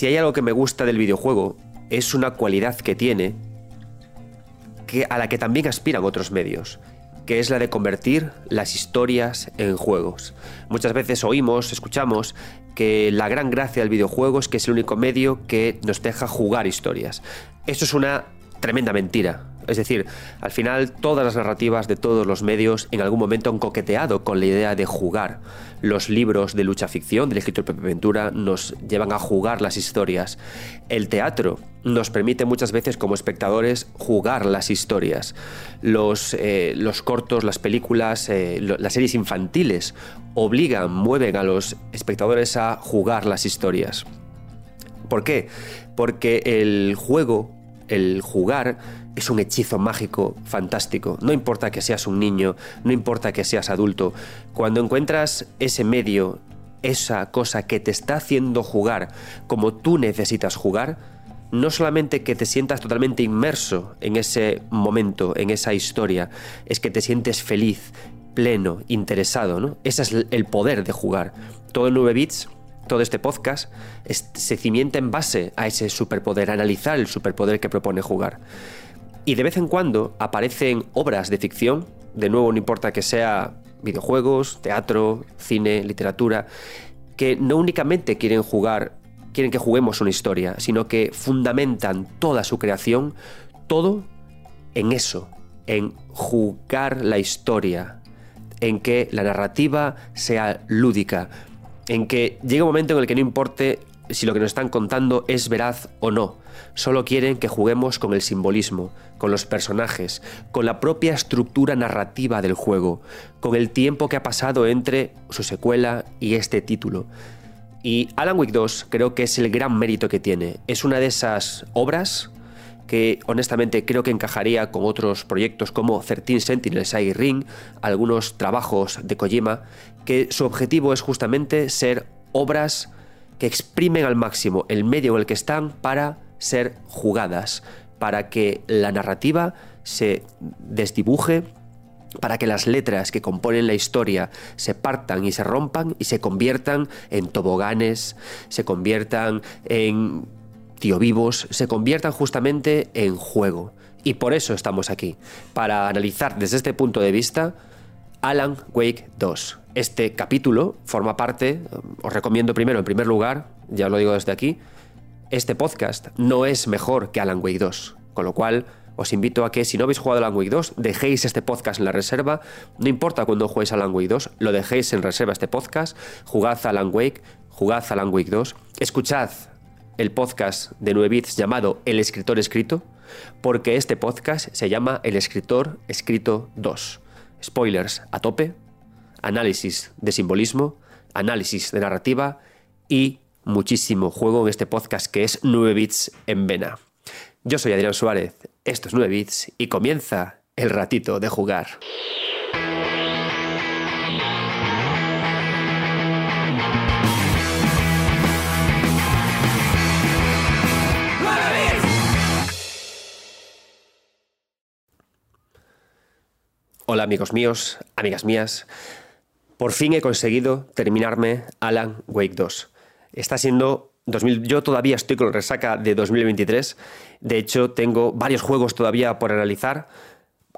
si hay algo que me gusta del videojuego, es una cualidad que tiene que, a la que también aspiran otros medios que es la de convertir las historias en juegos. Muchas veces oímos, escuchamos que la gran gracia del videojuego es que es el único medio que nos deja jugar historias. Esto es una tremenda mentira. Es decir, al final todas las narrativas de todos los medios en algún momento han coqueteado con la idea de jugar. Los libros de lucha ficción del escritor Pepe Ventura nos llevan a jugar las historias. El teatro nos permite muchas veces como espectadores jugar las historias. Los, eh, los cortos, las películas, eh, las series infantiles obligan, mueven a los espectadores a jugar las historias. ¿Por qué? Porque el juego, el jugar, es un hechizo mágico fantástico. No importa que seas un niño, no importa que seas adulto, cuando encuentras ese medio, esa cosa que te está haciendo jugar como tú necesitas jugar, no solamente que te sientas totalmente inmerso en ese momento, en esa historia, es que te sientes feliz, pleno, interesado, ¿no? Ese es el poder de jugar. Todo en 9 bits todo este podcast se cimienta en base a ese superpoder, analizar el superpoder que propone jugar. Y de vez en cuando aparecen obras de ficción, de nuevo no importa que sea videojuegos, teatro, cine, literatura, que no únicamente quieren jugar, quieren que juguemos una historia, sino que fundamentan toda su creación, todo en eso, en jugar la historia, en que la narrativa sea lúdica, en que llegue un momento en el que no importe si lo que nos están contando es veraz o no. Solo quieren que juguemos con el simbolismo, con los personajes, con la propia estructura narrativa del juego, con el tiempo que ha pasado entre su secuela y este título. Y Alan Wake 2 creo que es el gran mérito que tiene. Es una de esas obras que honestamente creo que encajaría con otros proyectos como 13 Sentinels Side Ring, algunos trabajos de Kojima, que su objetivo es justamente ser obras que exprimen al máximo el medio en el que están para ser jugadas, para que la narrativa se desdibuje, para que las letras que componen la historia se partan y se rompan y se conviertan en toboganes, se conviertan en tío vivos, se conviertan justamente en juego. Y por eso estamos aquí, para analizar desde este punto de vista Alan Wake 2. Este capítulo forma parte, os recomiendo primero, en primer lugar, ya lo digo desde aquí, este podcast no es mejor que Alan Wake 2, con lo cual os invito a que si no habéis jugado Alan Wake 2, dejéis este podcast en la reserva, no importa cuando juguéis Alan Wake 2, lo dejéis en reserva este podcast, jugad Alan Wake, jugad Alan Wake 2, escuchad el podcast de 9 bits llamado El escritor escrito, porque este podcast se llama El escritor escrito 2. Spoilers a tope, análisis de simbolismo, análisis de narrativa y muchísimo juego en este podcast que es 9 bits en vena. Yo soy Adrián Suárez, esto es 9 bits y comienza el ratito de jugar. Hola amigos míos, amigas mías. Por fin he conseguido terminarme Alan Wake 2. Está siendo 2000, yo todavía estoy con resaca de 2023. De hecho, tengo varios juegos todavía por analizar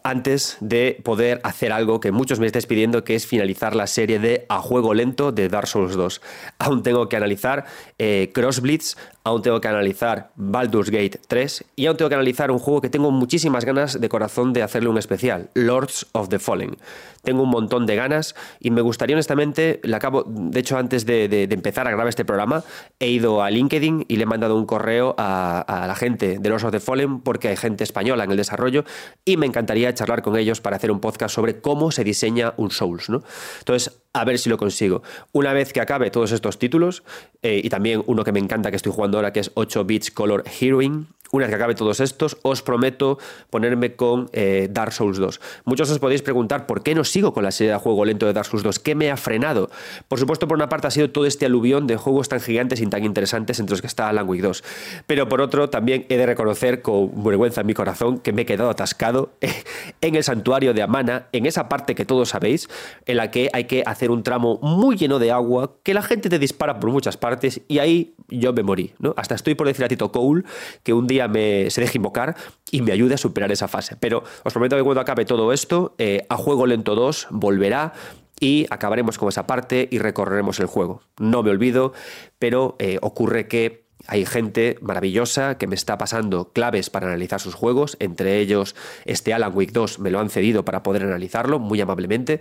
antes de poder hacer algo que muchos me estáis pidiendo, que es finalizar la serie de A Juego Lento de Dark Souls 2. Aún tengo que analizar eh, Cross Blitz, aún tengo que analizar Baldur's Gate 3 y aún tengo que analizar un juego que tengo muchísimas ganas de corazón de hacerle un especial, Lords of the Fallen. Tengo un montón de ganas y me gustaría honestamente, le acabo, de hecho antes de, empezar a grabar este programa, he ido a LinkedIn y le he mandado un correo a, la gente de Lords of the Fallen porque hay gente española en el desarrollo y me encantaría charlar con ellos para hacer un podcast sobre cómo se diseña un Souls, ¿no? Entonces, a ver si lo consigo. Una vez que acabe todos estos títulos, eh, y también uno que me encanta que estoy jugando ahora, que es 8 Bits Color Heroine, una vez que acabe todos estos, os prometo ponerme con eh, Dark Souls 2. Muchos os podéis preguntar por qué no sigo con la serie de juego lento de Dark Souls 2, qué me ha frenado. Por supuesto, por una parte ha sido todo este aluvión de juegos tan gigantes y tan interesantes entre los que está Alan Wake 2. Pero por otro, también he de reconocer con vergüenza en mi corazón que me he quedado atascado en el santuario de Amana, en esa parte que todos sabéis, en la que hay que hacer un tramo muy lleno de agua, que la gente te dispara por muchas partes y ahí yo me morí. ¿no? Hasta estoy por decir a Tito Cole que un día me, se deje invocar y me ayude a superar esa fase. Pero os prometo que cuando acabe todo esto, eh, a Juego Lento 2 volverá y acabaremos con esa parte y recorreremos el juego. No me olvido, pero eh, ocurre que hay gente maravillosa que me está pasando claves para analizar sus juegos, entre ellos este Alan Wake 2 me lo han cedido para poder analizarlo muy amablemente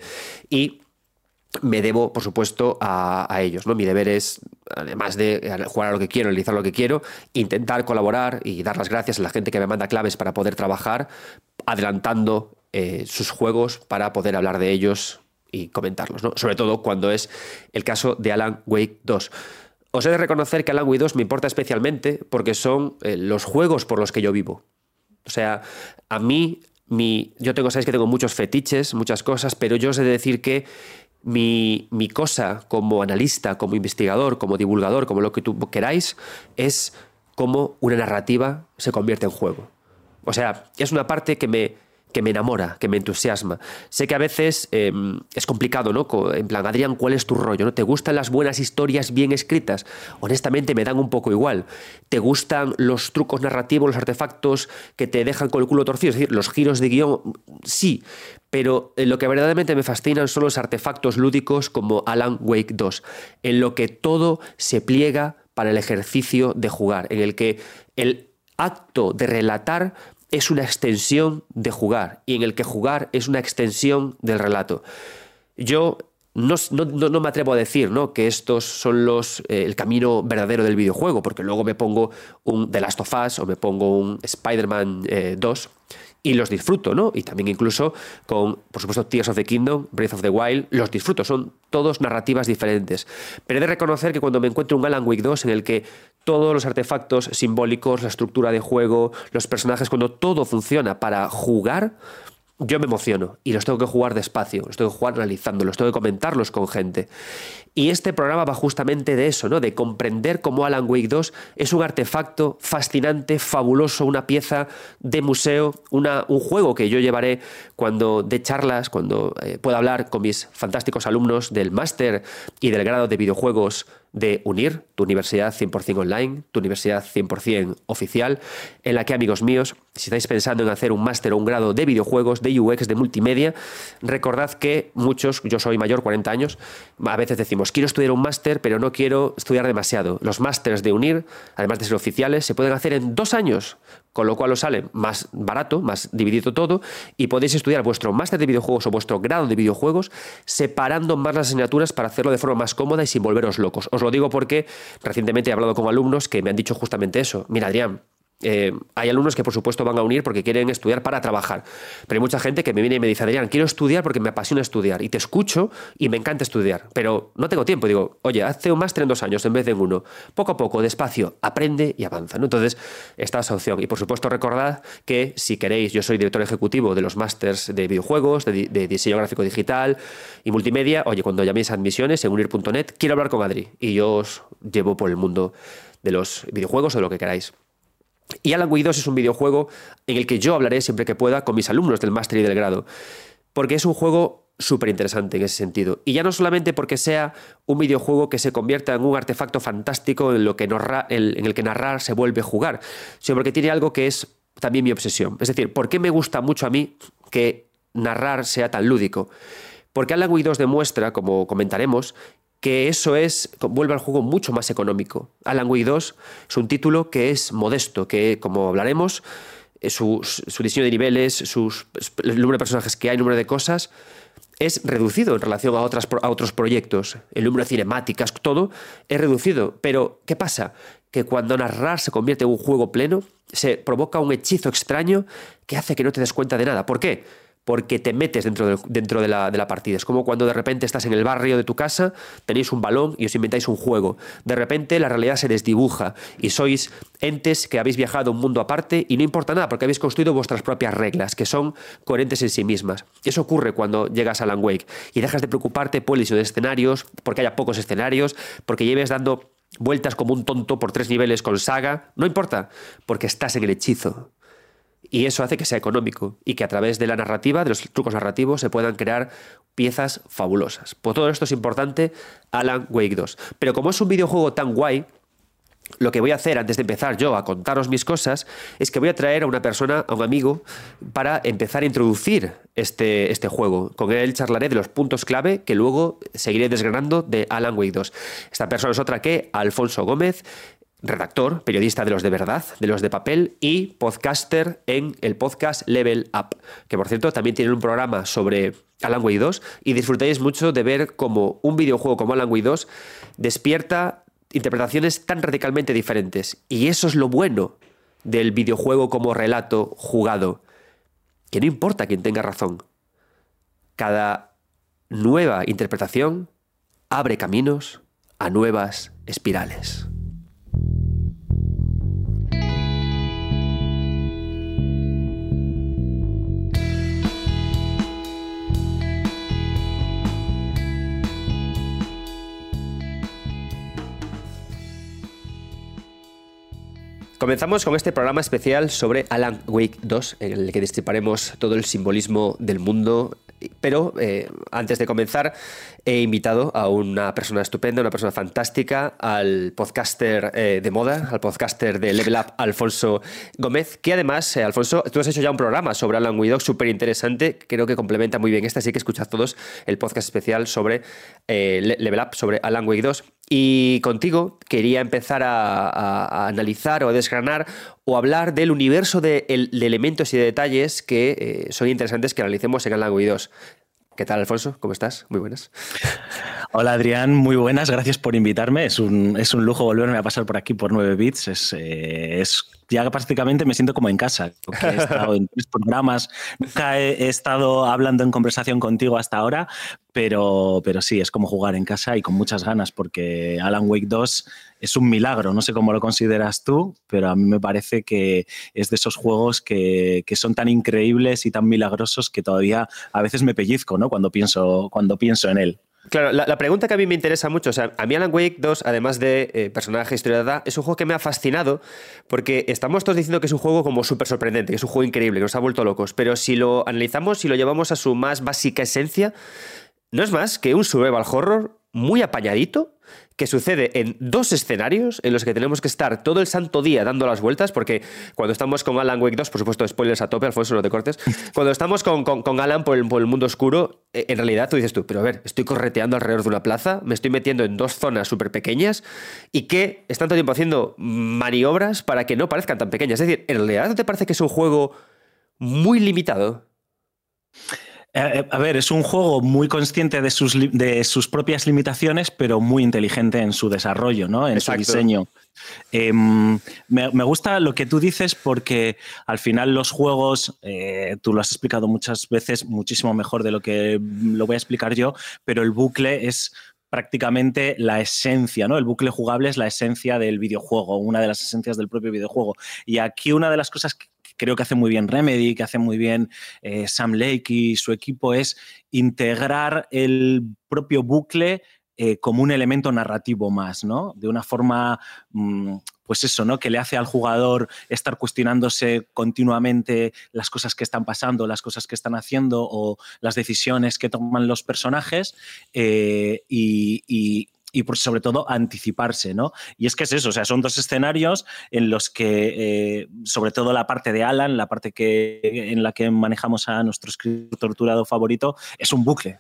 y me debo, por supuesto, a, ellos. ¿no? Mi deber es, además de jugar a lo que quiero, analizar lo que quiero, intentar colaborar y dar las gracias a la gente que me manda claves para poder trabajar, adelantando eh, sus juegos para poder hablar de ellos y comentarlos. ¿no? Sobre todo cuando es el caso de Alan Wake 2. Os he de reconocer que Alan Wake 2 me importa especialmente porque son eh, los juegos por los que yo vivo. O sea, a mí, mi, yo tengo, sabéis que tengo muchos fetiches, muchas cosas, pero yo os he de decir que mi, cosa como analista, como investigador, como divulgador, como lo que tú queráis, es cómo una narrativa se convierte en juego. O sea, es una parte que me, que me enamora, que me entusiasma. Sé que a veces em, es complicado, ¿no? En plan, Adrián, ¿cuál es tu rollo? ¿No? ¿Te gustan las buenas historias bien escritas? Honestamente me dan un poco igual. ¿Te gustan los trucos narrativos, los artefactos que te dejan con el culo torcido? Es decir, los giros de guion, sí. Pero lo que verdaderamente me fascinan son los artefactos lúdicos como Alan Wake 2, en lo que todo se pliega para el ejercicio de jugar, en el que el acto de relatar es una extensión de jugar y en el que jugar es una extensión del relato. Yo no, no, me atrevo a decir ¿no? que estos son los, eh, el camino verdadero del videojuego, porque luego me pongo un The Last of Us o me pongo un Spider-Man 2 eh, y los disfruto, ¿no? Y también incluso con, por supuesto, Tears of the Kingdom, Breath of the Wild, los disfruto, son todos narrativas diferentes. Pero he de reconocer que cuando me encuentro un Alan Wake 2 en el que todos los artefactos simbólicos, la estructura de juego, los personajes, cuando todo funciona para jugar, yo me emociono y los tengo que jugar despacio, los tengo que jugar analizándolos, tengo que comentarlos con gente. Y este programa va justamente de eso, ¿no? De comprender cómo Alan Wake 2 es un artefacto fascinante, fabuloso, una pieza de museo, una, un juego que yo llevaré cuando de charlas, cuando eh, pueda hablar con mis fantásticos alumnos del máster y del grado de videojuegos de UNIR, tu universidad 100% online, tu universidad 100% oficial, en la que, amigos míos, si estáis pensando en hacer un máster o un grado de videojuegos, de UX, de multimedia, recordad que muchos, yo soy mayor, 40 años, a veces decimos, quiero estudiar un máster, pero no quiero estudiar demasiado. Los másters de UNIR, además de ser oficiales, se pueden hacer en dos años, con lo cual os sale más barato, más dividido todo, y podéis estudiar vuestro máster de videojuegos o vuestro grado de videojuegos separando más las asignaturas para hacerlo de forma más cómoda y sin volveros locos. Os lo digo porque recientemente he hablado con alumnos que me han dicho justamente eso. Mira, Adrián, eh, hay alumnos que por supuesto van a unir porque quieren estudiar para trabajar, pero hay mucha gente que me viene y me dice, Adrián, quiero estudiar porque me apasiona estudiar y te escucho y me encanta estudiar, pero no tengo tiempo. Digo, oye, hazte un máster en dos años en vez de uno. Poco a poco, despacio, aprende y avanza. Entonces, está esa opción. Y por supuesto, recordad que si queréis, yo soy director ejecutivo de los másters de videojuegos, de, de diseño gráfico digital y multimedia. Oye, cuando llaméis a admisiones en unir.net, quiero hablar con Adri y yo os llevo por el mundo de los videojuegos o de lo que queráis. Y Alan Wake 2 es un videojuego en el que yo hablaré siempre que pueda con mis alumnos del máster y del grado, porque es un juego súper interesante en ese sentido. Y ya no solamente porque sea un videojuego que se convierta en un artefacto fantástico en, lo que en el que narrar se vuelve a jugar, sino porque tiene algo que es también mi obsesión. Es decir, ¿por qué me gusta mucho a mí que narrar sea tan lúdico? Porque Alan Wake 2 demuestra, como comentaremos, que eso es, vuelve al juego mucho más económico. Alan Wake 2 es un título que es modesto, que como hablaremos, eh, su, diseño de niveles, sus, el número de personajes que hay, el número de cosas, es reducido en relación a, otras, a otros proyectos. El número de cinemáticas, todo es reducido. Pero, ¿qué pasa? Que cuando narrar se convierte en un juego pleno, se provoca un hechizo extraño que hace que no te des cuenta de nada. ¿Por qué? Porque te metes dentro, de, dentro de, la, partida. Es como cuando de repente estás en el barrio de tu casa, tenéis un balón y os inventáis un juego. De repente la realidad se desdibuja y sois entes que habéis viajado un mundo aparte y no importa nada porque habéis construido vuestras propias reglas, que son coherentes en sí mismas. Eso ocurre cuando llegas a Alan Wake y dejas de preocuparte por el de escenarios, porque haya pocos escenarios, porque lleves dando vueltas como un tonto por tres niveles con saga. No importa, porque estás en el hechizo. Y eso hace que sea económico y que a través de la narrativa, de los trucos narrativos, se puedan crear piezas fabulosas. Por todo esto es importante Alan Wake 2. Pero como es un videojuego tan guay, lo que voy a hacer antes de empezar yo a contaros mis cosas es que voy a traer a una persona, a un amigo, para empezar a introducir este, este juego. Con él charlaré de los puntos clave que luego seguiré desgranando de Alan Wake 2. Esta persona es otra que Alfonso Gómez, redactor, periodista de los de verdad, de los de papel y podcaster en el podcast Level Up, que por cierto también tiene un programa sobre Alan Wake 2 y disfrutáis mucho de ver cómo un videojuego como Alan Wake 2 despierta interpretaciones tan radicalmente diferentes. Y eso es lo bueno del videojuego como relato jugado, que no importa quién tenga razón. Cada nueva interpretación abre caminos a nuevas espirales. Comenzamos con este programa especial sobre Alan Wake 2, en el que destriparemos todo el simbolismo del mundo. Pero eh, antes de comenzar, he invitado a una persona estupenda, una persona fantástica, al podcaster eh, de moda, al podcaster de Level Up, Alfonso Gómez, que además, eh, Alfonso, tú has hecho ya un programa sobre Alan Wake 2 súper interesante, creo que complementa muy bien este, así que escuchad todos el podcast especial sobre Level Up, sobre Alan Wake 2. Y contigo quería empezar a, analizar o a desgranar o hablar del universo de, elementos y de detalles que eh, son interesantes que analicemos en Alan Wake 2. ¿Qué tal, Alfonso? ¿Cómo estás? Muy buenas. Hola, Adrián. Muy buenas. Gracias por invitarme. Es un, es un lujo volverme a pasar por aquí por 9 bits. Es, eh, es ya prácticamente me siento como en casa. He estado en tres programas, nunca he, estado hablando en conversación contigo hasta ahora, pero, pero sí, es como jugar en casa y con muchas ganas, porque Alan Wake 2 es un milagro. No sé cómo lo consideras tú, pero a mí me parece que es de esos juegos que, que son tan increíbles y tan milagrosos que todavía a veces me pellizco ¿no? cuando, pienso, cuando pienso en él. Claro, la, pregunta que a mí me interesa mucho, o sea, a mí Alan Wake 2, además de eh, personaje historiador, es un juego que me ha fascinado porque estamos todos diciendo que es un juego como súper sorprendente, que es un juego increíble, que nos ha vuelto locos, pero si lo analizamos y lo llevamos a su más básica esencia, no es más que un survival horror muy apañadito, que sucede en dos escenarios en los que tenemos que estar todo el santo día dando las vueltas, porque cuando estamos con Alan Wake 2, por supuesto, spoilers a tope, Alfonso, no te cortes, cuando estamos con, con, Alan por el, por el, mundo oscuro, eh, en realidad tú dices tú, pero a ver, estoy correteando alrededor de una plaza, me estoy metiendo en dos zonas súper pequeñas y que es tanto tiempo haciendo maniobras para que no parezcan tan pequeñas. Es decir, ¿en realidad no te parece que es un juego muy limitado? Eh, eh, a ver, es un juego muy consciente de sus, de sus propias limitaciones, pero muy inteligente en su desarrollo, ¿no? en su diseño. Em, me, gusta lo que tú dices porque al final los juegos, eh, tú lo has explicado muchas veces muchísimo mejor de lo que lo voy a explicar yo, pero el bucle es prácticamente la esencia, ¿no? El bucle jugable es la esencia del videojuego, una de las esencias del propio videojuego. Y aquí una de las cosas que creo que hace muy bien Remedy, que hace muy bien eh, Sam Lake y su equipo, es integrar el propio bucle eh, como un elemento narrativo más, ¿no? De una forma, mm, pues eso, ¿no? Que le hace al jugador estar cuestionándose continuamente las cosas que están pasando, las cosas que están haciendo o las decisiones que toman los personajes eh, y y por, sobre todo anticiparse, ¿no? Y es que es eso, o sea, son dos escenarios en los que, eh, sobre todo la parte de Alan, la parte que, en la que manejamos a nuestro escritor torturado favorito, es un bucle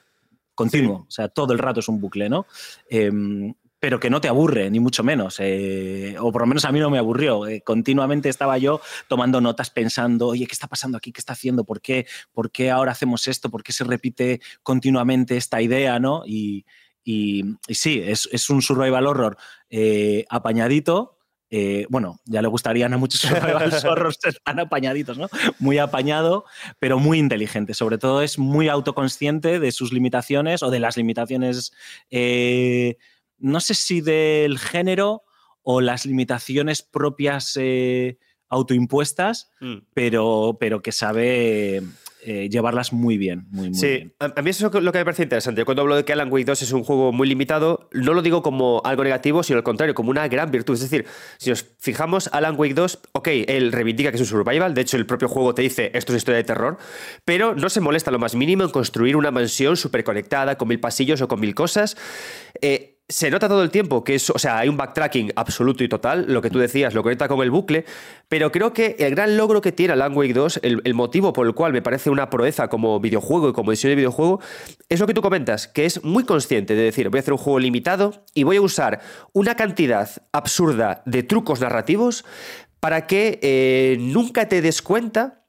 continuo, o sea, todo el rato es un bucle, ¿no? Em, pero que no te aburre, ni mucho menos. Eh, o por lo menos a mí no me aburrió. Eh, continuamente estaba yo tomando notas pensando, oye, ¿qué está pasando aquí? ¿Qué está haciendo? ¿Por qué, ¿Por qué ahora hacemos esto? ¿Por qué se repite continuamente esta idea? ¿no? Y, y, sí, es, un survival horror eh, apañadito, eh, bueno, ya le gustarían a muchos zorros, están apañaditos, ¿no? Muy apañado, pero muy inteligente. Sobre todo es muy autoconsciente de sus limitaciones o de las limitaciones, eh, no sé si del género o las limitaciones propias eh, autoimpuestas, mm. pero, pero que sabe eh, llevarlas muy bien. Muy, sí, A, mí eso es lo que me parece interesante. Cuando hablo de que Alan Wake 2 es un juego muy limitado, no lo digo como algo negativo, sino al contrario, como una gran virtud. Es decir, si nos fijamos, Alan Wake 2, ok, él reivindica que es un survival, de hecho el propio juego te dice esto es historia de terror, pero no se molesta lo más mínimo en construir una mansión súper conectada con mil pasillos o con mil cosas. Eh, se nota todo el tiempo que es, o sea, hay un backtracking absoluto y total, lo que tú decías, lo conecta con el bucle, pero creo que el gran logro que tiene Alan Wake 2, el, motivo por el cual me parece una proeza como videojuego y como diseño de videojuego, es lo que tú comentas, que es muy consciente de decir, voy a hacer un juego limitado y voy a usar una cantidad absurda de trucos narrativos para que eh, nunca te des cuenta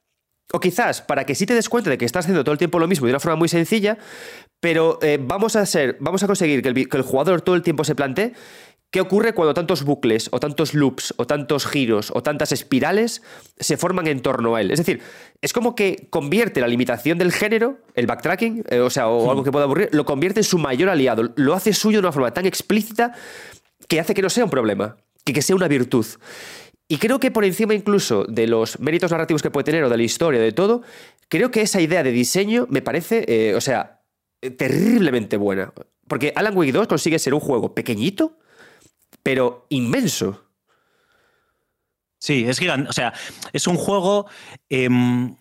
o quizás para que sí te des cuenta de que estás haciendo todo el tiempo lo mismo de una forma muy sencilla, pero eh, vamos, a ser, vamos a conseguir que el, jugador todo el tiempo se plantee qué ocurre cuando tantos bucles o tantos loops o tantos giros o tantas espirales se forman en torno a él. Es decir, es como que convierte la limitación del género, el backtracking, eh, o sea, o algo que pueda ocurrir, lo convierte en su mayor aliado, lo hace suyo de una forma tan explícita que hace que no sea un problema, que, que sea una virtud. Y creo que por encima incluso de los méritos narrativos que puede tener o de la historia, de todo, creo que esa idea de diseño me parece, eh, o sea, terriblemente buena. Porque Alan Wake 2 consigue ser un juego pequeñito, pero inmenso. Sí, es gigante. O sea, es un juego em,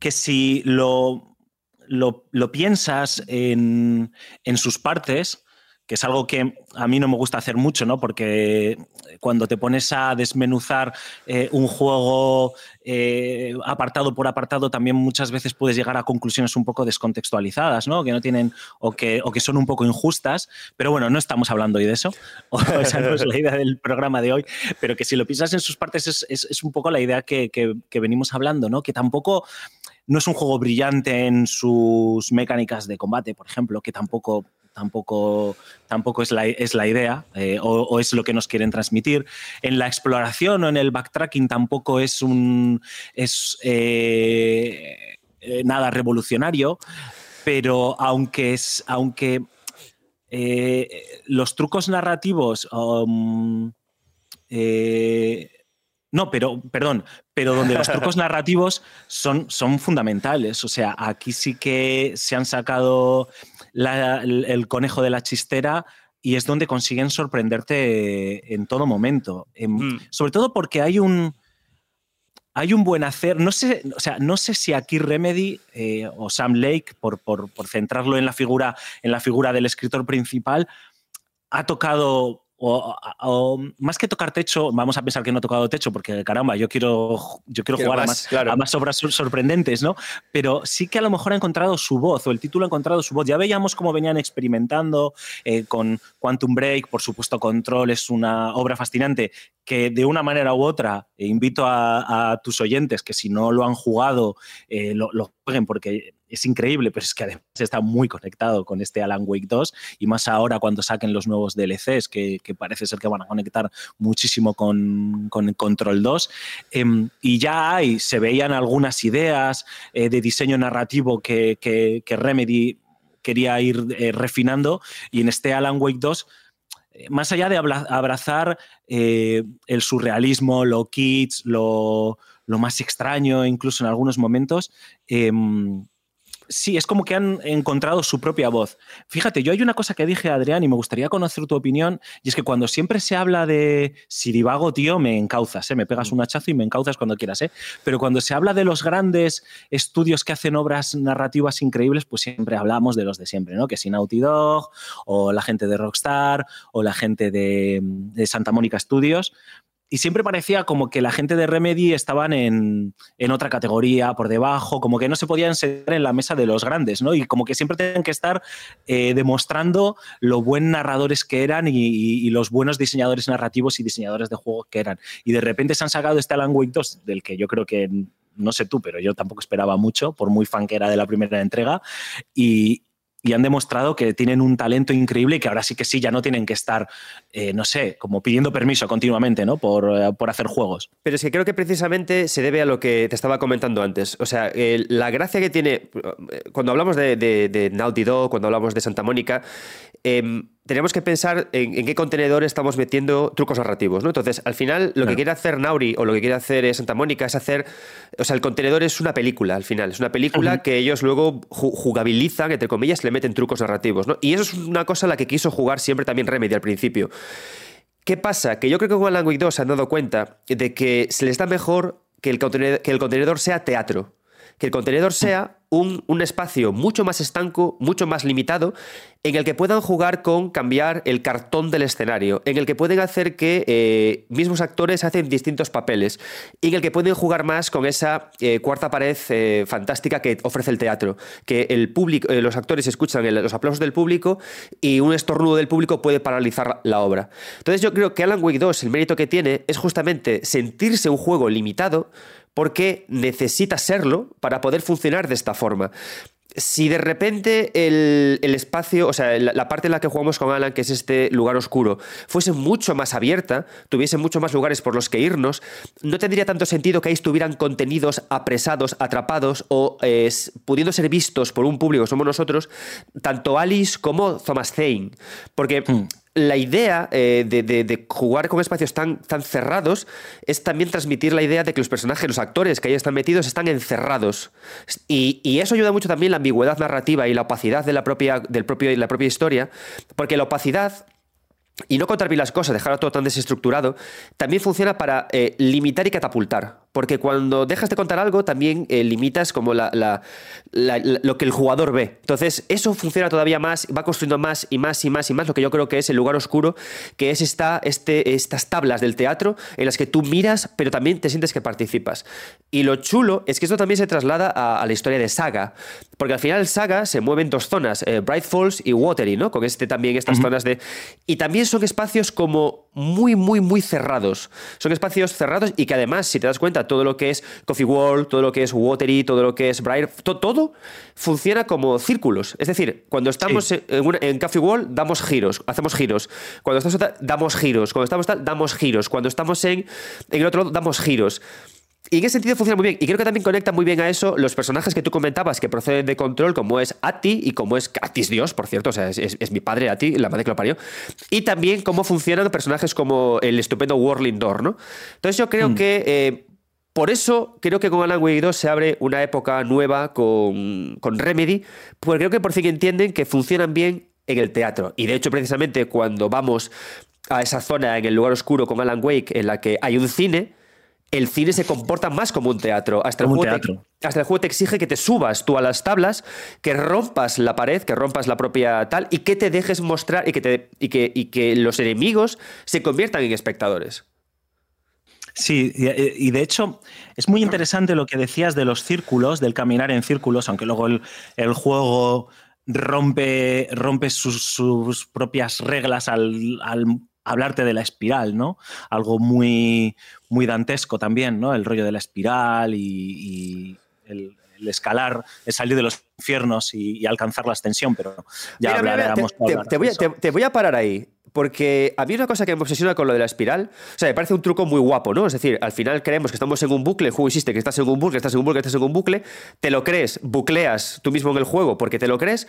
que si lo, lo, piensas en, en, sus partes, que es algo que a mí no me gusta hacer mucho, ¿no? Porque cuando te pones a desmenuzar eh, un juego eh, apartado por apartado, también muchas veces puedes llegar a conclusiones un poco descontextualizadas, ¿no? Que no tienen o que, o que son un poco injustas. Pero bueno, no estamos hablando hoy de eso. O esa no es la idea del programa de hoy. Pero que si lo piensas en sus partes es, es, un poco la idea que, que, que venimos hablando, ¿no? Que tampoco no es un juego brillante en sus mecánicas de combate, por ejemplo, que tampoco tampoco, tampoco es, la, es la idea eh, o, es lo que nos quieren transmitir. En la exploración o en el backtracking tampoco es un es eh, eh, nada revolucionario, pero aunque es aunque los trucos narrativos um, no, pero, perdón, pero donde los trucos narrativos son, son fundamentales. O sea, aquí sí que se han sacado el, conejo de la chistera y es donde consiguen sorprenderte en todo momento. Mm. Sobre todo porque hay un, hay un buen hacer. No sé, o sea, no sé si aquí Remedy eh, o Sam Lake, por, por, por, centrarlo en la, figura, en la figura del escritor principal, ha tocado o, más que tocar techo, vamos a pensar que no ha tocado techo, porque caramba, yo quiero, yo quiero, jugar a, más, a más obras sorprendentes, ¿no? Pero sí que a lo mejor ha encontrado su voz, o el título ha encontrado su voz. Ya veíamos cómo venían experimentando eh, con Quantum Break, por supuesto, Control es una obra fascinante que de una manera u otra eh, invito a, tus oyentes que si no lo han jugado eh, lo, lo, porque es increíble, pero es que además está muy conectado con este Alan Wake 2 y más ahora cuando saquen los nuevos DLCs que, parece ser que van a conectar muchísimo con, con Control 2 em, y ya hay, se veían algunas ideas eh, de diseño narrativo que, que, Remedy quería ir refinando y en este Alan Wake 2 más allá de abrazar eh, el surrealismo, lo kits, lo, más extraño, incluso en algunos momentos, em, sí, es como que han encontrado su propia voz. Fíjate, yo hay una cosa que dije Adrián y me gustaría conocer tu opinión, y es que cuando siempre se habla de Siribago, tío, me encauzas, ¿eh? me pegas un hachazo y me encauzas cuando quieras, ¿eh? pero cuando se habla de los grandes estudios que hacen obras narrativas increíbles, pues siempre hablamos de los de siempre, ¿no? Que si Naughty Dog, o la gente de Rockstar, o la gente de, de Santa Mónica Studios, y siempre parecía como que la gente de Remedy estaban en, otra categoría, por debajo, como que no se podían sentar en la mesa de los grandes, ¿no? Y como que siempre tenían que estar eh, demostrando lo buen narradores que eran y, los buenos diseñadores narrativos y diseñadores de juegos que eran. Y de repente se han sacado este Alan Wake 2, del que yo creo que, no sé tú, pero yo tampoco esperaba mucho, por muy fan que era de la primera entrega, y, y han demostrado que tienen un talento increíble y que ahora sí que sí, ya no tienen que estar, eh, no sé, como pidiendo permiso continuamente, ¿no? Por, eh, por, hacer juegos. Pero es que creo que precisamente se debe a lo que te estaba comentando antes. O sea, la gracia que tiene, cuando hablamos de, de, Naughty Dog, cuando hablamos de Santa Mónica, eh, tenemos que pensar en, qué contenedor estamos metiendo trucos narrativos, ¿no? Entonces, al final, lo que quiere hacer Nauri o lo que quiere hacer Santa Mónica es hacer. O sea, el contenedor es una película, al final. Es una película que ellos luego jugabilizan, entre comillas, le meten trucos narrativos, ¿no? Y eso es una cosa a la que quiso jugar siempre también Remedy al principio. ¿Qué pasa? Que yo creo que con Alan Wake 2 se han dado cuenta de que se les da mejor que el que el contenedor sea teatro que el contenedor sea un, espacio mucho más estanco, mucho más limitado, en el que puedan jugar con cambiar el cartón del escenario, en el que pueden hacer que eh, mismos actores hacen distintos papeles, y en el que pueden jugar más con esa eh, cuarta pared eh, fantástica que ofrece el teatro, que el público, los actores escuchan los aplausos del público y un estornudo del público puede paralizar la obra. Entonces yo creo que Alan Wake 2, el mérito que tiene es justamente sentirse un juego limitado, porque necesita serlo para poder funcionar de esta forma si de repente el, espacio, o sea, la, parte en la que jugamos con Alan, que es este lugar oscuro, fuese mucho más abierta, tuviese mucho más lugares por los que irnos, no tendría tanto sentido que ahí estuvieran contenidos apresados, atrapados o eh, pudiendo ser vistos por un público, somos nosotros, tanto Alice como Thomas Zane. Porque hmm la idea eh, de, jugar con espacios tan, tan cerrados es también transmitir la idea de que los personajes, los actores que ahí están metidos, están encerrados. Y, eso ayuda mucho también la ambigüedad narrativa y la opacidad de la propia, del propio, la propia historia, porque la opacidad y no contar bien las cosas, dejarlo todo tan desestructurado, también funciona para eh, limitar y catapultar. Porque cuando dejas de contar algo, también eh, limitas como la, lo que el jugador ve. Entonces, eso funciona todavía más, va construyendo más y más y más y más lo que yo creo que es el lugar oscuro, que es esta, este, estas tablas del teatro en las que tú miras, pero también te sientes que participas. Y lo chulo es que esto también se traslada a, la historia de Saga. Porque al final Saga se mueve en dos zonas, eh, Bright Falls y Watery, ¿no? Con este también estas zonas de... Y también son espacios como muy, muy, muy cerrados. Son espacios cerrados y que además, si te das cuenta, todo lo que es Coffee Wall, todo lo que es Watery, todo lo que es Bright, todo funciona como círculos. Es decir, cuando estamos en, Coffee Wall, damos giros, hacemos giros. Cuando estamos damos giros. Cuando estamos tal, damos giros. Cuando estamos en, en el otro lado, damos giros. Y en ese sentido funciona muy bien. Y creo que también conecta muy bien a eso los personajes que tú comentabas que proceden de control, como es Ati y como es Atis Dios, por cierto. O sea, es, mi padre Ati, la madre que lo parió. Y también cómo funcionan personajes como el estupendo Warling Door, ¿no? Entonces yo creo mm. que. Eh, por eso creo que con Alan Wake 2 se abre una época nueva con, con Remedy, porque creo que por fin entienden que funcionan bien en el teatro. Y de hecho, precisamente cuando vamos a esa zona en el lugar oscuro con Alan Wake, en la que hay un cine, el cine se comporta más como un teatro. Hasta, el, juego Te, hasta el juego te exige que te subas tú a las tablas, que rompas la pared, que rompas la propia tal, y que te dejes mostrar y que, te, y que, y que los enemigos se conviertan en espectadores. Sí, y de hecho es muy interesante lo que decías de los círculos, del caminar en círculos, aunque luego el, juego rompe, rompe sus, propias reglas al, al, hablarte de la espiral, ¿no? Algo muy, muy dantesco también, ¿no? El rollo de la espiral y, el, escalar, el salir de los infiernos y, alcanzar la ascensión, pero ya hablaremos. te, voy a parar ahí. Porque a mí una cosa que me obsesiona con lo de la espiral, o sea, me parece un truco muy guapo, ¿no? Es decir, al final creemos que estamos en un bucle, el juego existe, que estás en un bucle, estás en un bucle, estás en un bucle, te lo crees, bucleas tú mismo en el juego porque te lo crees,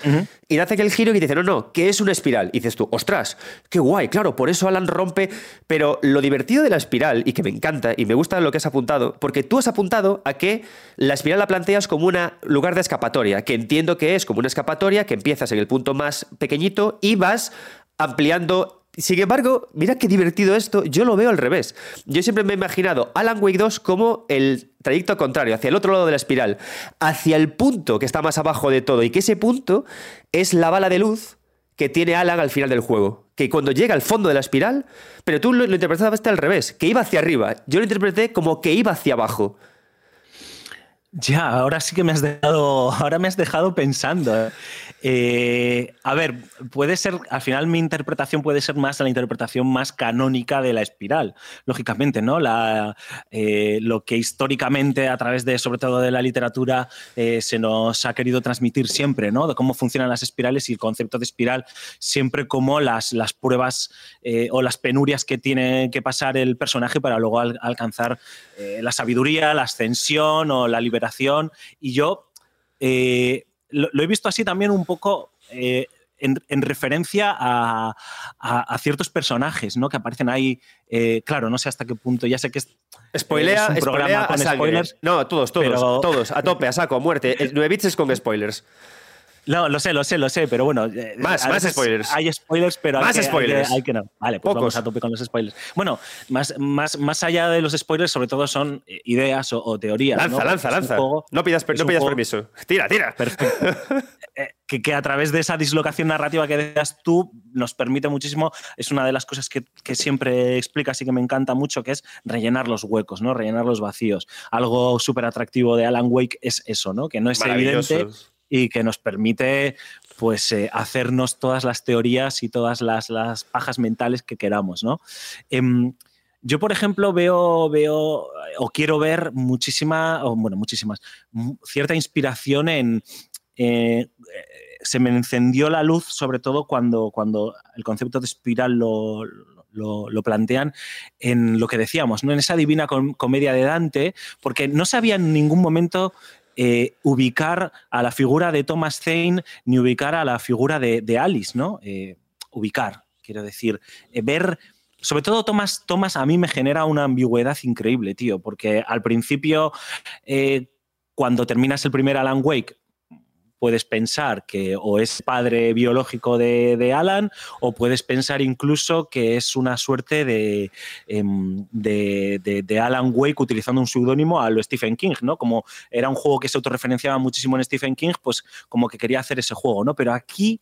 y te hace que el giro y te dice, no, no, ¿qué es una espiral? Y dices tú, ostras, qué guay, claro, por eso Alan rompe, pero lo divertido de la espiral, y que me encanta, y me gusta lo que has apuntado, porque tú has apuntado a que la espiral la planteas como un lugar de escapatoria, que entiendo que es como una escapatoria, que empiezas en el punto más pequeñito y vas ampliando sin embargo, mira qué divertido esto, yo lo veo al revés. Yo siempre me he imaginado Alan Wake 2 como el trayecto contrario, hacia el otro lado de la espiral, hacia el punto que está más abajo de todo y que ese punto es la bala de luz que tiene Alan al final del juego. Que cuando llega al fondo de la espiral, pero tú lo, lo interpretaste al revés, que iba hacia arriba. Yo lo interpreté como que iba hacia abajo. Ya, ahora sí que me has dejado, ahora me has dejado pensando. ¿eh? Eh, a ver, puede ser, al final mi interpretación puede ser más la interpretación más canónica de la espiral, lógicamente, ¿no? La, eh, lo que históricamente, a través de, sobre todo de la literatura, eh, se nos ha querido transmitir siempre, ¿no? De cómo funcionan las espirales y el concepto de espiral, siempre como las, las pruebas o las penurias que tiene que pasar el personaje para luego alcanzar la sabiduría, la ascensión o la Y yo lo, he visto así también un poco eh, en, referencia a, ciertos personajes ¿no? que aparecen ahí. Eh, claro, no sé hasta qué punto, ya sé que es. Spoilea, un programa con spoilers. No, todos, todos, todos, a tope, a saco, a muerte. El 9 bits es con spoilers. No, lo sé, lo sé, lo sé, pero bueno. Eh, más, más spoilers. Hay spoilers, pero más hay, que, spoilers. Hay, que, no. Vale, pues vamos a tope con los spoilers. Bueno, más, más, más allá de los spoilers, sobre todo son ideas o, teorías. Lanza, lanza, lanza. no pidas, no pidas permiso. Tira, tira. Perfecto. Eh, que, que, a través de esa dislocación narrativa que decías tú nos permite muchísimo, es una de las cosas que, que siempre explicas y que me encanta mucho, que es rellenar los huecos, ¿no? rellenar los vacíos. Algo súper atractivo de Alan Wake es eso, ¿no? que no es evidente y que nos permite pues eh, hacernos todas las teorías y todas las, las pajas mentales que queramos, ¿no? Em, yo, por ejemplo, veo, veo o quiero ver muchísima, o bueno, muchísimas, cierta inspiración en. Eh, se me encendió la luz, sobre todo cuando, cuando el concepto de espiral lo, lo, plantean en lo que decíamos, ¿no? en esa divina comedia de Dante, porque no sabía en ningún momento eh, ubicar a la figura de Thomas Zane ni ubicar a la figura de, Alice, ¿no? Eh, ubicar, quiero decir, eh, ver sobre todo Thomas, Thomas a mí me genera una ambigüedad increíble, tío, porque al principio, cuando terminas el primer Alan Wake, puedes pensar que o es padre biológico de, Alan o puedes pensar incluso que es una suerte em, de, de, Alan Wake utilizando un seudónimo a lo Stephen King, ¿no? Como era un juego que se autorreferenciaba muchísimo en Stephen King, pues como que quería hacer ese juego, ¿no? Pero aquí,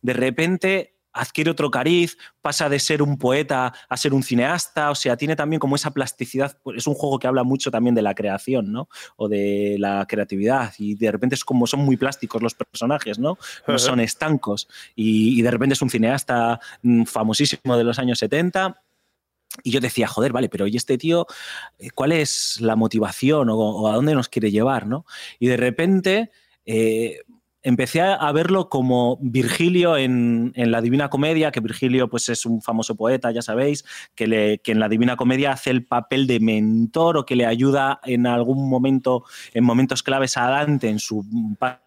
de repente, adquiere otro cariz, pasa de ser un poeta a ser un cineasta, o sea, tiene también como esa plasticidad, pues, es un juego que habla mucho también de la creación, ¿no? O de la creatividad, y de repente es como son muy plásticos los personajes, ¿no? No son estancos, y, de repente es un cineasta mm, famosísimo de los años 70. Y yo decía, joder, vale, pero ¿y este tío eh, cuál es la motivación o, a dónde nos quiere llevar, no? Y de repente eh, empecé a verlo como Virgilio en, la Divina Comedia, que Virgilio pues, es un famoso poeta, ya sabéis, que, en la Divina Comedia hace el papel de mentor o que le ayuda en algún momento, en momentos claves a Dante, en su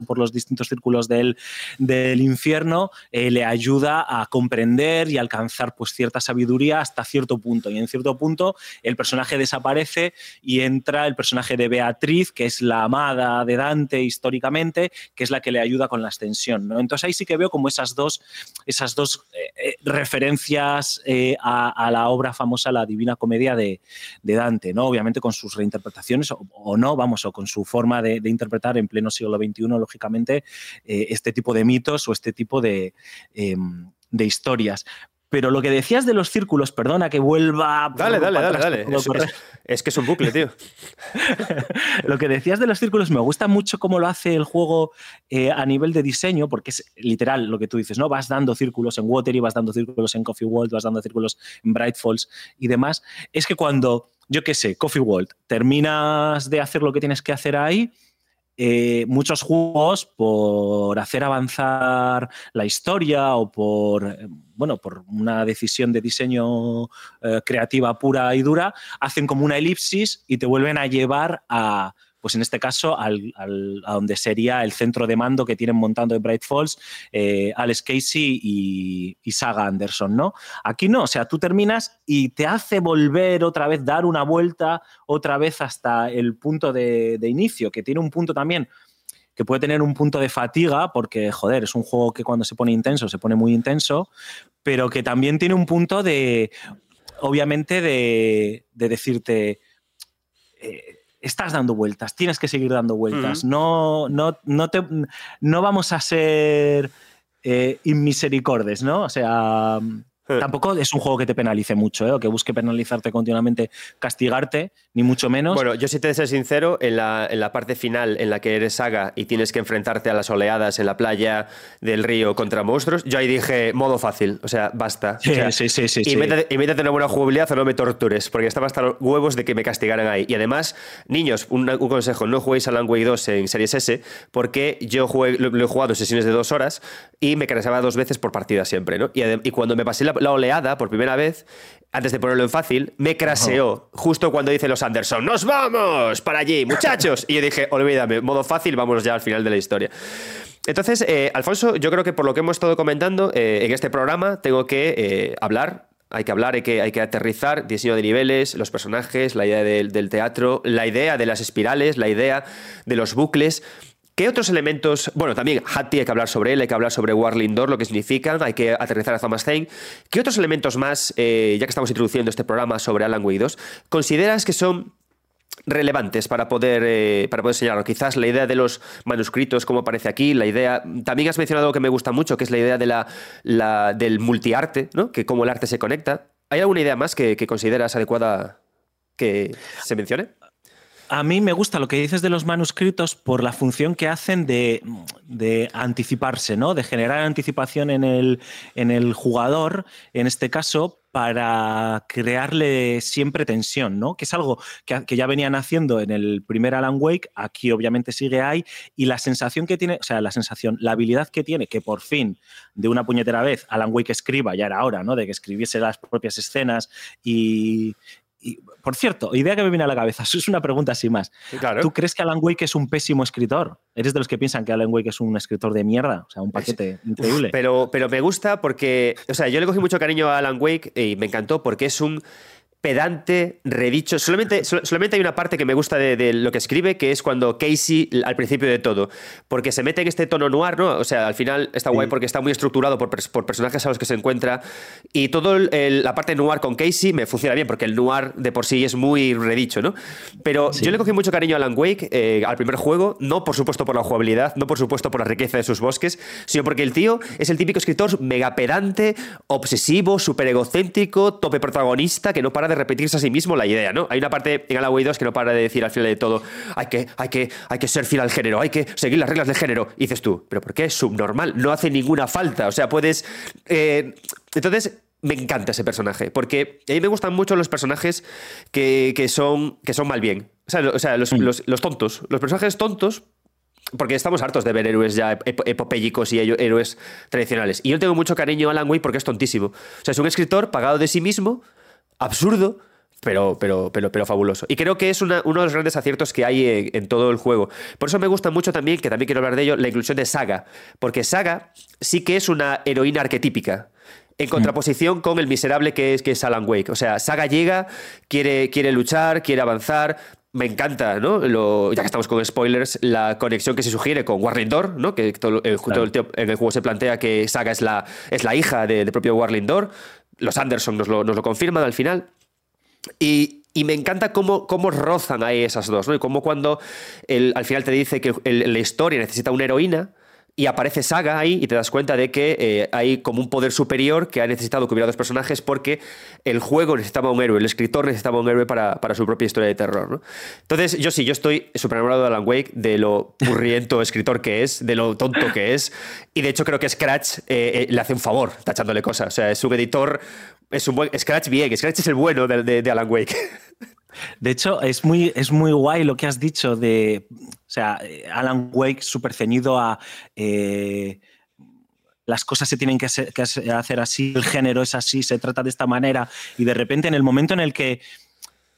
por los distintos círculos del, del infierno, eh, le ayuda a comprender y alcanzar pues, cierta sabiduría hasta cierto punto. Y en cierto punto el personaje desaparece y entra el personaje de Beatriz, que es la amada de Dante históricamente, que es la que le ayuda con la extensión. ¿no? Entonces ahí sí que veo como esas dos, esas dos eh, eh, referencias eh, a, la obra famosa, la Divina Comedia de, Dante, ¿no? obviamente con sus reinterpretaciones o, no, vamos, o con su forma de, interpretar en pleno siglo XXI, lógicamente, este tipo de mitos o este tipo de, em, de historias. Pero lo que decías de los círculos, perdona que vuelva. Dale, dale, dale, dale. Es, que es un bucle, tío. lo que decías de los círculos, me gusta mucho cómo lo hace el juego eh, a nivel de diseño, porque es literal lo que tú dices, ¿no? Vas dando círculos en Watery, vas dando círculos en Coffee World, vas dando círculos en Bright Falls y demás. Es que cuando, yo qué sé, Coffee World, terminas de hacer lo que tienes que hacer ahí eh, muchos juegos por hacer avanzar la historia o por, eh, bueno, por una decisión de diseño eh, creativa pura y dura, hacen como una elipsis y te vuelven a llevar a pues en este caso al, a donde sería el centro de mando que tienen montando en Bright Falls eh, Alex Casey y, Saga Anderson, ¿no? Aquí no, o sea, tú terminas y te hace volver otra vez, dar una vuelta otra vez hasta el punto de, inicio, que tiene un punto también que puede tener un punto de fatiga, porque, joder, es un juego que cuando se pone intenso, se pone muy intenso, pero que también tiene un punto de, obviamente, de, decirte, eh, estás dando vueltas, tienes que seguir dando vueltas. No, no, no, te, no vamos a ser eh, inmisericordes, ¿no? O sea. Tampoco es un juego que te penalice mucho, ¿eh? o que busque penalizarte continuamente, castigarte, ni mucho menos. Bueno, yo si te ser sincero, en la, en la parte final en la que eres saga y tienes que enfrentarte a las oleadas en la playa del río contra monstruos, yo ahí dije modo fácil, o sea, basta. Sí, sí, sí, sí, y, métete, y una buena jugabilidad o no me tortures, porque estaba hasta los huevos de que me castigaran ahí. Y además, niños, un, consejo, no juguéis a Alan Wake 2 en Series S, porque yo jugué, lo, he jugado sesiones de dos horas y me cansaba dos veces por partida siempre, ¿no? Y, y cuando me pasé la la, oleada por primera vez, antes de ponerlo en fácil, me craseó justo cuando dice los Anderson, ¡nos vamos para allí, muchachos! Y yo dije, olvídame, modo fácil, vámonos ya al final de la historia. Entonces, eh, Alfonso, yo creo que por lo que hemos estado comentando eh, en este programa, tengo que eh, hablar hay que hablar, hay que, hay que aterrizar, diseño de niveles, los personajes, la idea del, del, teatro, la idea de las espirales, la idea de los bucles. ¿Qué otros elementos? Bueno, también Hattie hay que hablar sobre él, hay que hablar sobre Warlindor, lo que significan, hay que aterrizar a Thomas Zane. ¿Qué otros elementos más, eh, ya que estamos introduciendo este programa sobre Alan Wake 2, consideras que son relevantes para poder, eh, para poder. Quizás la idea de los manuscritos, como aparece aquí, la idea. También has mencionado algo que me gusta mucho, que es la idea de la, del multiarte, ¿no? Que cómo el arte se conecta. ¿Hay alguna idea más que consideras adecuada que se mencione? A mí me gusta lo que dices de los manuscritos por la función que hacen de, anticiparse, ¿no? De generar anticipación en el, jugador, en este caso, para crearle siempre tensión, ¿no? Que es algo que, ya venían haciendo en el primer Alan Wake, aquí obviamente sigue ahí, y la sensación que tiene, o sea, la sensación, la habilidad que tiene, que por fin, de una puñetera vez, Alan Wake escriba, ya era hora, ¿no? De que escribiese las propias escenas y, por cierto, idea que me viene a la cabeza, es una pregunta así más. ¿Tú crees que Alan Wake es un pésimo escritor? ¿Eres de los que piensan que Alan Wake es un escritor de mierda? O sea, un paquete increíble. Pero, pero me gusta porque, o sea, yo le cogí mucho cariño a Alan Wake y me encantó porque es un pedante, redicho. Solamente, solamente hay una parte que me gusta de, lo que escribe, que es cuando Casey, al principio de todo, porque se mete en este tono noir, ¿no? O sea, al final está guay porque está muy estructurado por, personajes a los que se encuentra. Y toda la parte noir con Casey me funciona bien, porque el noir de por sí es muy redicho, ¿no? Pero yo le cogí mucho cariño a Alan Wake eh, al primer juego, no por supuesto por la jugabilidad, no por supuesto por la riqueza de sus bosques, sino porque el tío es el típico escritor mega pedante, obsesivo, súper egocéntrico, tope protagonista, que no para de repetirse a sí mismo la idea, ¿no? Hay una parte en Way 2 que no para de decir al final de todo, hay que, hay que, hay que ser fiel al género, hay que seguir las reglas del género. Y dices tú, ¿pero por qué es subnormal? No hace ninguna falta. O sea, puedes. Eh, entonces, me encanta ese personaje, porque a mí me gustan mucho los personajes que, son, que son mal bien. O sea, mm. los, tontos. Los personajes tontos, porque estamos hartos de ver héroes ya epopélicos y héroes tradicionales. Y yo tengo mucho cariño a Alan Wake porque es tontísimo. O sea, es un escritor pagado de sí mismo absurdo, pero, pero, pero, pero fabuloso. Y creo que es uno de los grandes aciertos que hay en, todo el juego. Por eso me gusta mucho también, que también quiero hablar de ello, la inclusión de Saga. Porque Saga sí que es una heroína arquetípica. En contraposición con el miserable que es, que es Alan Wake. O sea, Saga llega, quiere, quiere luchar, quiere avanzar, me encanta, ¿no? ya que estamos con spoilers, la conexión que se sugiere con Warlindor, ¿no? Que todo, en el juego se plantea que Saga es la, es la hija de, propio Warlindor los Anderson nos lo, confirman al final. Y, me encanta cómo, rozan ahí esas dos, ¿no? Y cómo cuando al final te dice que la historia necesita una heroína, y aparece Saga ahí y te das cuenta de que eh, hay como un poder superior que ha necesitado que hubiera dos personajes porque el juego necesitaba un héroe, el escritor necesitaba un héroe para, su propia historia de terror. ¿no? Entonces, yo sí, yo estoy súper enamorado de Alan Wake, de lo purriento escritor que es, de lo tonto que es. Y de hecho creo que Scratch eh, eh, le hace un favor tachándole cosas. O sea, es un editor, es un buen... Scratch bien, Scratch es el bueno de, de Alan Wake. De hecho, es muy, es muy guay lo que has dicho de, o sea, Alan Wake súper ceñido a... Eh, las cosas se tienen que hacer, así, el género es así, se trata de esta manera, y de repente en el momento en el que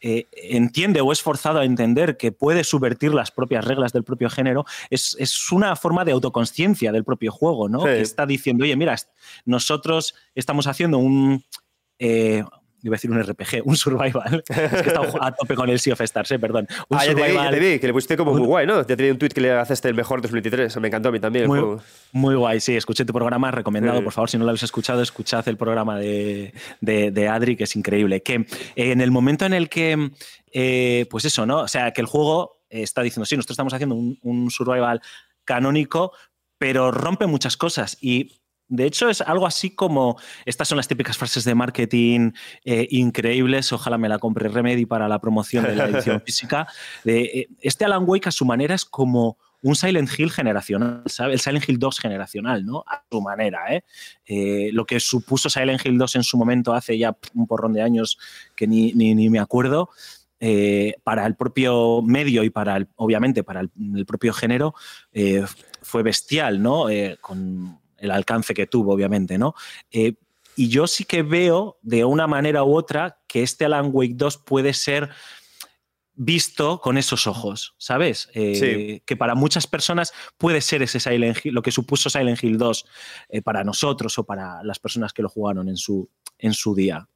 eh, entiende o es forzado a entender que puede subvertir las propias reglas del propio género, es, una forma de autoconsciencia del propio juego, ¿no? Que está diciendo, oye, mira, nosotros estamos haciendo un... Eh, iba a decir un RPG, un survival. es que he estado a tope con el Sea of Stars, eh, perdón. Un ah, ya te, vi, que le pusiste como muy guay, ¿no? Ya te vi un tweet que le haces el mejor 2023, me encantó a mí también. Muy, muy guay, sí, escuché tu programa, recomendado, por favor, si no lo habéis escuchado, escuchad el programa de, de, Adri, que es increíble. Que eh, en el momento en el que, eh, pues eso, ¿no? O sea, que el juego está diciendo, sí, nosotros estamos haciendo un, un survival canónico, pero rompe muchas cosas y De hecho, es algo así como, estas son las típicas frases de marketing eh, increíbles, ojalá me la compre Remedy para la promoción de la edición física. Eh, este Alan Wake a su manera es como un Silent Hill generacional, ¿sabes? El Silent Hill 2 generacional, ¿no? A su manera, ¿eh? ¿eh? Lo que supuso Silent Hill 2 en su momento hace ya un porrón de años que ni, ni, me acuerdo. para el propio medio y para el, obviamente para el, propio género fue bestial, ¿no? con el alcance que tuvo, obviamente, ¿no? Eh, y yo sí que veo, de una manera u otra, que este Alan Wake 2 puede ser visto con esos ojos, ¿sabes? Eh, que para muchas personas puede ser ese Silent Hill, lo que supuso Silent Hill 2 eh, para nosotros o para las personas que lo jugaron en su, en su día.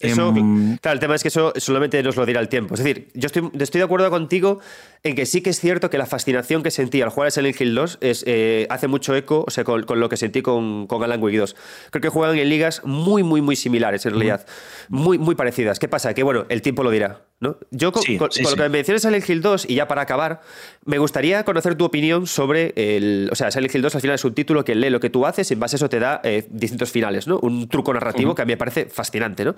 Eso, em, claro, el tema es que eso solamente nos lo dirá el tiempo. Es decir, yo estoy, estoy, de acuerdo contigo en que sí que es cierto que la fascinación que sentí al jugar a Silent Hill 2 es, eh, hace mucho eco o sea, con, lo que sentí con, con, Alan Wake 2. Creo que juegan en ligas muy, muy, muy similares en realidad. Muy, muy parecidas. ¿Qué pasa? Que bueno, el tiempo lo dirá. ¿no? Yo con, lo que me mencionas Silent Hill 2 y ya para acabar, me gustaría conocer tu opinión sobre el... O sea, Silent Hill 2 al final es un título que lee lo que tú haces y en base a eso te da eh, distintos finales, ¿no? Un truco narrativo que a mí me parece fascinante, ¿no?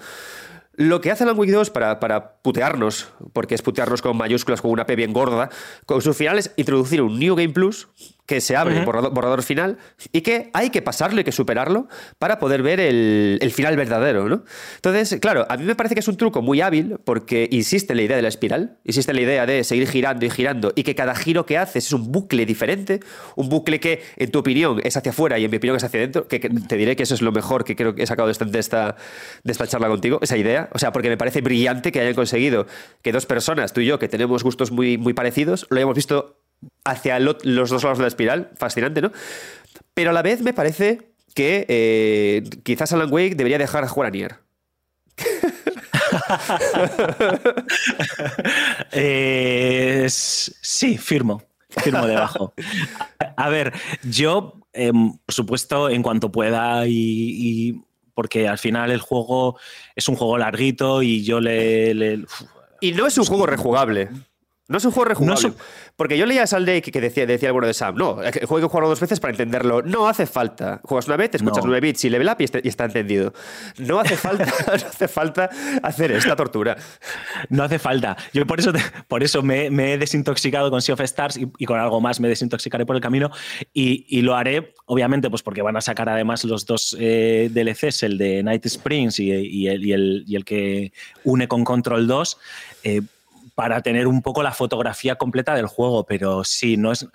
Lo que hace Alan Wake 2 para, para, putearnos, porque es putearnos con mayúsculas, con una P bien gorda, con sus finales, introducir un New Game Plus que se abre el borrador, final y que hay que pasarlo, y que superarlo para poder ver el, final verdadero, ¿no? Entonces, claro, a mí me parece que es un truco muy hábil porque insiste en la idea de la espiral, insiste en la idea de seguir girando y girando y que cada giro que haces es un bucle diferente, un bucle que en tu opinión es hacia afuera y en mi opinión es hacia adentro, que, te diré que eso es lo mejor que creo que he sacado de esta, de esta, de esta charla contigo, esa idea, o sea, porque me parece brillante que hayan conseguido que dos personas, tú y yo, que tenemos gustos muy, muy parecidos, lo hayamos visto hacia los dos lados de la espiral, fascinante, ¿no? Pero a la vez me parece que eh, quizás Alan Wake debería dejar jugar a Nier. sí, firmo. Firmo debajo. A ver, yo, em, por supuesto, en cuanto pueda y, porque al final el juego es un juego larguito y yo le... y no es un juego rejugable. No es un juego rejugable. Porque yo leía Saldake que decía, decía el bueno de Sam, no, el juego hay que jugarlo dos veces para entenderlo. No hace falta. Juegas una vez, te escuchas nueve bits y level up y, está entendido. No hace falta, no hace falta hacer esta tortura. No hace falta. Yo por eso, por eso me, he desintoxicado con Sea of Stars y, con algo más me desintoxicaré por el camino. Y, lo haré, obviamente, pues porque van a sacar además los dos eh, DLCs, el de Night Springs y, el, el, que une con Control 2 para tener un poco la fotografía completa del juego, pero sí, no es,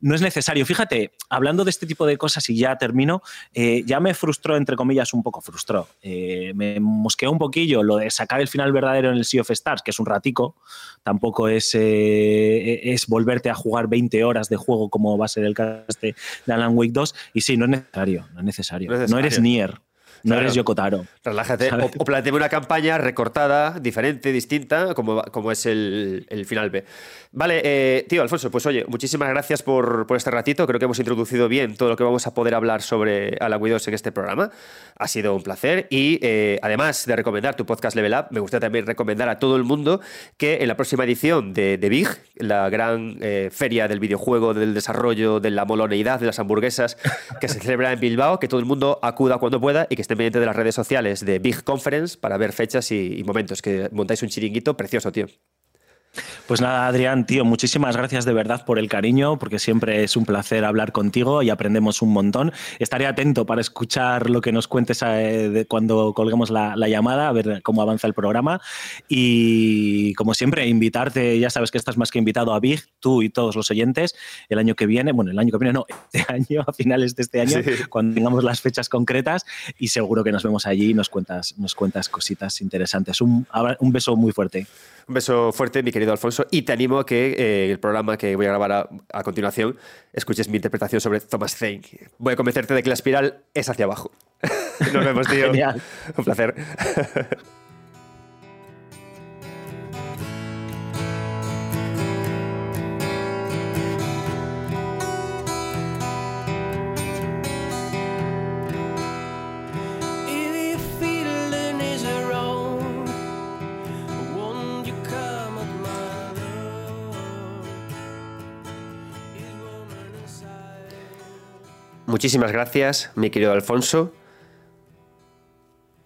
no es necesario. Fíjate, hablando de este tipo de cosas y ya termino, eh, ya me frustró, entre comillas, un poco frustró. Eh, me mosqueó un poquillo lo de sacar el final verdadero en el Sea of Stars, que es un ratico, tampoco es, eh, es volverte a jugar 20 horas de juego como va a ser el caso de Alan Wake 2, y sí, no es necesario, no es necesario. No, necesario. no eres Nier. No eres Yokotaro. Relájate. O, o una campaña recortada, diferente, distinta, como, como es el, el final B. Vale, eh, tío Alfonso, pues oye, muchísimas gracias por, por, este ratito. Creo que hemos introducido bien todo lo que vamos a poder hablar sobre Alaguidos en este programa. Ha sido un placer. Y eh, además de recomendar tu podcast Level Up, me gustaría también recomendar a todo el mundo que en la próxima edición de, de Big, la gran eh, feria del videojuego, del desarrollo, de la moloneidad, de las hamburguesas, que se celebra en Bilbao, que todo el mundo acuda cuando pueda y que estén pendientes de las redes sociales de Big Conference para ver fechas y, y momentos. Que montáis un chiringuito precioso, tío. Pues nada, Adrián, tío, muchísimas gracias de verdad por el cariño, porque siempre es un placer hablar contigo y aprendemos un montón. Estaré atento para escuchar lo que nos cuentes eh, cuando colguemos la, llamada, a ver cómo avanza el programa. Y como siempre, invitarte, ya sabes que estás más que invitado a Big, tú y todos los oyentes, el año que viene, bueno, el año que viene no, este año, a finales de este año, cuando tengamos las fechas concretas, y seguro que nos vemos allí y nos cuentas, nos cuentas cositas interesantes. Un, un beso muy fuerte. Un beso fuerte, mi querido Alfonso, y te animo a que eh, el programa que voy a grabar a, continuación escuches mi interpretación sobre Thomas Zane. Voy a convencerte de que la espiral es hacia abajo. Nos vemos, tío. Genial. Un placer. muchísimas gracias, mi querido Alfonso.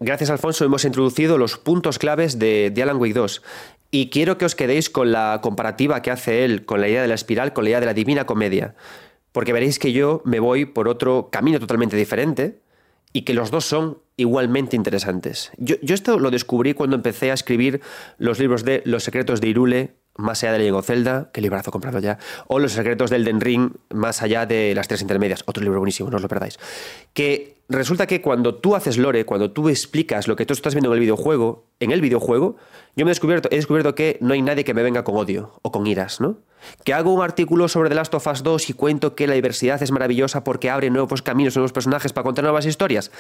Gracias, Alfonso, hemos introducido los puntos claves de, Alan Wake 2. Y quiero que os quedéis con la comparativa que hace él con la idea de la espiral, con la idea de la divina comedia. Porque veréis que yo me voy por otro camino totalmente diferente y que los dos son igualmente interesantes. Yo, esto lo descubrí cuando empecé a escribir los libros de Los secretos de Irule, más allá de Legend of Zelda, que librazo comprado ya, o Los secretos del Den Ring, más allá de las tres intermedias, otro libro buenísimo, no os lo perdáis. Que resulta que cuando tú haces lore, cuando tú explicas lo que tú estás viendo en el videojuego, en el videojuego, yo me he descubierto, he descubierto que no hay nadie que me venga con odio o con iras, ¿no? Que hago un artículo sobre The Last of Us 2 y cuento que la diversidad es maravillosa porque abre nuevos caminos, nuevos personajes para contar nuevas historias.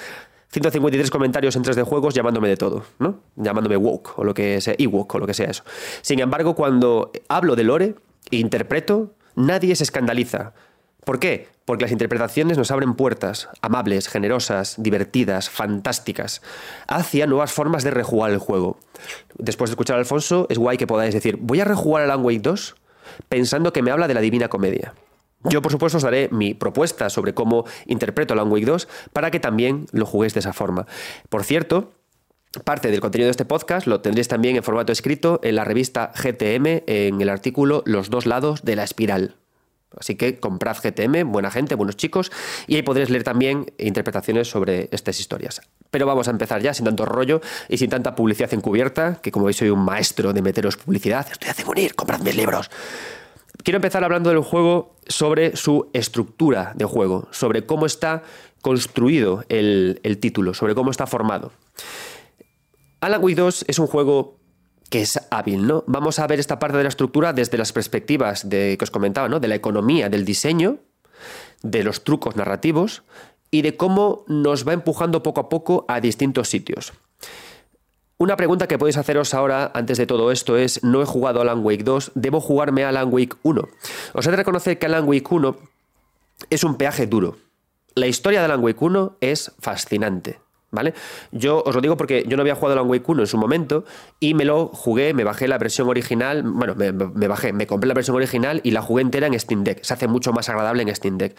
153 comentarios en 3 de juegos llamándome de todo, ¿no? Llamándome woke o lo que sea, Ewok o lo que sea eso. Sin embargo, cuando hablo de lore e interpreto, nadie se escandaliza. ¿Por qué? Porque las interpretaciones nos abren puertas amables, generosas, divertidas, fantásticas, hacia nuevas formas de rejugar el juego. Después de escuchar a Alfonso, es guay que podáis decir, voy a rejugar Alan Wake 2 pensando que me habla de la Divina Comedia. Yo, por supuesto, os daré mi propuesta sobre cómo interpreto Alan Wake 2 para que también lo juguéis de esa forma. Por cierto, Parte del contenido de este podcast lo tendréis también en formato escrito en la revista GTM en el artículo Los dos lados de la espiral. Así que comprad GTM, buena gente, buenos chicos, y ahí podréis leer también interpretaciones sobre estas historias. Pero vamos a empezar ya sin tanto rollo y sin tanta publicidad encubierta, que como veis soy un maestro de meteros publicidad, estoy a unir, comprad mis libros. Quiero empezar hablando del juego sobre su estructura de juego, sobre cómo está construido el, el título, sobre cómo está formado. Alan Wake 2 es un juego que es hábil, ¿no? Vamos a ver esta parte de la estructura desde las perspectivas de, que os comentaba, ¿no? De la economía, del diseño, de los trucos narrativos y de cómo nos va empujando poco a poco a distintos sitios. Una pregunta que podéis haceros ahora, antes de todo esto, es: no he jugado Alan Wake 2, debo jugarme a Alan Wake 1. Os he de reconocer que Alan Wake 1 es un peaje duro. La historia de Alan Wake 1 es fascinante. ¿Vale? Yo os lo digo porque yo no había jugado Alan Wake 1 en su momento y me lo jugué, me bajé la versión original, bueno, me, bajé, me compré la versión original y la jugué entera en Steam Deck. Se hace mucho más agradable en Steam Deck.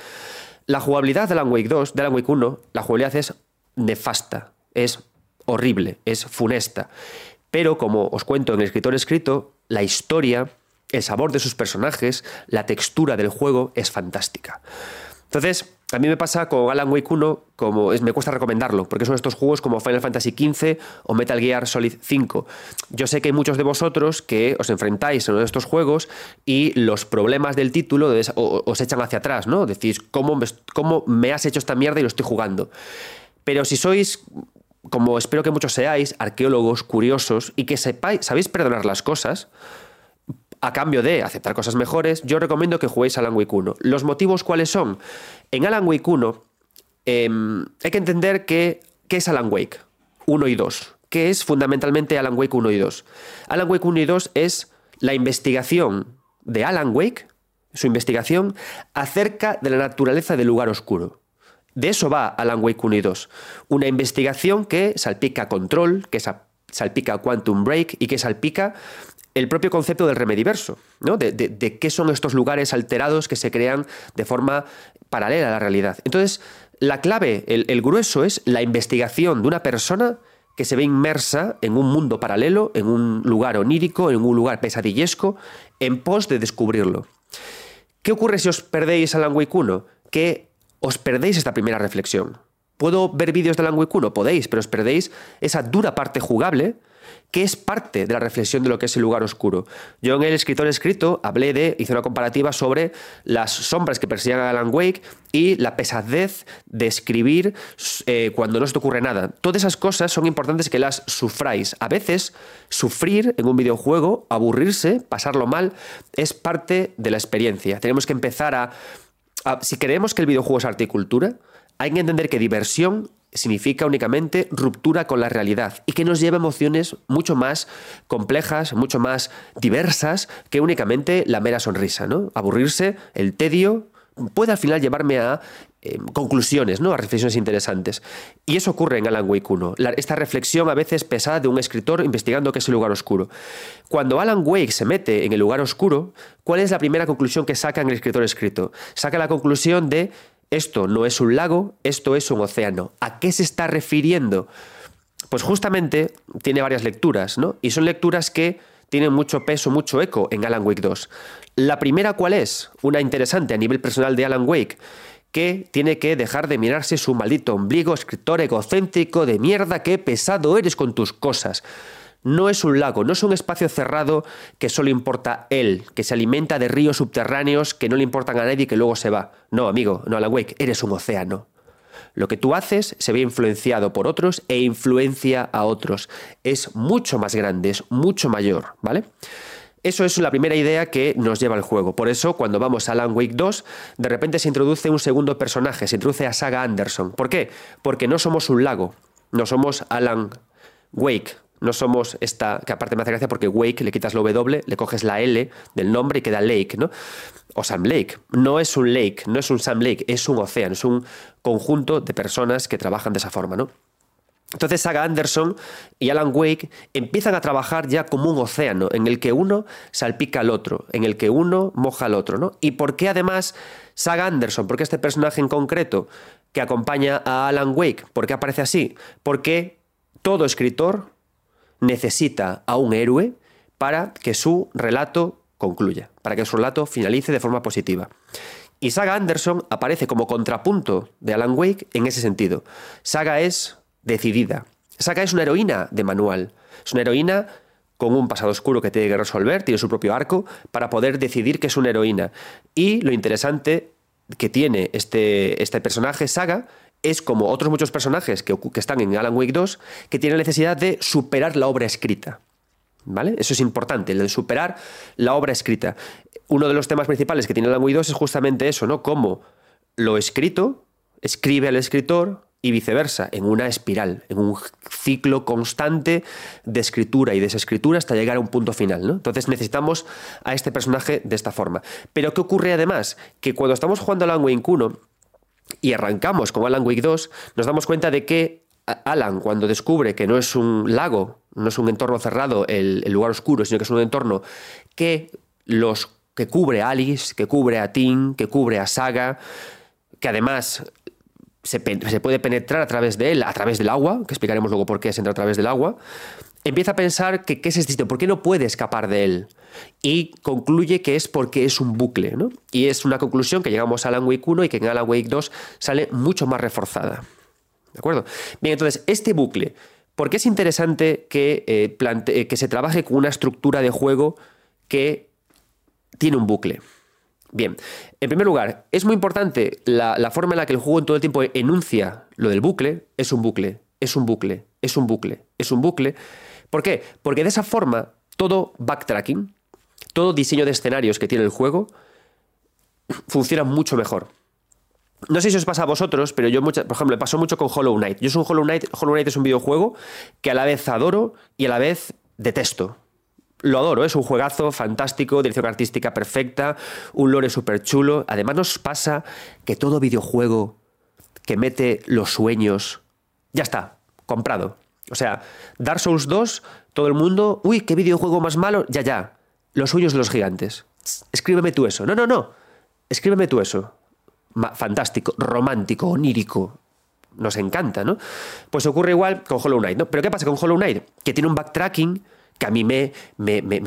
La jugabilidad de Alan Wake 2, de Alan Wake 1, la jugabilidad es nefasta, es horrible, es funesta. Pero como os cuento en el escritor escrito, la historia, el sabor de sus personajes, la textura del juego es fantástica. Entonces, a mí me pasa con Alan Wake 1, como es, me cuesta recomendarlo, porque son estos juegos como Final Fantasy XV o Metal Gear Solid 5. Yo sé que hay muchos de vosotros que os enfrentáis en uno de estos juegos y los problemas del título os echan hacia atrás, ¿no? Decís, ¿cómo me, ¿cómo me has hecho esta mierda y lo estoy jugando? Pero si sois como espero que muchos seáis, arqueólogos, curiosos y que sepáis, sabéis perdonar las cosas, a cambio de aceptar cosas mejores, yo recomiendo que juguéis Alan Wake 1. ¿Los motivos cuáles son? En Alan Wake 1 em, hay que entender que, qué es Alan Wake 1 y 2. ¿Qué es fundamentalmente Alan Wake 1 y 2? Alan Wake 1 y 2 es la investigación de Alan Wake, su investigación acerca de la naturaleza del lugar oscuro. De eso va Alan Wake 1 y 2. Una investigación que salpica control, que salpica Quantum Break y que salpica el propio concepto del remediverso, ¿no? De, qué son estos lugares alterados que se crean de forma paralela a la realidad. Entonces, la clave, el, grueso es la investigación de una persona que se ve inmersa en un mundo paralelo, en un lugar onírico, en un lugar pesadillesco, en pos de descubrirlo. ¿Qué ocurre si os perdéis Wake 1? Que os perdéis esta primera reflexión. ¿Puedo ver vídeos de 1? Podéis, pero os perdéis esa dura parte jugable que es parte de la reflexión de lo que es el lugar oscuro. Yo en el escritor escrito hablé de, hice una comparativa sobre las sombras que persiguen a Alan Wake y la pesadez de escribir eh, cuando no se te ocurre nada. Todas esas cosas son importantes que las sufráis. A veces, sufrir en un videojuego, aburrirse, pasarlo mal, es parte de la experiencia. Tenemos que empezar a... si queremos que el videojuego es arte y cultura, hay que entender que diversión significa únicamente ruptura con la realidad y que nos lleva a emociones mucho más complejas, mucho más diversas que únicamente la mera sonrisa, ¿no? Aburrirse, el tedio, puede al final llevarme a eh, conclusiones, ¿no? a reflexiones interesantes. Y eso ocurre en Alan Wake 1. esta reflexión a veces pesada de un escritor investigando qué es el lugar oscuro. Cuando Alan Wake se mete en el lugar oscuro, ¿cuál es la primera conclusión que saca en el escritor escrito? Saca la conclusión de esto no es un lago, esto es un océano. ¿A qué se está refiriendo? Pues justamente tiene varias lecturas, ¿no? Y son lecturas que tienen mucho peso, mucho eco en Alan Wake 2. La primera, ¿cuál es? Una interesante a nivel personal de Alan Wake, que tiene que dejar de mirarse su maldito ombligo, escritor egocéntrico de mierda, qué pesado eres con tus cosas. No es un lago, no es un espacio cerrado que solo importa él, que se alimenta de ríos subterráneos que no le importan a nadie y que luego se va. No, amigo, no, Alan Wake, eres un océano. Lo que tú haces se ve influenciado por otros e influencia a otros. Es mucho más grande, es mucho mayor, ¿vale? Eso es la primera idea que nos lleva al juego. Por eso, cuando vamos a Alan Wake 2, de repente se introduce un segundo personaje, se introduce a Saga Anderson. ¿Por qué? Porque no somos un lago, no somos Alan Wake, no somos esta, que aparte me hace gracia porque Wake le quitas la W, le coges la L del nombre y queda Lake, ¿no? O Sam Lake. No es un lake, no es un Sam Lake, es un océano, es un conjunto de personas que trabajan de esa forma, ¿no? Entonces Saga Anderson y Alan Wake empiezan a trabajar ya como un océano en el que uno salpica al otro, en el que uno moja al otro, ¿no? Y por qué además Saga Anderson, por qué este personaje en concreto que acompaña a Alan Wake, por qué aparece así? Porque todo escritor necesita a un héroe para que su relato concluya, para que su relato finalice de forma positiva. Y Saga Anderson aparece como contrapunto de Alan Wake en ese sentido. Saga es decidida. Saga es una heroína de manual. Es una heroína con un pasado oscuro que tiene que resolver, tiene su propio arco, para poder decidir que es una heroína. Y lo interesante que tiene este, este personaje, Saga, es como otros muchos personajes que, están en Alan Wake 2, que tienen necesidad de superar la obra escrita. ¿Vale? Eso es importante, el de superar la obra escrita. Uno de los temas principales que tiene Alan Wake 2 es justamente eso, ¿no? Cómo lo escrito escribe al escritor y viceversa, en una espiral, en un ciclo constante de escritura y desescritura hasta llegar a un punto final. ¿no? Entonces necesitamos a este personaje de esta forma. Pero ¿qué ocurre además? Que cuando estamos jugando a Alan Wake 1 y arrancamos con Alan Wake 2, nos damos cuenta de que Alan, cuando descubre que no es un lago, no es un entorno cerrado, el, lugar oscuro, sino que es un entorno que los que cubre a Alice, que cubre a Tim, que cubre a Saga, que además se, puede penetrar a través de él, a través del agua, que explicaremos luego por qué se entra a través del agua, empieza a pensar que qué es este por qué no puede escapar de él. Y concluye que es porque es un bucle, ¿no? Y es una conclusión que llegamos a Alan Wake 1 y que en Alan Wake 2 sale mucho más reforzada. ¿De acuerdo? Bien, entonces, este bucle, ¿por qué es interesante que, eh, eh, que se trabaje con una estructura de juego que tiene un bucle? Bien, en primer lugar, es muy importante la, forma en la que el juego en todo el tiempo enuncia lo del bucle. Es un bucle, es un bucle, es un bucle, es un bucle. ¿Por qué? Porque de esa forma todo backtracking, todo diseño de escenarios que tiene el juego, funciona mucho mejor. No sé si os pasa a vosotros, pero yo, por ejemplo, me pasó mucho con Hollow Knight. Yo soy un Hollow Knight, Hollow Knight es un videojuego que a la vez adoro y a la vez detesto lo adoro, es un juegazo fantástico, dirección artística perfecta, un lore súper chulo. Además nos pasa que todo videojuego que mete los sueños, ya está, comprado. O sea, Dark Souls 2, todo el mundo, uy, qué videojuego más malo, ya, ya, los sueños de los gigantes. Escríbeme tú eso. No, no, no, escríbeme tú eso. fantástico, romántico, onírico, nos encanta, ¿no? Pues ocurre igual con Hollow Knight, ¿no? Pero ¿qué pasa con Hollow Knight? Que tiene un backtracking que a mí me,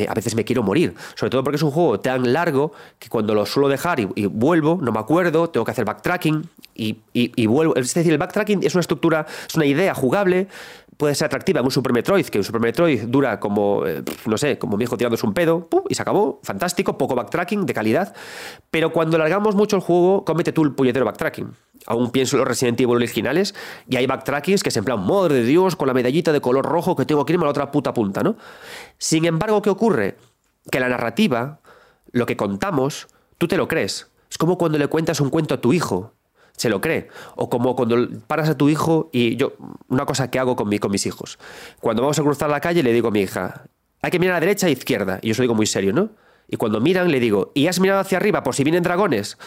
a veces me quiero morir. Sobre todo porque es un juego tan largo que cuando lo suelo dejar y, vuelvo, no me acuerdo, tengo que hacer backtracking y, vuelvo. Es decir, el backtracking es una estructura, es una idea jugable, puede ser atractiva en un Super Metroid, que un Super Metroid dura como, eh, no sé, como mi hijo tirándose un pedo, y se acabó, fantástico, poco backtracking, de calidad. Pero cuando largamos mucho el juego, comete tú el puñetero backtracking. Aún pienso en los Resident Evil originales y hay backtrackings que se en plan, madre de Dios, con la medallita de color rojo que tengo que irme a la otra puta punta, ¿no? Sin embargo, ¿qué ocurre? Que la narrativa, lo que contamos, tú te lo crees. Es como cuando le cuentas un cuento a tu hijo se lo cree. O como cuando paras a tu hijo y yo, una cosa que hago con, con mis hijos. Cuando vamos a cruzar la calle le digo a mi hija, hay que mirar a la derecha e izquierda. Y yo se lo digo muy serio, ¿no? Y cuando miran le digo, ¿y has mirado hacia arriba por si vienen dragones?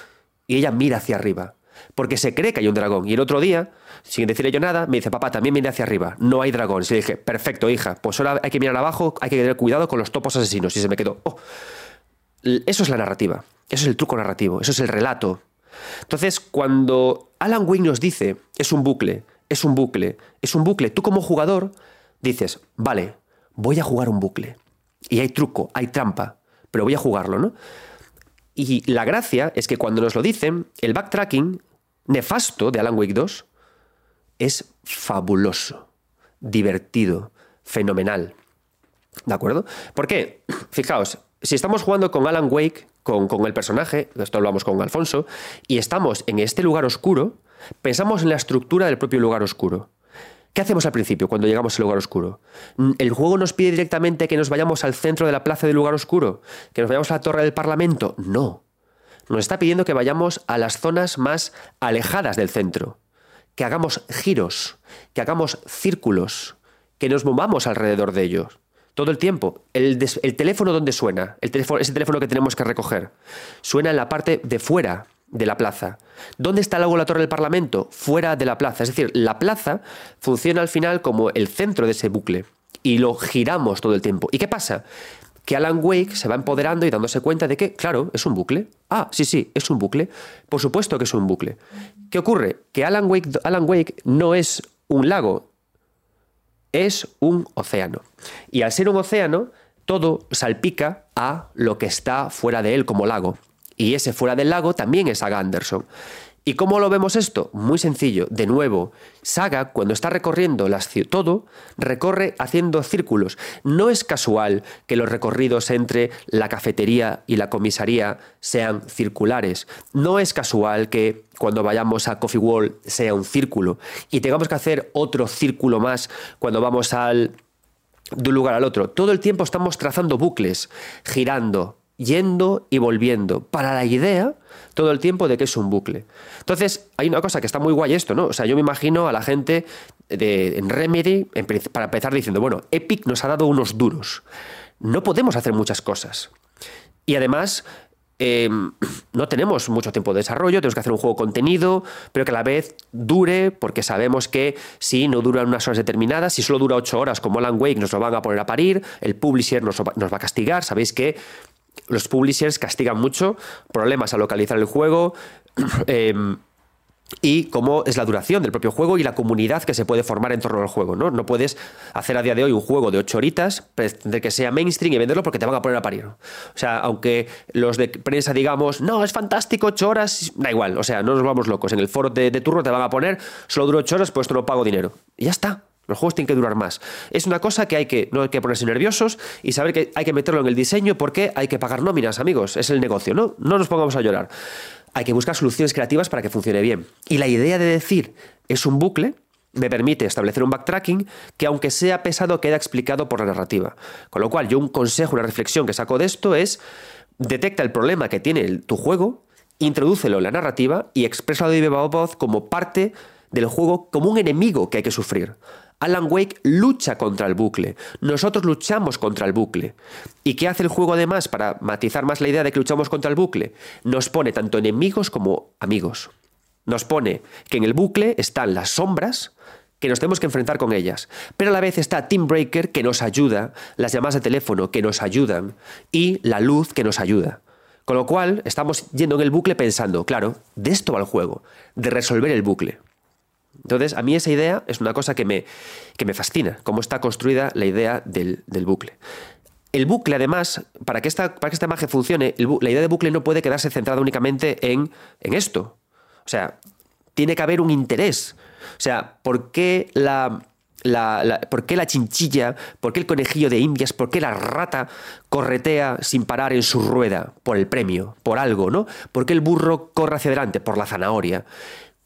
Y ella mira hacia arriba. Porque se cree que hay un dragón. Y el otro día, sin decirle yo nada, me dice, papá, también viene hacia arriba. No hay dragón. Y le dije, perfecto, hija. Pues ahora hay que mirar abajo, hay que tener cuidado con los topos asesinos. Y se me quedó, oh". Eso es la narrativa. Eso es el truco narrativo. Eso es el relato Entonces, cuando Alan Wake nos dice, es un bucle, es un bucle, es un bucle, tú como jugador dices, vale, voy a jugar un bucle. Y hay truco, hay trampa, pero voy a jugarlo, ¿no? Y la gracia es que cuando nos lo dicen, el backtracking nefasto de Alan Wake 2 es fabuloso, divertido, fenomenal. ¿De acuerdo? ¿Por qué? Fijaos, si estamos jugando con Alan Wake, con, el personaje, esto hablamos con Alfonso, y estamos en este lugar oscuro, pensamos en la estructura del propio lugar oscuro. ¿Qué hacemos al principio cuando llegamos al lugar oscuro? ¿El juego nos pide directamente que nos vayamos al centro de la plaza del lugar oscuro? ¿Que nos vayamos a la torre del Parlamento? No. Nos está pidiendo que vayamos a las zonas más alejadas del centro, que hagamos giros, que hagamos círculos, que nos movamos alrededor de ellos. Todo el tiempo. El, teléfono, ¿dónde suena? El teléfono, ese teléfono que tenemos que recoger. Suena en la parte de fuera de la plaza. ¿Dónde está luego la torre del Parlamento? Fuera de la plaza. Es decir, la plaza funciona al final como el centro de ese bucle y lo giramos todo el tiempo. ¿Y qué pasa? Que Alan Wake se va empoderando y dándose cuenta de que, claro, es un bucle. Ah, sí, sí, es un bucle. Por supuesto que es un bucle. ¿Qué ocurre? Que Alan Wake, Alan Wake no es un lago, es un océano. Y al ser un océano, todo salpica a lo que está fuera de él como lago. Y ese fuera del lago también es Saga Anderson. ¿Y cómo lo vemos esto? Muy sencillo. De nuevo, Saga, cuando está recorriendo las, todo, recorre haciendo círculos. No es casual que los recorridos entre la cafetería y la comisaría sean circulares. No es casual que cuando vayamos a Coffee Wall sea un círculo y tengamos que hacer otro círculo más cuando vamos al de un lugar al otro. Todo el tiempo estamos trazando bucles, girando, yendo y volviendo, para la idea todo el tiempo de que es un bucle. Entonces, hay una cosa que está muy guay esto, ¿no? O sea, yo me imagino a la gente de, en Remedy, para empezar diciendo, bueno, Epic nos ha dado unos duros. No podemos hacer muchas cosas. Y además, em, no tenemos mucho tiempo de desarrollo, tenemos que hacer un juego contenido, pero que a la vez dure, porque sabemos que si no dura unas horas determinadas, si solo dura ocho horas como Alan Wake, nos lo van a poner a parir, el publisher nos va a castigar, sabéis que los publishers castigan mucho problemas a localizar el juego. Em, y cómo es la duración del propio juego y la comunidad que se puede formar en torno al juego. ¿no? no puedes hacer a día de hoy un juego de 8 horitas, de que sea mainstream y venderlo porque te van a poner a parir. O sea, aunque los de prensa digamos, no, es fantástico, 8 horas, da igual, o sea, no nos vamos locos. En el foro de, turno te van a poner, solo duro 8 horas, pues esto no pago dinero. Y ya está. Los juegos tienen que durar más. Es una cosa que hay que, no hay que ponerse nerviosos y saber que hay que meterlo en el diseño porque hay que pagar nóminas, amigos. Es el negocio, ¿no? No nos pongamos a llorar. Hay que buscar soluciones creativas para que funcione bien. Y la idea de decir es un bucle me permite establecer un backtracking que aunque sea pesado queda explicado por la narrativa. Con lo cual yo un consejo, una reflexión que saco de esto es detecta el problema que tiene tu juego, introdúcelo en la narrativa y expresa de viva voz como parte del juego como un enemigo que hay que sufrir. Alan Wake lucha contra el bucle. Nosotros luchamos contra el bucle. ¿Y qué hace el juego además para matizar más la idea de que luchamos contra el bucle? Nos pone tanto enemigos como amigos. Nos pone que en el bucle están las sombras, que nos tenemos que enfrentar con ellas. Pero a la vez está Team Breaker que nos ayuda, las llamadas de teléfono que nos ayudan y la luz que nos ayuda. Con lo cual estamos yendo en el bucle pensando, claro, de esto va el juego, de resolver el bucle. Entonces, a mí esa idea es una cosa que me, que me fascina, cómo está construida la idea del, bucle. El bucle, además, para que esta, para que esta imagen funcione, la idea de bucle no puede quedarse centrada únicamente en, en esto. O sea, tiene que haber un interés. O sea, ¿por qué la, ¿por qué la chinchilla, por qué el conejillo de indias, por qué la rata corretea sin parar en su rueda? Por el premio, por algo, ¿no? ¿Por qué el burro corre hacia adelante? Por la zanahoria.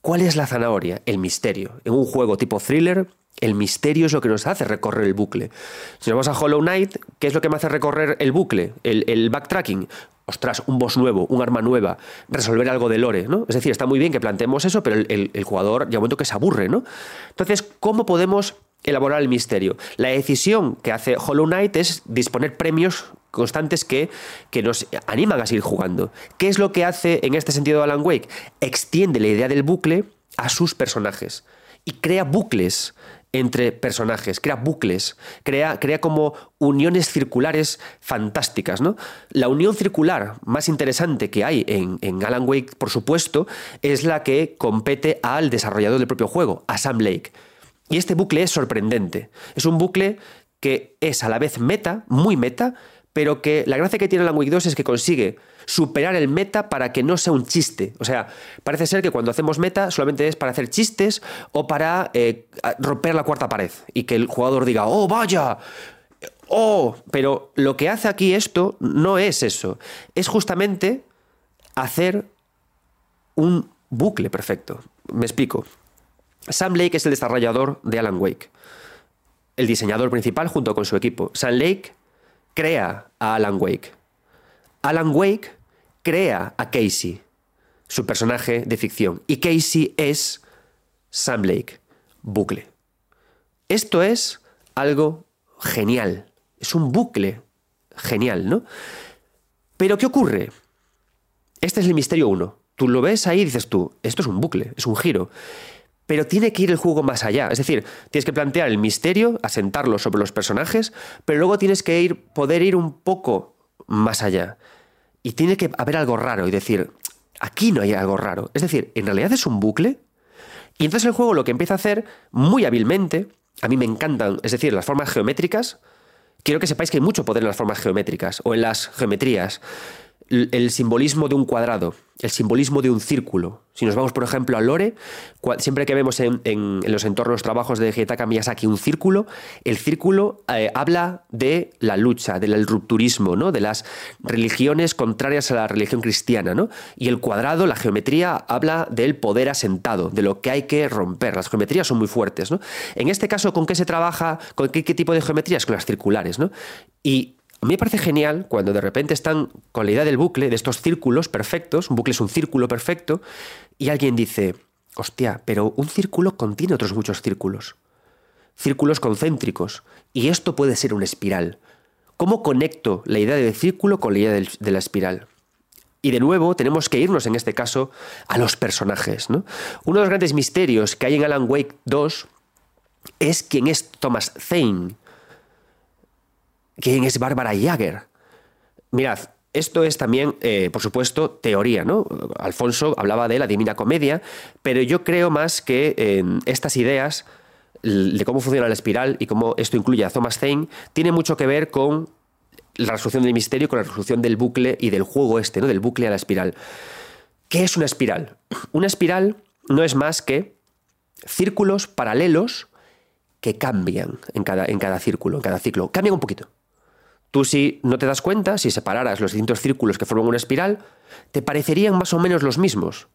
¿Cuál es la zanahoria? El misterio. En un juego tipo thriller, el misterio es lo que nos hace recorrer el bucle. Si nos vamos a Hollow Knight, ¿qué es lo que me hace recorrer el bucle? El, backtracking. Ostras, un boss nuevo, un arma nueva, resolver algo de lore, ¿no? Es decir, está muy bien que planteemos eso, pero el, el jugador llega un momento que se aburre, ¿no? Entonces, ¿cómo podemos elaborar el misterio? La decisión que hace Hollow Knight es disponer premios constantes que, que nos animan a seguir jugando. ¿Qué es lo que hace en este sentido Alan Wake? Extiende la idea del bucle a sus personajes y crea bucles entre personajes, crea bucles, crea, crea como uniones circulares fantásticas. ¿no? La unión circular más interesante que hay en, en, Alan Wake, por supuesto, es la que compete al desarrollador del propio juego, a Sam Lake. Y este bucle es sorprendente. Es un bucle que es a la vez meta, muy meta, pero que la gracia que tiene Alan Wake 2 es que consigue superar el meta para que no sea un chiste. O sea, parece ser que cuando hacemos meta solamente es para hacer chistes o para eh, romper la cuarta pared y que el jugador diga, oh, vaya, oh, pero lo que hace aquí esto no es eso, es justamente hacer un bucle perfecto. Me explico. Sam Lake es el desarrollador de Alan Wake, el diseñador principal junto con su equipo. Sam Lake crea a Alan Wake. Alan Wake crea a Casey, su personaje de ficción. Y Casey es Sam Lake, bucle. Esto es algo genial. Es un bucle genial, ¿no? Pero ¿qué ocurre? Este es el misterio 1. Tú lo ves ahí y dices tú, esto es un bucle, es un giro. Pero tiene que ir el juego más allá. Es decir, tienes que plantear el misterio, asentarlo sobre los personajes, pero luego tienes que ir, poder ir un poco más allá. Y tiene que haber algo raro y decir, aquí no hay algo raro. Es decir, en realidad es un bucle. Y entonces el juego lo que empieza a hacer muy hábilmente, a mí me encantan, es decir, las formas geométricas. Quiero que sepáis que hay mucho poder en las formas geométricas o en las geometrías el simbolismo de un cuadrado, el simbolismo de un círculo. Si nos vamos, por ejemplo, a Lore, siempre que vemos en, los entornos trabajos de Hidetaka Miyazaki un círculo, el círculo eh, habla de la lucha, del rupturismo, ¿no? de las religiones contrarias a la religión cristiana. ¿no? Y el cuadrado, la geometría, habla del poder asentado, de lo que hay que romper. Las geometrías son muy fuertes. ¿no? En este caso, ¿con qué se trabaja? ¿Con qué, qué tipo de geometrías? Con las circulares. ¿no? Y me parece genial cuando de repente están con la idea del bucle, de estos círculos perfectos, un bucle es un círculo perfecto, y alguien dice, hostia, pero un círculo contiene otros muchos círculos. Círculos concéntricos, y esto puede ser una espiral. ¿Cómo conecto la idea del círculo con la idea de la espiral? Y de nuevo tenemos que irnos en este caso a los personajes. Uno de los grandes misterios que hay en Alan Wake 2 es quién es Thomas Zane. ¿Quién es Bárbara Jagger? Mirad, esto es también, eh, por supuesto, teoría, ¿no? Alfonso hablaba de la Divina Comedia, pero yo creo más que en estas ideas de cómo funciona la espiral y cómo esto incluye a Thomas Zane, tiene mucho que ver con la resolución del misterio, con la resolución del bucle y del juego este, ¿no? Del bucle a la espiral. ¿Qué es una espiral? Una espiral no es más que círculos paralelos que cambian en cada, en cada círculo, en cada ciclo. Cambian un poquito. Tú si no te das cuenta, si separaras los distintos círculos que forman una espiral, te parecerían más o menos los mismos.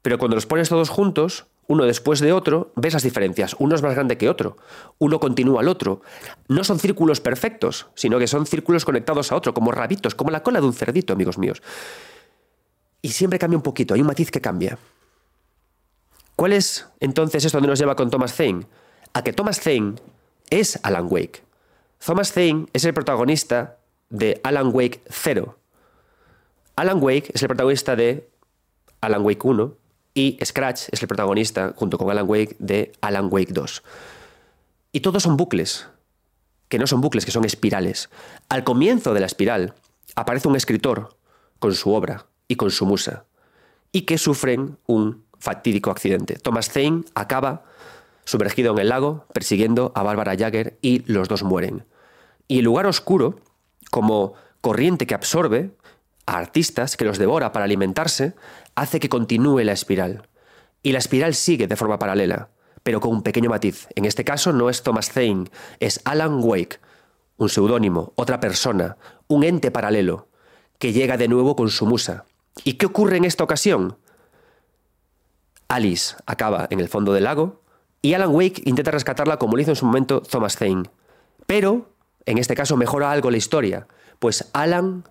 Pero cuando los pones todos juntos, uno después de otro, ves las diferencias. Uno es más grande que otro, uno continúa al otro. No son círculos perfectos, sino que son círculos conectados a otro, como rabitos, como la cola de un cerdito, amigos míos. Y siempre cambia un poquito, hay un matiz que cambia. ¿Cuál es entonces esto donde nos lleva con Thomas Zane? A que Thomas Zane es Alan Wake. Thomas Zane es el protagonista de Alan Wake 0. Alan Wake es el protagonista de Alan Wake 1 y Scratch es el protagonista, junto con Alan Wake, de Alan Wake 2. Y todos son bucles, que no son bucles, que son espirales. Al comienzo de la espiral aparece un escritor con su obra y con su musa, y que sufren un fatídico accidente. Thomas Zane acaba sumergido en el lago, persiguiendo a Bárbara Jagger y los dos mueren. Y el lugar oscuro, como corriente que absorbe a artistas, que los devora para alimentarse, hace que continúe la espiral. Y la espiral sigue de forma paralela, pero con un pequeño matiz. En este caso no es Thomas Zane, es Alan Wake, un seudónimo, otra persona, un ente paralelo, que llega de nuevo con su musa. ¿Y qué ocurre en esta ocasión? Alice acaba en el fondo del lago, y Alan Wake intenta rescatarla como lo hizo en su momento Thomas Zane. Pero, en este caso, mejora algo la historia, pues Alan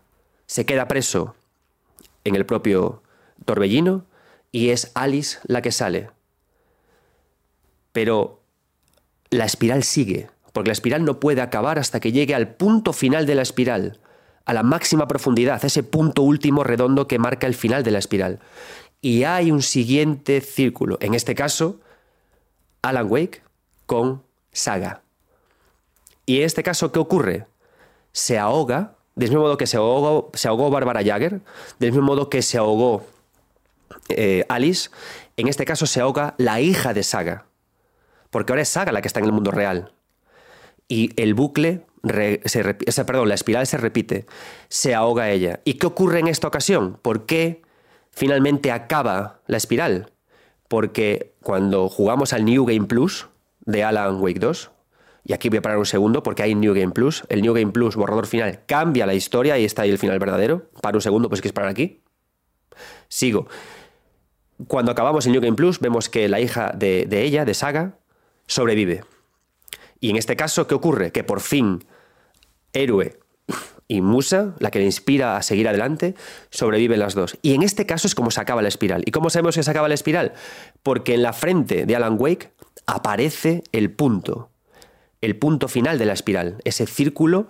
se queda preso en el propio torbellino y es Alice la que sale. Pero la espiral sigue, porque la espiral no puede acabar hasta que llegue al punto final de la espiral, a la máxima profundidad, ese punto último redondo que marca el final de la espiral. Y hay un siguiente círculo, en este caso, Alan Wake con Saga. Y en este caso, ¿qué ocurre? Se ahoga, del mismo modo que se ahogó, se ahogó Bárbara Jagger, del mismo modo que se ahogó eh, Alice, en este caso se ahoga la hija de Saga. Porque ahora es Saga la que está en el mundo real. Y el bucle, se, perdón, la espiral se repite, se ahoga ella. ¿Y qué ocurre en esta ocasión? ¿Por qué finalmente acaba la espiral? Porque cuando jugamos al New Game Plus de Alan Wake 2, y aquí voy a parar un segundo porque hay New Game Plus. El New Game Plus, borrador final, cambia la historia y está ahí el final verdadero. Para un segundo, pues que es parar aquí. Sigo. Cuando acabamos el New Game Plus, vemos que la hija de, de ella, de Saga, sobrevive. Y en este caso, ¿qué ocurre? Que por fin, héroe y Musa, la que le inspira a seguir adelante, sobreviven las dos. Y en este caso es como se acaba la espiral. ¿Y cómo sabemos que se acaba la espiral? Porque en la frente de Alan Wake aparece el punto el punto final de la espiral, ese círculo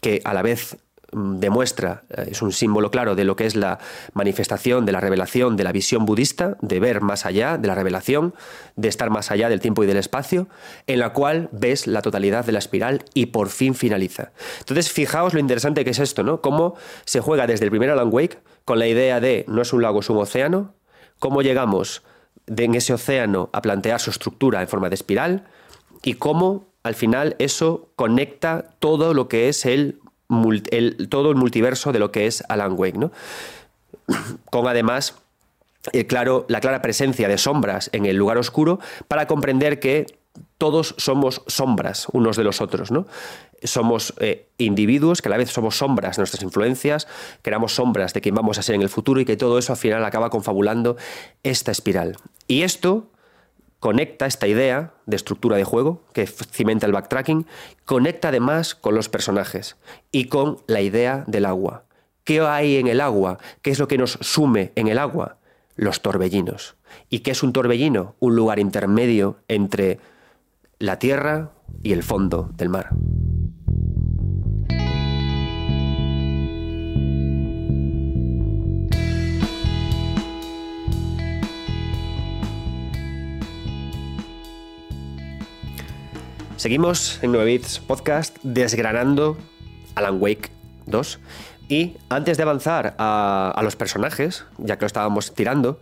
que a la vez demuestra, eh, es un símbolo claro de lo que es la manifestación de la revelación de la visión budista, de ver más allá de la revelación, de estar más allá del tiempo y del espacio, en la cual ves la totalidad de la espiral y por fin finaliza. Entonces, fijaos lo interesante que es esto, ¿no? Cómo se juega desde el primer Alan Wake con la idea de no es un lago, es un océano, cómo llegamos en ese océano a plantear su estructura en forma de espiral y cómo al final eso conecta todo lo que es el, todo el multiverso de lo que es Alan Wake, ¿no? Con además eh, claro, la clara presencia de sombras en el lugar oscuro para comprender que todos somos sombras unos de los otros, ¿no? Somos eh, individuos que a la vez somos sombras de nuestras influencias, que éramos sombras de quien vamos a ser en el futuro y que todo eso al final acaba confabulando esta espiral. Y esto conecta esta idea de estructura de juego que cimenta el backtracking, conecta además con los personajes y con la idea del agua. ¿Qué hay en el agua? ¿Qué es lo que nos sume en el agua? Los torbellinos. ¿Y qué es un torbellino? Un lugar intermedio entre la tierra y el fondo del mar. Seguimos en 9 Bits Podcast desgranando Alan Wake 2. Y antes de avanzar a, los personajes, ya que lo estábamos tirando,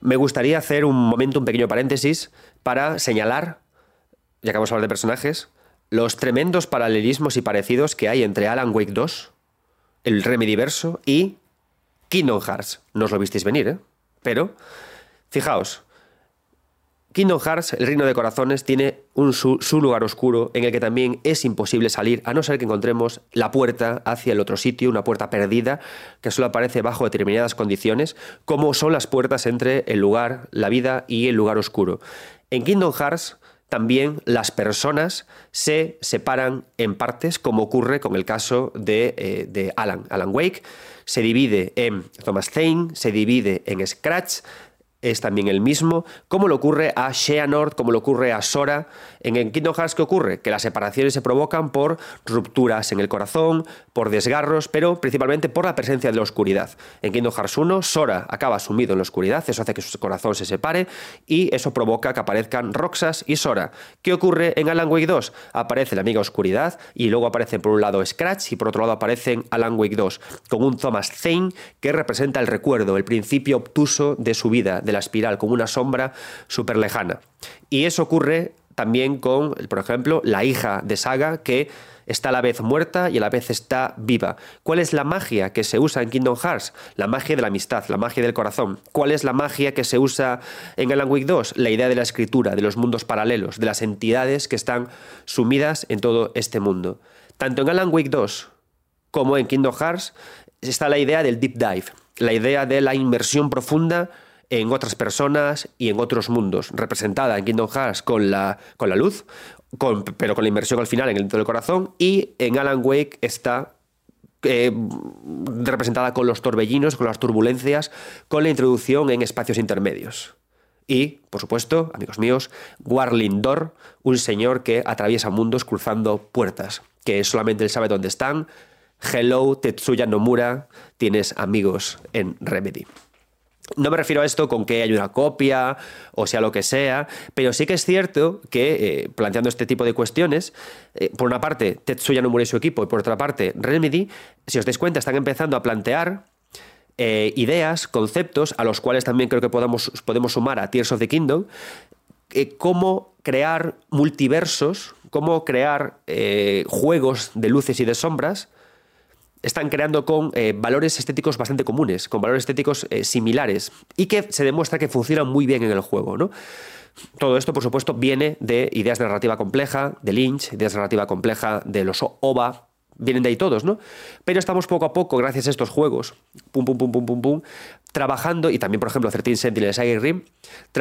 me gustaría hacer un momento, un pequeño paréntesis, para señalar, ya que vamos a hablar de personajes, los tremendos paralelismos y parecidos que hay entre Alan Wake 2, el Remediverso y Kingdom Hearts. No os lo visteis venir, ¿eh? Pero, fijaos, Kingdom Hearts, el reino de corazones, tiene un, su, lugar oscuro en el que también es imposible salir a no ser que encontremos la puerta hacia el otro sitio, una puerta perdida que solo aparece bajo determinadas condiciones, como son las puertas entre el lugar, la vida y el lugar oscuro. En Kingdom Hearts también las personas se separan en partes, como ocurre con el caso de, eh, de Alan. Alan Wake se divide en Thomas Zane, se divide en Scratch, es también el mismo, como le ocurre a Xehanort, como le ocurre a Sora. En, Kingdom Hearts, ¿qué ocurre? Que las separaciones se provocan por rupturas en el corazón, por desgarros, pero principalmente por la presencia de la oscuridad. En Kingdom Hearts 1, Sora acaba sumido en la oscuridad, eso hace que su corazón se separe y eso provoca que aparezcan Roxas y Sora. ¿Qué ocurre en Alan Wake 2? Aparece la amiga oscuridad y luego aparecen por un lado Scratch y por otro lado aparecen Alan Wake 2 con un Thomas Zane que representa el recuerdo, el principio obtuso de su vida, la espiral, como una sombra súper lejana. Y eso ocurre también con, por ejemplo, la hija de Saga, que está a la vez muerta y a la vez está viva. ¿Cuál es la magia que se usa en Kingdom Hearts? La magia de la amistad, la magia del corazón. ¿Cuál es la magia que se usa en Alan Wake 2? La idea de la escritura, de los mundos paralelos, de las entidades que están sumidas en todo este mundo. Tanto en Alan Wake 2 como en Kingdom Hearts está la idea del deep dive, la idea de la inmersión profunda en otras personas y en otros mundos, representada en Kingdom Hearts con la, con la luz, pero con la inmersión al final en el del corazón, y en Alan Wake está eh, representada con los torbellinos, con las turbulencias, con la introducción en espacios intermedios. Y, por supuesto, amigos míos, Warlindor, un señor que atraviesa mundos cruzando puertas, que solamente él sabe dónde están. Hello, Tetsuya Nomura, tienes amigos en Remedy. No me refiero a esto con que haya una copia o sea lo que sea, pero sí que es cierto que, eh, planteando este tipo de cuestiones, eh, por una parte, Tetsuya Nomura y su equipo, y por otra parte, Remedy, si os dais cuenta, están empezando a plantear eh, ideas, conceptos, a los cuales también creo que podamos, podemos sumar a Tears of the Kingdom, cómo crear multiversos, cómo crear juegos de luces y de sombras están creando con eh, valores estéticos bastante comunes, con valores estéticos eh, similares y que se demuestra que funcionan muy bien en el juego. ¿no? Todo esto, por supuesto, viene de ideas de narrativa compleja, de Lynch, ideas de narrativa compleja de los OVA, vienen de ahí todos, ¿no? Pero estamos poco a poco, gracias a estos juegos, pum, pum, pum, pum, pum, pum, trabajando, y también, por ejemplo, 13 Sentinels Rim,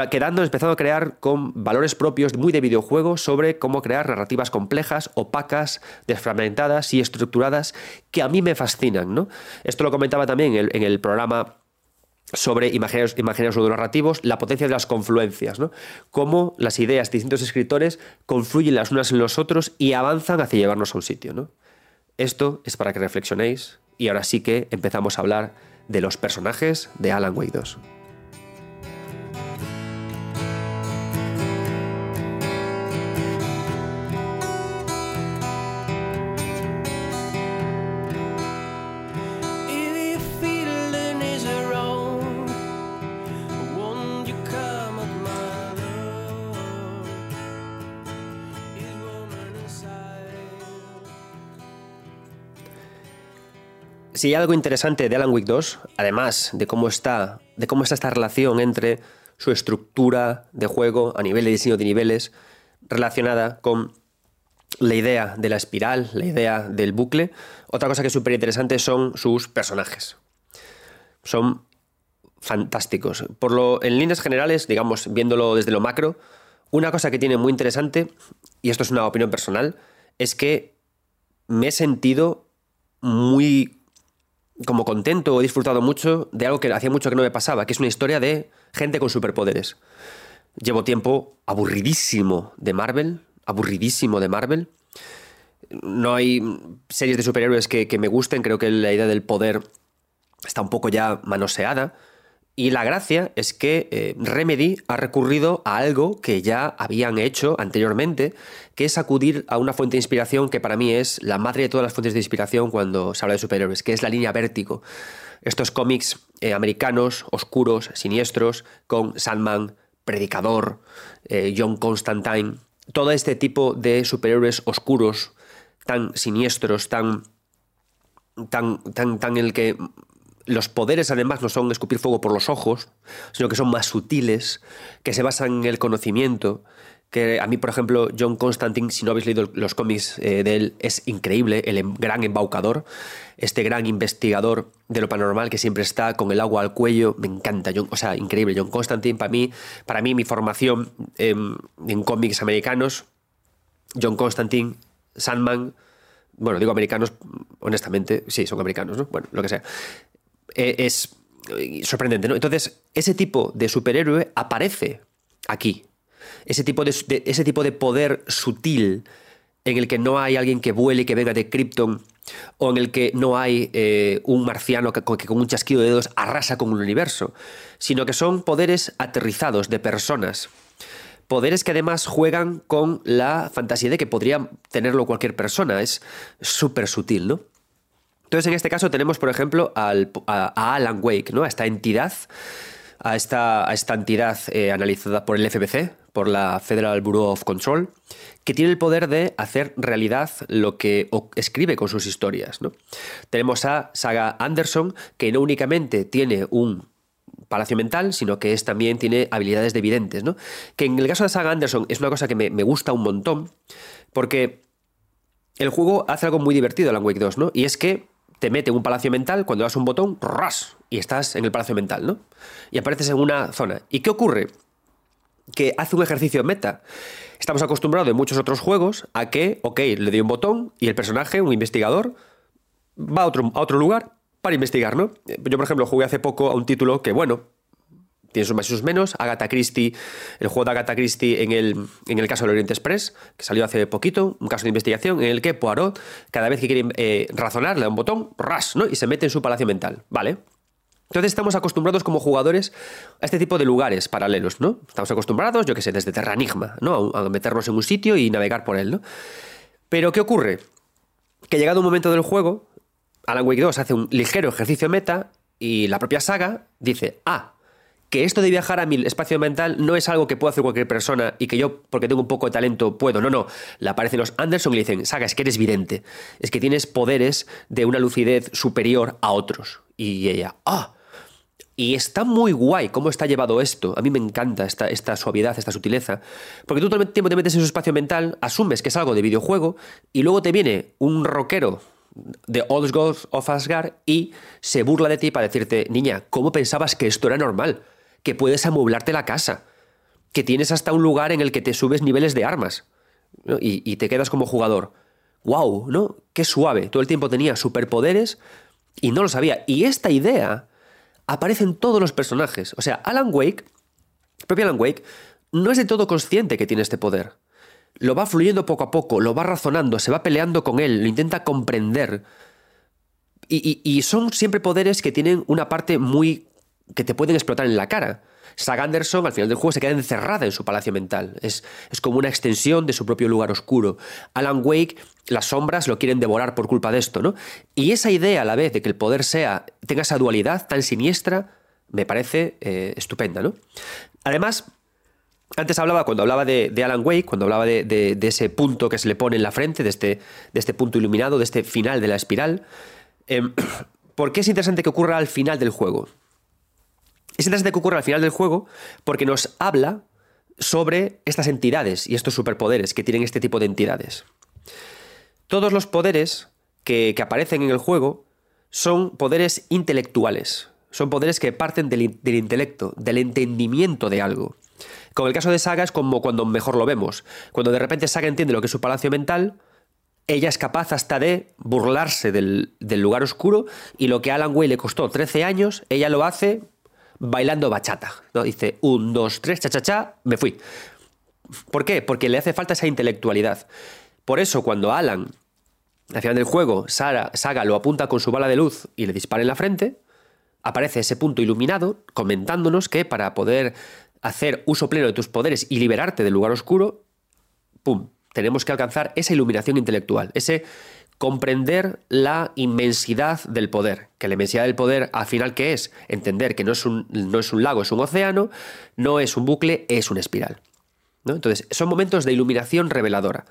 quedando, empezando a crear con valores propios muy de videojuego sobre cómo crear narrativas complejas, opacas, desfragmentadas y estructuradas, que a mí me fascinan, ¿no? Esto lo comentaba también en el, programa sobre imaginarios, imaginarios narrativos, la potencia de las confluencias, ¿no? Cómo las ideas de distintos escritores confluyen las unas en los otros y avanzan hacia llevarnos a un sitio, ¿no? Esto es para que reflexionéis y ahora sí que empezamos a hablar de los personajes de Alan Wake 2. Si hay algo interesante de Alan Wake 2, además de cómo está, de cómo está esta relación entre su estructura de juego a nivel de diseño de niveles, relacionada con la idea de la espiral, la idea del bucle. Otra cosa que es súper interesante son sus personajes. Son fantásticos. Por lo, en líneas generales, digamos, viéndolo desde lo macro, una cosa que tiene muy interesante, y esto es una opinión personal, es que me he sentido muy como contento, he disfrutado mucho de algo que hacía mucho que no me pasaba, que es una historia de gente con superpoderes. Llevo tiempo aburridísimo de Marvel, aburridísimo de Marvel. No hay series de superhéroes que, que me gusten, creo que la idea del poder está un poco ya manoseada. Y la gracia es que eh, Remedy ha recurrido a algo que ya habían hecho anteriormente, que es acudir a una fuente de inspiración que para mí es la madre de todas las fuentes de inspiración cuando se habla de superhéroes, que es la línea Vértigo. Estos cómics eh, americanos, oscuros, siniestros, con Sandman, Predicador, eh, John Constantine, todo este tipo de superhéroes oscuros, tan siniestros, tan tan, tan, tan el que los poderes además no son escupir fuego por los ojos, sino que son más sutiles, que se basan en el conocimiento, que a mí, por ejemplo, John Constantine, si no habéis leído los cómics eh, de él, es increíble, el em, gran embaucador, este gran investigador de lo paranormal que siempre está con el agua al cuello, me encanta, John, o sea, increíble, John Constantine, para mí, para mí mi formación em, en cómics americanos, John Constantine, Sandman, bueno, digo americanos, honestamente, sí, son americanos, ¿no? Bueno, lo que sea. Eh, es eh, sorprendente, ¿no? Entonces, ese tipo de superhéroe aparece aquí. Ese tipo de, ese tipo de poder sutil en el que no hay alguien que vuele y que venga de Krypton o en el que no hay eh, un marciano que, que, con un chasquido de dedos arrasa con un universo, sino que son poderes aterrizados de personas. Poderes que además juegan con la fantasía de que podría tenerlo cualquier persona. Es súper sutil, ¿no? Entonces, en este caso tenemos, por ejemplo, a, Alan Wake, ¿no? a esta entidad, a esta, entidad eh, analizada por el FBC, por la Federal Bureau of Control, que tiene el poder de hacer realidad lo que escribe con sus historias. ¿no? Tenemos a Saga Anderson, que no únicamente tiene un palacio mental, sino que es, también tiene habilidades de videntes, ¿no? Que en el caso de Saga Anderson es una cosa que me, me gusta un montón, porque el juego hace algo muy divertido, Alan Wake 2, ¿no? Y es que te mete un palacio mental, cuando das un botón, ras, y estás en el palacio mental, ¿no? Y apareces en una zona. ¿Y qué ocurre? Que hace un ejercicio meta. Estamos acostumbrados en muchos otros juegos a que, ok, le doy un botón y el personaje, un investigador, va a otro, a otro lugar para investigar, ¿no? Yo, por ejemplo, jugué hace poco a un título que, bueno, tiene sus más y sus menos. Agatha Christie, el juego de Agatha Christie en el, en el caso del Oriente Express, que salió hace poquito, un caso de investigación en el que Poirot, cada vez que quiere eh, razonar, le da un botón, ras, ¿no? Y se mete en su palacio mental, ¿vale? Entonces estamos acostumbrados como jugadores a este tipo de lugares paralelos, ¿no? Estamos acostumbrados, yo qué sé, desde Terranigma, ¿no? A meternos en un sitio y navegar por él, ¿no? Pero ¿qué ocurre? Que llegado un momento del juego, Alan Wake 2 hace un ligero ejercicio meta y la propia saga dice, ah, que esto de viajar a mi espacio mental no es algo que pueda hacer cualquier persona y que yo, porque tengo un poco de talento, puedo. No, no. Le aparecen los Anderson y le dicen, Saga, es que eres vidente. Es que tienes poderes de una lucidez superior a otros. Y ella, ah, y está muy guay cómo está llevado esto. A mí me encanta esta, esta suavidad, esta sutileza. Porque tú todo el tiempo te metes en su espacio mental, asumes que es algo de videojuego, y luego te viene un rockero de Old Gods of Asgard y se burla de ti para decirte, niña, ¿cómo pensabas que esto era normal? Que puedes amueblarte la casa, que tienes hasta un lugar en el que te subes niveles de armas y, te quedas como jugador. ¡Wow! ¿No? Qué suave. Todo el tiempo tenía superpoderes y no lo sabía. Y esta idea aparecen todos los personajes. O sea, Alan Wake, propio Alan Wake, no es de todo consciente que tiene este poder. Lo va fluyendo poco a poco, lo va razonando, se va peleando con él, lo intenta comprender. Y, son siempre poderes que tienen una parte muy. Que te pueden explotar en la cara. Sag Anderson al final del juego se queda encerrada en su palacio mental. Es, es, como una extensión de su propio lugar oscuro. Alan Wake, las sombras lo quieren devorar por culpa de esto, ¿no? Y esa idea a la vez de que el poder sea, tenga esa dualidad tan siniestra, me parece eh, estupenda, ¿no? Además, antes hablaba, cuando hablaba de, Alan Wake, cuando hablaba de, ese punto que se le pone en la frente, de este, de este punto iluminado, de este final de la espiral, em, ¿por qué es interesante que ocurra al final del juego? Es interesante que ocurra al final del juego porque nos habla sobre estas entidades y estos superpoderes que tienen este tipo de entidades. Todos los poderes que, aparecen en el juego son poderes intelectuales, son poderes que parten del, del, intelecto, del entendimiento de algo. Con el caso de Saga es como cuando mejor lo vemos. Cuando de repente Saga entiende lo que es su palacio mental, ella es capaz hasta de burlarse del, del lugar oscuro y lo que a Alan Way le costó 13 años, ella lo hace bailando bachata. ¿no? Dice, un, dos, tres, cha, cha, cha, me fui. ¿Por qué? Porque le hace falta esa intelectualidad. Por eso, cuando Alan, al final del juego, Saga lo apunta con su bala de luz y le dispara en la frente, aparece ese punto iluminado comentándonos que para poder hacer uso pleno de tus poderes y liberarte del lugar oscuro, ¡pum! Tenemos que alcanzar esa iluminación intelectual, ese comprender la inmensidad del poder. Que la inmensidad del poder, al final, ¿qué es? Entender que no es un, no es un lago, es un océano, no es un bucle, es una espiral. ¿no? Entonces, son momentos de iluminación reveladora.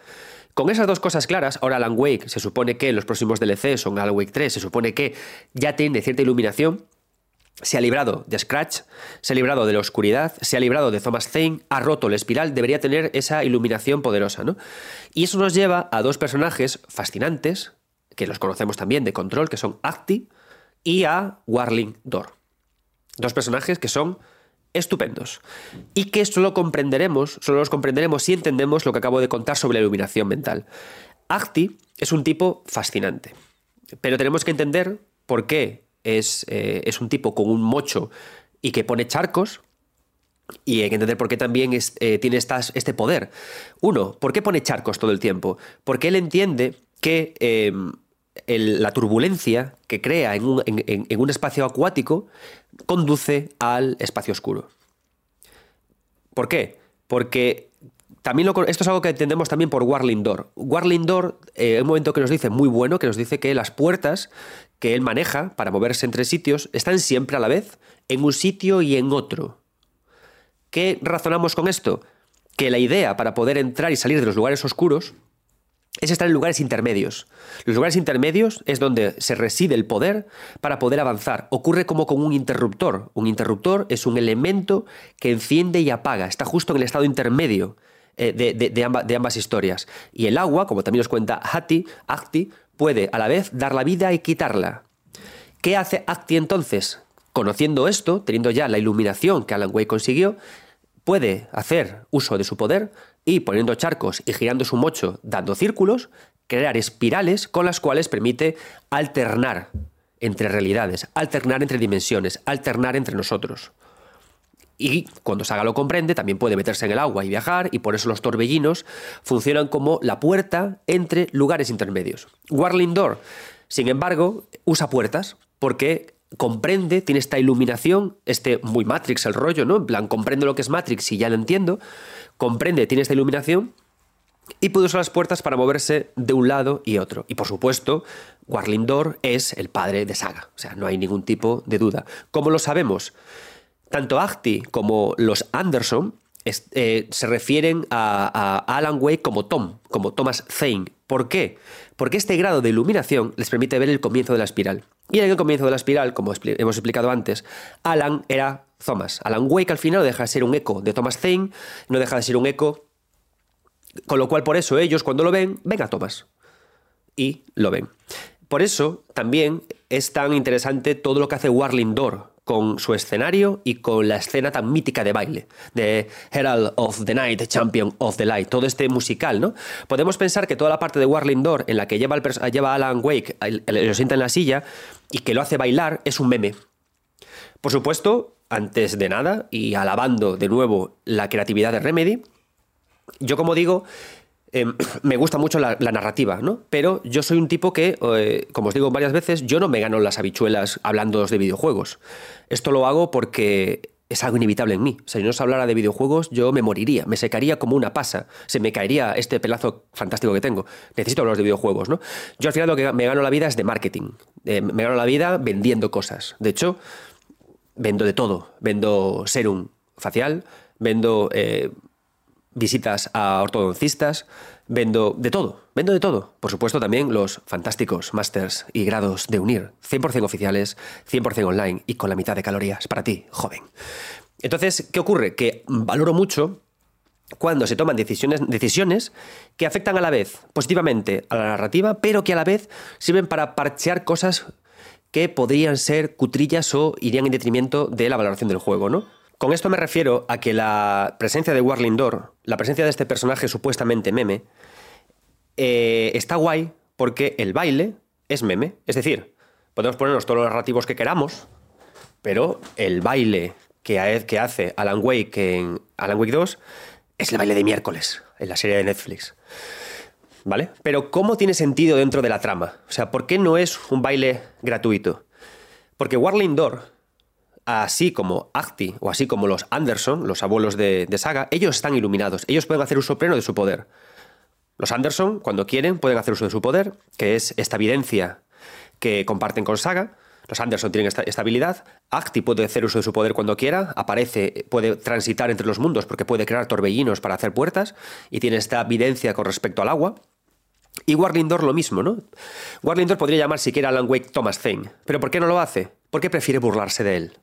Con esas dos cosas claras, ahora Alan Wake se supone que los próximos DLC son Alan Wake 3, se supone que ya tiene cierta iluminación, se ha librado de Scratch, se ha librado de la oscuridad, se ha librado de Thomas Zane, ha roto la espiral, debería tener esa iluminación poderosa, ¿no? Y eso nos lleva a dos personajes fascinantes, que los conocemos también de Control, que son Acti, y a Warling Door. Dos personajes que son estupendos y que solo comprenderemos, solo los comprenderemos si entendemos lo que acabo de contar sobre la iluminación mental. Acti es un tipo fascinante, pero tenemos que entender por qué eh, es, un tipo con un mocho y que pone charcos, y hay que entender por qué también eh, tiene este poder. Uno, ¿por qué pone charcos todo el tiempo? Porque él entiende que em, la turbulencia que crea en un, espacio acuático conduce al espacio oscuro. ¿Por qué? Porque también esto es algo que entendemos también por Warlindor. Warlindor, eh, un momento que nos dice muy bueno, que nos dice que las puertas que él maneja para moverse entre sitios están siempre a la vez en un sitio y en otro. ¿Qué razonamos con esto? Que la idea para poder entrar y salir de los lugares oscuros es estar en lugares intermedios. Los lugares intermedios es donde se reside el poder para poder avanzar. Ocurre como con un interruptor. Un interruptor es un elemento que enciende y apaga. Está justo en el estado intermedio eh, de, ambas historias. Y el agua, como también nos cuenta Hati, Acti, puede a la vez dar la vida y quitarla. ¿Qué hace Acti entonces? Conociendo esto, teniendo ya la iluminación que Alan Wake consiguió, puede hacer uso de su poder y poniendo charcos y girando su mocho dando círculos, crear espirales con las cuales permite alternar entre realidades, alternar entre dimensiones, alternar entre nosotros. Y cuando Saga lo comprende, también puede meterse en el agua y viajar, y por eso los torbellinos funcionan como la puerta entre lugares intermedios. Warling Door, sin embargo, usa puertas porque comprende, tiene esta iluminación, este muy Matrix el rollo, ¿no? En plan, comprende lo que es Matrix y ya lo entiendo, comprende, tiene esta iluminación y puede usar las puertas para moverse de un lado y otro. Y por supuesto, Warlindor es el padre de Saga, o sea, no hay ningún tipo de duda. ¿Cómo lo sabemos? Tanto Acti como los Anderson eh, se refieren a, Alan Wake como Tom, como Thomas Zane. ¿Por qué? Porque este grado de iluminación les permite ver el comienzo de la espiral. Y en el comienzo de la espiral, como hemos explicado antes, Alan era Thomas. Alan Wake al final deja de ser un eco de Thomas Zane, no deja de ser un eco. Con lo cual, por eso ellos cuando lo ven, ven a Thomas. Y lo ven. Por eso también es tan interesante todo lo que hace Warling Door con su escenario y con la escena tan mítica de baile, de Herald of the Night, Champion of the Light, todo este musical, ¿no? Podemos pensar que toda la parte de Warling Door en la que lleva, lleva a Alan Wake, lo sienta en la silla y que lo hace bailar, es un meme. Por supuesto, antes de nada, y alabando de nuevo la creatividad de Remedy, yo como digo, Em, me gusta mucho la, narrativa, ¿no? Pero yo soy un tipo que, eh, como os digo varias veces, yo no me gano las habichuelas hablando de videojuegos. Esto lo hago porque es algo inevitable en mí. Si no se hablara de videojuegos, yo me moriría, me secaría como una pasa, se me caería este pelazo fantástico que tengo. Necesito hablar de videojuegos, ¿no? Yo al final lo que me gano la vida es de marketing. Eh, me gano la vida vendiendo cosas. De hecho, vendo de todo. Vendo serum facial, vendo eh, visitas a ortodoncistas, vendo de todo, vendo de todo. Por supuesto también los fantásticos másters y grados de UNIR, 100% oficiales, 100% online y con la mitad de calorías para ti, joven. Entonces, ¿qué ocurre? Que valoro mucho cuando se toman decisiones, decisiones que afectan a la vez positivamente a la narrativa, pero que a la vez sirven para parchear cosas que podrían ser cutrillas o irían en detrimento de la valoración del juego, ¿no? Con esto me refiero a que la presencia de Warling Door, la presencia de este personaje supuestamente meme, eh, está guay porque el baile es meme. Es decir, podemos ponernos todos los narrativos que queramos, pero el baile que, que hace Alan Wake en Alan Wake 2 es el baile de miércoles en la serie de Netflix. ¿Vale? Pero ¿cómo tiene sentido dentro de la trama? O sea, ¿por qué no es un baile gratuito? Porque Warling Door así como Acti o así como los Anderson, los abuelos de, Saga, ellos están iluminados, ellos pueden hacer uso pleno de su poder. Los Anderson, cuando quieren, pueden hacer uso de su poder, que es esta evidencia que comparten con Saga. Los Anderson tienen esta, habilidad. Acti puede hacer uso de su poder cuando quiera. Aparece, puede transitar entre los mundos porque puede crear torbellinos para hacer puertas y tiene esta evidencia con respecto al agua. Y Warlindor lo mismo, ¿no? Warlindor podría llamar siquiera Alan Wake Thomas Zane. ¿Pero por qué no lo hace? Porque prefiere burlarse de él.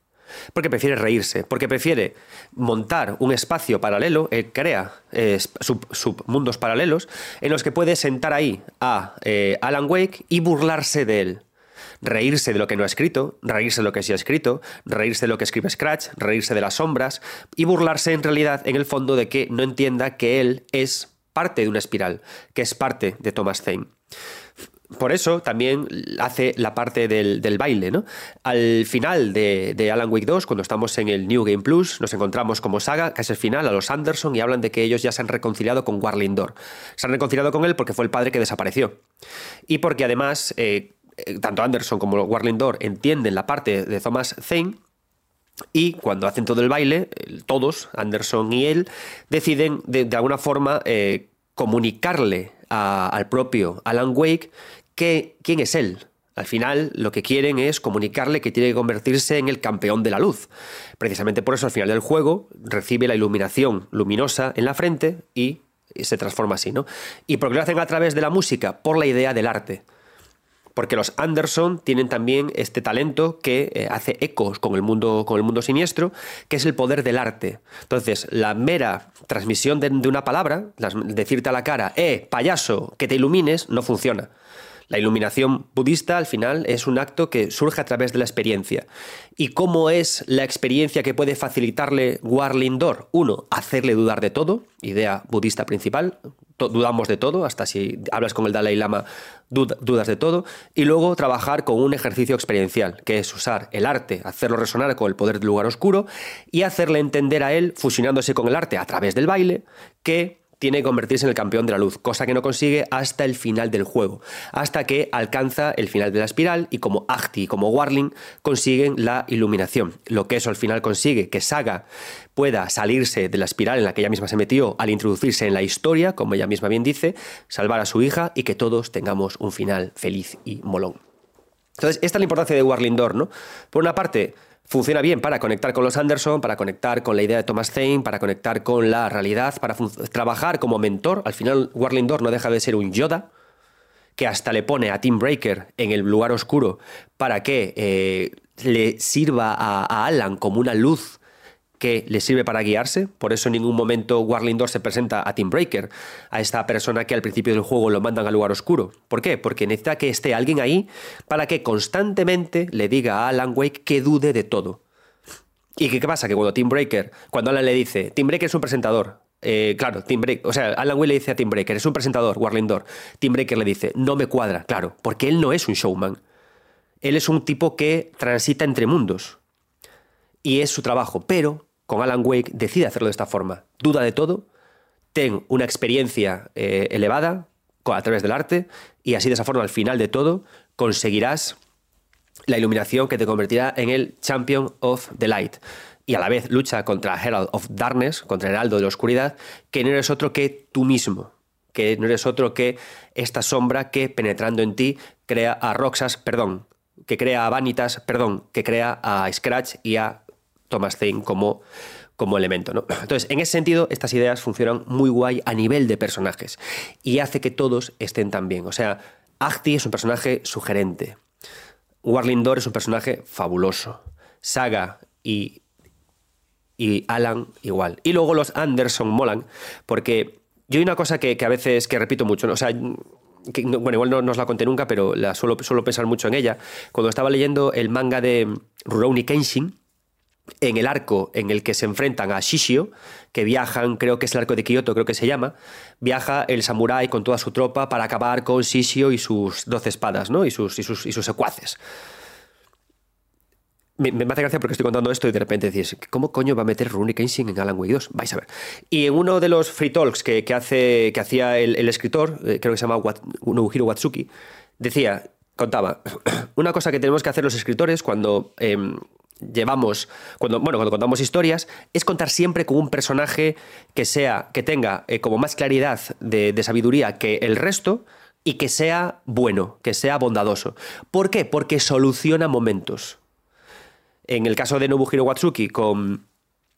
Porque prefiere reírse, porque prefiere montar un espacio paralelo, eh, crea eh, submundos paralelos en los que puede sentar ahí a eh, Alan Wake y burlarse de él. Reírse de lo que no ha escrito, reírse de lo que sí ha escrito, reírse de lo que escribe Scratch, reírse de las sombras y burlarse en realidad en el fondo de que no entienda que él es parte de una espiral, que es parte de Thomas Zane. Por eso también hace la parte del, baile, ¿no? Al final de, Alan Wake 2, cuando estamos en el New Game Plus, nos encontramos como saga, que es el final, a los Anderson y hablan de que ellos ya se han reconciliado con Warlindor. Se han reconciliado con él porque fue el padre que desapareció. Y porque además, eh, eh, tanto Anderson como Warlindor entienden la parte de Thomas Zane, y cuando hacen todo el baile, todos, Anderson y él, deciden de, alguna forma eh, comunicarle al propio Alan Wake quién es él. Al final lo que quieren es comunicarle que tiene que convertirse en el campeón de la luz. Precisamente por eso al final del juego recibe la iluminación luminosa en la frente y se transforma así, ¿no? Y porque lo hacen a través de la música, por la idea del arte porque los Anderson tienen también este talento que eh, hace ecos con el, mundo, con el mundo siniestro, que es el poder del arte. Entonces, la mera transmisión de, una palabra, decirte a la cara, eh, payaso, que te ilumines, no funciona. La iluminación budista al final es un acto que surge a través de la experiencia. ¿Y cómo es la experiencia que puede facilitarle Warlindor? Uno, hacerle dudar de todo, idea budista principal, dudamos de todo, hasta si hablas con el Dalai Lama dudas de todo, y luego trabajar con un ejercicio experiencial, que es usar el arte, hacerlo resonar con el poder del lugar oscuro y hacerle entender a él, fusionándose con el arte a través del baile, que tiene que convertirse en el campeón de la luz, cosa que no consigue hasta el final del juego, hasta que alcanza el final de la espiral y como Ahti y como Warling consiguen la iluminación. Lo que eso al final consigue que Saga pueda salirse de la espiral en la que ella misma se metió al introducirse en la historia, como ella misma bien dice, salvar a su hija y que todos tengamos un final feliz y molón. Entonces, esta es la importancia de Warlindor, ¿no? Por una parte, funciona bien para conectar con los Anderson, para conectar con la idea de Thomas Zane, para conectar con la realidad, para trabajar como mentor. Al final, Warlindor no deja de ser un Yoda, que hasta le pone a Tim Breaker en el lugar oscuro para que eh, le sirva a Alan como una luz que le sirve para guiarse. Por eso en ningún momento Warlindor se presenta a Team Breaker, a esta persona que al principio del juego lo mandan al lugar oscuro. ¿Por qué? Porque necesita que esté alguien ahí para que constantemente le diga a Alan Wake que dude de todo. ¿Y qué, pasa? Que cuando Team Breaker, cuando Alan le dice, Team Breaker es un presentador, eh, claro, Team Breaker, o sea, Alan Wake le dice a Team Breaker, es un presentador, Warlindor. Team Breaker le dice, no me cuadra, claro, porque él no es un showman. Él es un tipo que transita entre mundos. Y es su trabajo, pero con Alan Wake decide hacerlo de esta forma. Duda de todo, ten una experiencia eh, elevada a través del arte y así de esa forma al final de todo conseguirás la iluminación que te convertirá en el Champion of the Light. Y a la vez lucha contra Herald of Darkness, contra el Heraldo de la Oscuridad, que no eres otro que tú mismo, que no eres otro que esta sombra que penetrando en ti crea a Roxas, perdón, que crea a Vanitas, perdón, que crea a Scratch y a Thomas Zane como, como elemento. ¿no? Entonces, en ese sentido, estas ideas funcionan muy guay a nivel de personajes y hace que todos estén tan bien. O sea, Ahti es un personaje sugerente. Warlindor es un personaje fabuloso. Saga y, y Alan igual. Y luego los Anderson molan, porque yo hay una cosa que, a veces que repito mucho, o sea, bueno, igual no, os la conté nunca, pero la suelo, suelo, pensar mucho en ella. Cuando estaba leyendo el manga de Rurouni Kenshin, en el arco en el que se enfrentan a Shishio, que viajan, creo que es el arco de Kioto, creo que se llama, viaja el samurái con toda su tropa para acabar con Shishio y sus doce espadas, ¿no? Y sus, y sus, y sus secuaces. Me, hace gracia porque estoy contando esto y de repente decís, ¿cómo coño va a meter Rurouni Kenshin en Alan Wake 2? Vais a ver. Y en uno de los free talks que, hace, que hacía el, escritor, eh, creo que se llama Wat, Nobuhiro Watsuki, decía, contaba, una cosa que tenemos que hacer los escritores cuando em, llevamos, cuando, bueno, cuando contamos historias, es contar siempre con un personaje que sea, que tenga eh, como más claridad de, sabiduría que el resto y que sea bueno, que sea bondadoso. ¿Por qué? Porque soluciona momentos. En el caso de Nobuhiro Watsuki con,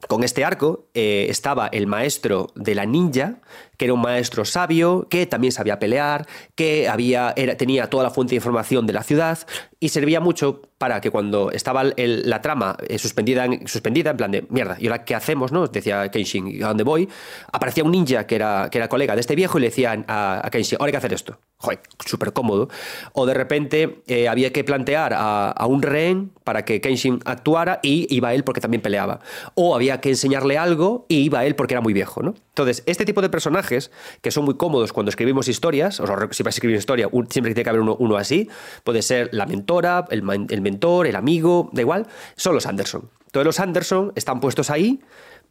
con este arco eh, estaba el maestro de la ninja, que era un maestro sabio, que también sabía pelear, que había, tenía toda la fuente de información de la ciudad y servía mucho para que cuando estaba la trama eh, suspendida, en, suspendida, en plan de mierda, ¿y ahora qué hacemos? ¿no? Decía Kenshin, ¿a dónde voy? Aparecía un ninja que era, que era colega de este viejo y le decían a, a Kenshin, ahora hay que hacer esto. Joder, súper cómodo. O de repente eh, había que plantear a, a, un rehén para que Kenshin actuara y iba él porque también peleaba. O había que enseñarle algo y iba él porque era muy viejo, ¿no? Entonces, este tipo de personajes que son muy cómodos cuando escribimos historias, o sea, si vas a escribir historia, siempre tiene que haber uno, así, puede ser la mentora, el, mentor, el amigo, da igual, son los Anderson. Todos los Anderson están puestos ahí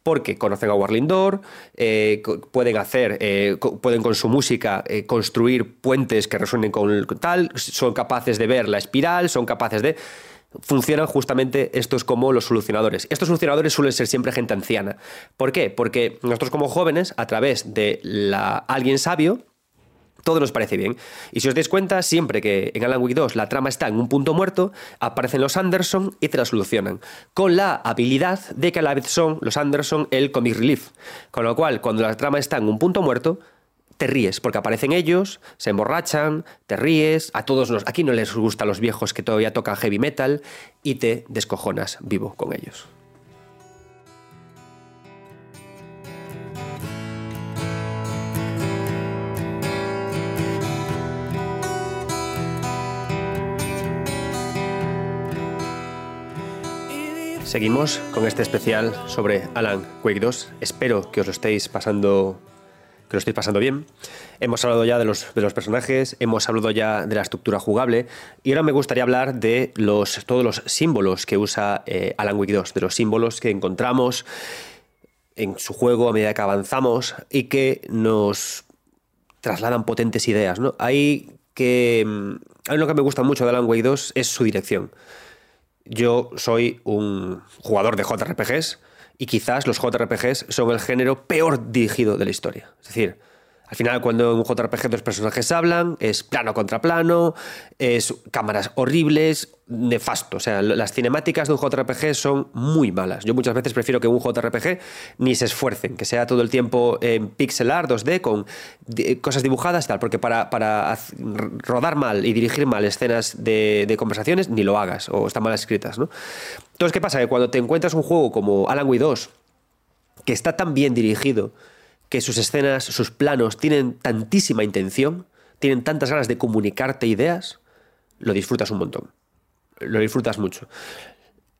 porque conocen a Warlindor, eh, pueden hacer, eh, pueden con su música eh, construir puentes que resuenen con tal, son capaces de ver la espiral, son capaces de funcionan justamente estos como los solucionadores. Estos solucionadores suelen ser siempre gente anciana. ¿Por qué? Porque nosotros como jóvenes, a través de la, alguien sabio, todo nos parece bien. Y si os dais cuenta, siempre que en Alan Wake 2 la trama está en un punto muerto, aparecen los Anderson y te la solucionan. Con la habilidad de que a la vez son los Anderson el comic relief. Con lo cual, cuando la trama está en un punto muerto, te ríes, porque aparecen ellos, se emborrachan, te ríes, a todos nos, aquí no les gusta a los viejos que todavía tocan heavy metal y te descojonas vivo con ellos. Seguimos con este especial sobre Alan Wake 2. Espero que os lo estéis pasando que lo estoy pasando bien. Hemos hablado ya de los, de los personajes, hemos hablado ya de la estructura jugable y ahora me gustaría hablar de los, todos los símbolos que usa eh, Alan Wake 2, de los símbolos que encontramos en su juego a medida que avanzamos y que nos trasladan potentes ideas. ¿no? Hay que. Mm, hay lo que me gusta mucho de Alan Wake 2 es su dirección. Yo soy un jugador de JRPGs y quizás los JRPGs son el género peor dirigido de la historia. Es decir, al final, cuando en un JRPG dos personajes hablan, es plano contra plano, es cámaras horribles, nefasto. O sea, las cinemáticas de un JRPG son muy malas. Yo muchas veces prefiero que un JRPG ni se esfuercen, que sea todo el tiempo en pixel art, 2D, con cosas dibujadas y tal, porque para, para rodar mal y dirigir mal escenas de, de, conversaciones, ni lo hagas, o están mal escritas, ¿no? Entonces, ¿qué pasa? Que cuando te encuentras un juego como Alan Wake 2, que está tan bien dirigido, que sus escenas, sus planos tienen tantísima intención, tienen tantas ganas de comunicarte ideas, lo disfrutas un montón. Lo disfrutas mucho.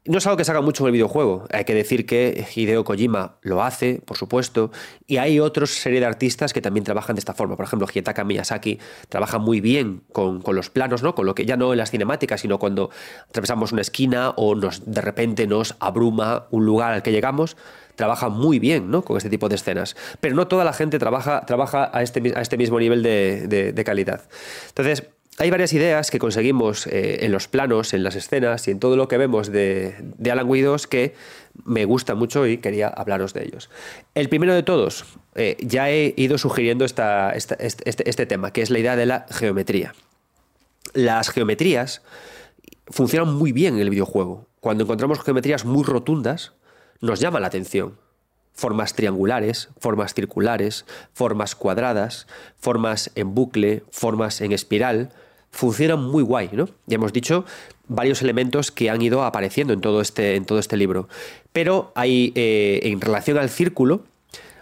No es algo que se mucho en el videojuego. Hay que decir que Hideo Kojima lo hace, por supuesto, y hay otra serie de artistas que también trabajan de esta forma. Por ejemplo, Hidetaka Miyazaki trabaja muy bien con, los planos, ¿no? Con lo que ya no en las cinemáticas, sino cuando atravesamos una esquina o nos, de repente nos abruma un lugar al que llegamos trabaja muy bien ¿no? con este tipo de escenas. Pero no toda la gente trabaja, trabaja a, este, a este mismo nivel de, calidad. Entonces, hay varias ideas que conseguimos eh, en los planos, en las escenas y en todo lo que vemos de, Alan Wake que me gusta mucho y quería hablaros de ellos. El primero de todos, eh, ya he ido sugiriendo esta, este, este, tema, que es la idea de la geometría. Las geometrías funcionan muy bien en el videojuego. Cuando encontramos geometrías muy rotundas, nos llama la atención. Formas triangulares, formas circulares, formas cuadradas, formas en bucle, formas en espiral, funcionan muy guay, ¿no? Ya hemos dicho varios elementos que han ido apareciendo en todo este, en todo este libro. Pero hay, eh, en relación al círculo,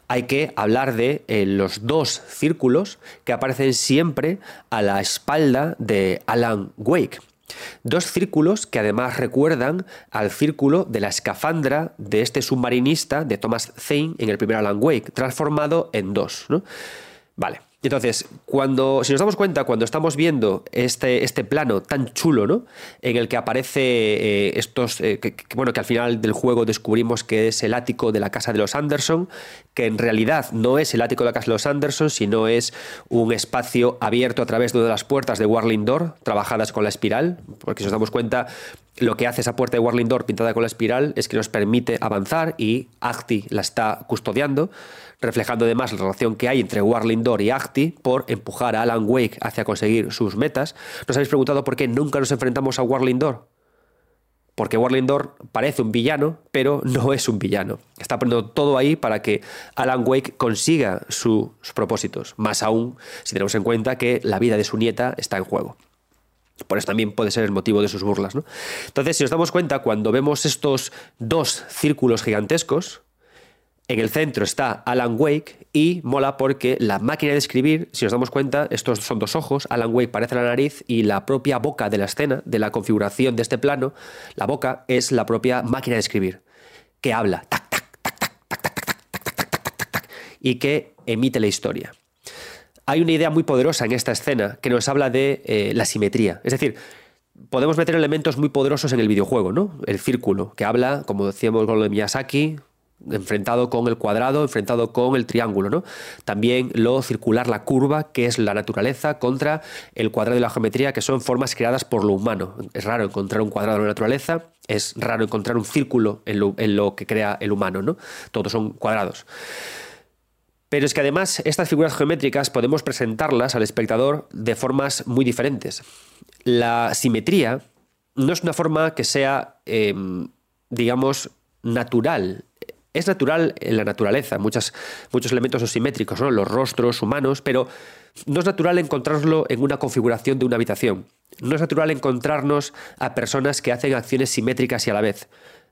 hay que hablar de eh, los dos círculos que aparecen siempre a la espalda de Alan Wake. Dos círculos que además recuerdan al círculo de la escafandra de este submarinista de Thomas Zane en el primer Alan Wake, transformado en dos. ¿no? Vale. Entonces, cuando, si nos damos cuenta, cuando estamos viendo este, este plano tan chulo, ¿no? En el que aparece eh, estos, eh, que, bueno, que al final del juego descubrimos que es el ático de la casa de los Anderson, que en realidad no es el ático de la casa de los Anderson, sino es un espacio abierto a través de una de las puertas de Warling Door, trabajadas con la espiral, porque si nos damos cuenta, lo que hace esa puerta de Warling Door pintada con la espiral es que nos permite avanzar y Acti la está custodiando reflejando además la relación que hay entre Warling Door y Acti por empujar a Alan Wake hacia conseguir sus metas. ¿Nos habéis preguntado por qué nunca nos enfrentamos a Warling Door? Porque Warling Door parece un villano, pero no es un villano. Está poniendo todo ahí para que Alan Wake consiga sus propósitos, más aún si tenemos en cuenta que la vida de su nieta está en juego. Por eso también puede ser el motivo de sus burlas. ¿no? Entonces, si nos damos cuenta, cuando vemos estos dos círculos gigantescos, en el centro está Alan Wake y mola porque la máquina de escribir, si nos damos cuenta, estos son dos ojos, Alan Wake parece la nariz y la propia boca de la escena, de la configuración de este plano, la boca es la propia máquina de escribir, que habla, tac, tac, tac, tac, tac, tac, tac, tac, tac, y que emite la historia. Hay una idea muy poderosa en esta escena que nos habla de la simetría, es decir, podemos meter elementos muy poderosos en el videojuego, ¿no? El círculo, que habla, como decíamos con lo de Miyazaki, enfrentado con el cuadrado, enfrentado con el triángulo, ¿no? También lo circular, la curva, que es la naturaleza, contra el cuadrado y la geometría, que son formas creadas por lo humano. Es raro encontrar un cuadrado en la naturaleza, es raro encontrar un círculo en lo, que crea el humano, ¿no? Todos son cuadrados. Pero es que además estas figuras geométricas podemos presentarlas al espectador de formas muy diferentes. La simetría no es una forma que sea, em, digamos, natural es natural en la naturaleza, muchos elementos son simétricos, los rostros humanos, pero no es natural encontrarlo en una configuración de una habitación. No es natural encontrarnos a personas que hacen acciones simétricas y a la vez.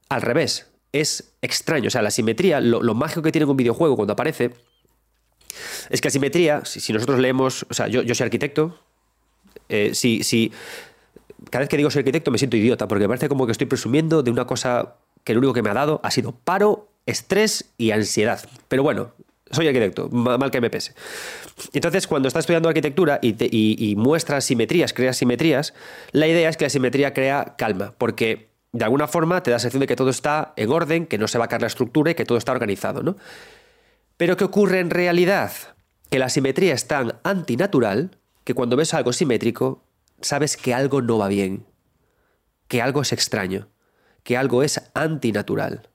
Al revés, es extraño. O sea, la simetría, lo, mágico que tiene un videojuego cuando aparece, es que la simetría, si, nosotros leemos, o sea, yo, soy arquitecto, eh, si, si cada vez que digo soy arquitecto me siento idiota, porque parece como que estoy presumiendo de una cosa que lo único que me ha dado ha sido paro estrés y ansiedad. Pero bueno, soy arquitecto, mal que me pese. Entonces, cuando estás estudiando arquitectura y, muestras simetrías, creas simetrías, la idea es que la simetría crea calma, porque de alguna forma te da la sensación de que todo está en orden, que no se va a caer la estructura y que todo está organizado, ¿no? Pero ¿qué ocurre en realidad? Que la simetría es tan antinatural que cuando ves algo simétrico, sabes que algo no va bien, que algo es extraño, que algo es antinatural.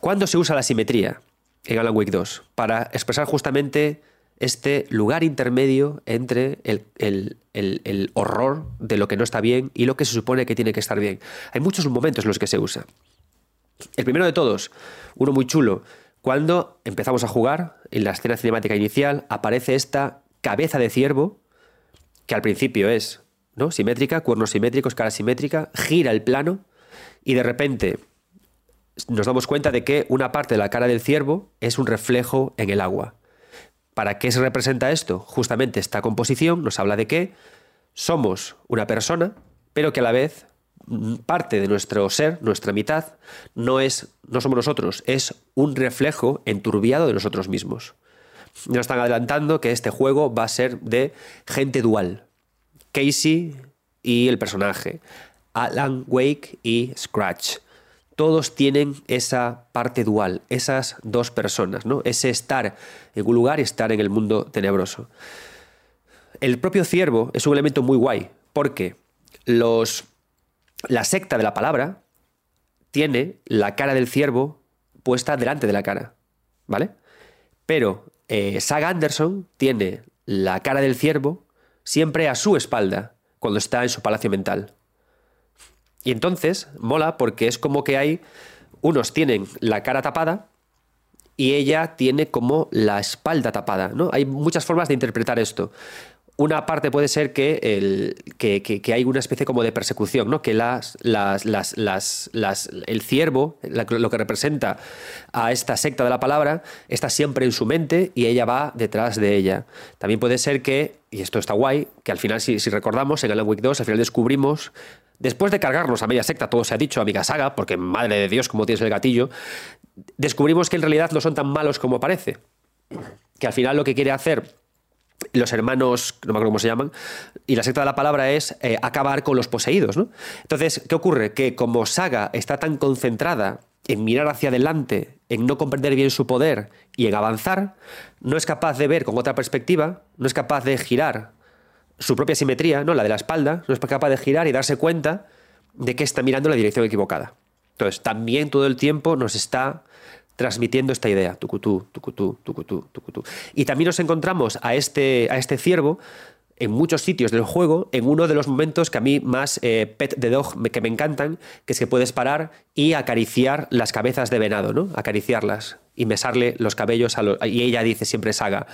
¿Cuándo se usa la simetría en Alan Wake 2? Para expresar justamente este lugar intermedio entre el, horror de lo que no está bien y lo que se supone que tiene que estar bien. Hay muchos momentos en los que se usa. El primero de todos, uno muy chulo, cuando empezamos a jugar, en la escena cinemática inicial, aparece esta cabeza de ciervo, que al principio es ¿no? simétrica, cuernos simétricos, cara simétrica, gira el plano y de repente nos damos cuenta de que una parte de la cara del ciervo es un reflejo en el agua. ¿Para qué se representa esto? Justamente esta composición nos habla de que somos una persona, pero que a la vez mm, parte de nuestro ser, nuestra mitad, no es no somos nosotros, es un reflejo enturbiado de nosotros mismos. Nos están adelantando que este juego va a ser de gente dual. Casey y el personaje, Alan Wake y Scratch todos tienen esa parte dual, esas dos personas, ¿no? Ese estar en un lugar y estar en el mundo tenebroso. El propio ciervo es un elemento muy guay, porque los, la secta de la palabra tiene la cara del ciervo puesta delante de la cara, ¿vale? Pero eh, Saga Anderson tiene la cara del ciervo siempre a su espalda cuando está en su palacio mental. Y entonces mola porque es como que hay, unos tienen la cara tapada y ella tiene como la espalda tapada, ¿no? Hay muchas formas de interpretar esto. Una parte puede ser que, el, que, hay una especie como de persecución, ¿no? que las, las, las, el ciervo, lo que representa a esta secta de la palabra, está siempre en su mente y ella va detrás de ella. También puede ser que, y esto está guay, que al final, si, si recordamos, en Alan Week 2, al final descubrimos Después de cargarnos a media secta, todo se ha dicho, amiga saga, porque madre de Dios, como tienes el gatillo, descubrimos que en realidad no son tan malos como parece. Que al final lo que quiere hacer los hermanos, no me acuerdo cómo se llaman, y la secta de la palabra es eh, acabar con los poseídos. ¿no? Entonces, ¿qué ocurre? Que como Saga está tan concentrada en mirar hacia adelante, en no comprender bien su poder y en avanzar, no es capaz de ver con otra perspectiva, no es capaz de girar su propia simetría, ¿no? la de la espalda, no es capaz de girar y darse cuenta de que está mirando en la dirección equivocada. Entonces, también todo el tiempo nos está transmitiendo esta idea, tucutú, tucutú, tucutú, tucutú. Y también nos encontramos a este, a este ciervo en muchos sitios del juego, en uno de los momentos que a mí más eh, pet de dog que me encantan, que es que puedes parar y acariciar las cabezas de venado, ¿no? Acariciarlas y mesarle los cabellos a los... Y ella dice siempre saga,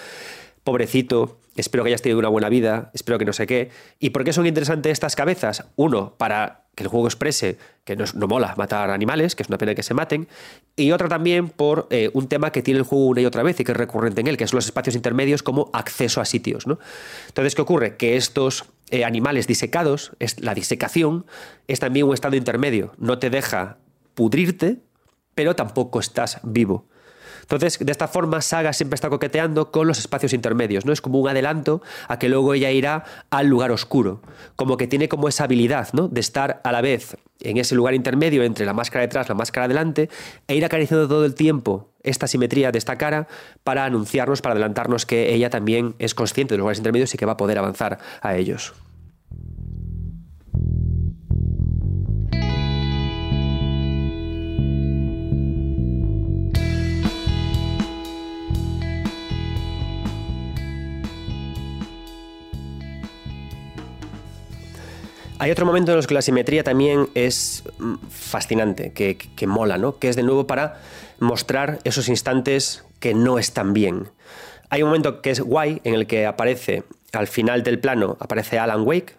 pobrecito, espero que hayas tenido una buena vida, espero que no sé qué. ¿Y por qué son interesantes estas cabezas? Uno, para que el juego exprese que no, mola matar animales, que es una pena que se maten, y otra también por eh, un tema que tiene el juego una y otra vez y que es recurrente en él, que son los espacios intermedios como acceso a sitios. ¿no? Entonces, ¿qué ocurre? Que estos eh, animales disecados, es, la disecación, es también un estado intermedio, no te deja pudrirte, pero tampoco estás vivo. Entonces, de esta forma, Saga siempre está coqueteando con los espacios intermedios, ¿no? Es como un adelanto a que luego ella irá al lugar oscuro. Como que tiene como esa habilidad, ¿no? De estar a la vez en ese lugar intermedio entre la máscara detrás, la máscara delante, e ir acariciando todo el tiempo esta simetría de esta cara para anunciarnos, para adelantarnos que ella también es consciente de los lugares intermedios y que va a poder avanzar a ellos. Hay otro momento en los que la simetría también es mm, fascinante, que, mola, ¿no? Que es de nuevo para mostrar esos instantes que no están bien. Hay un momento que es guay en el que aparece, al final del plano, aparece Alan Wake,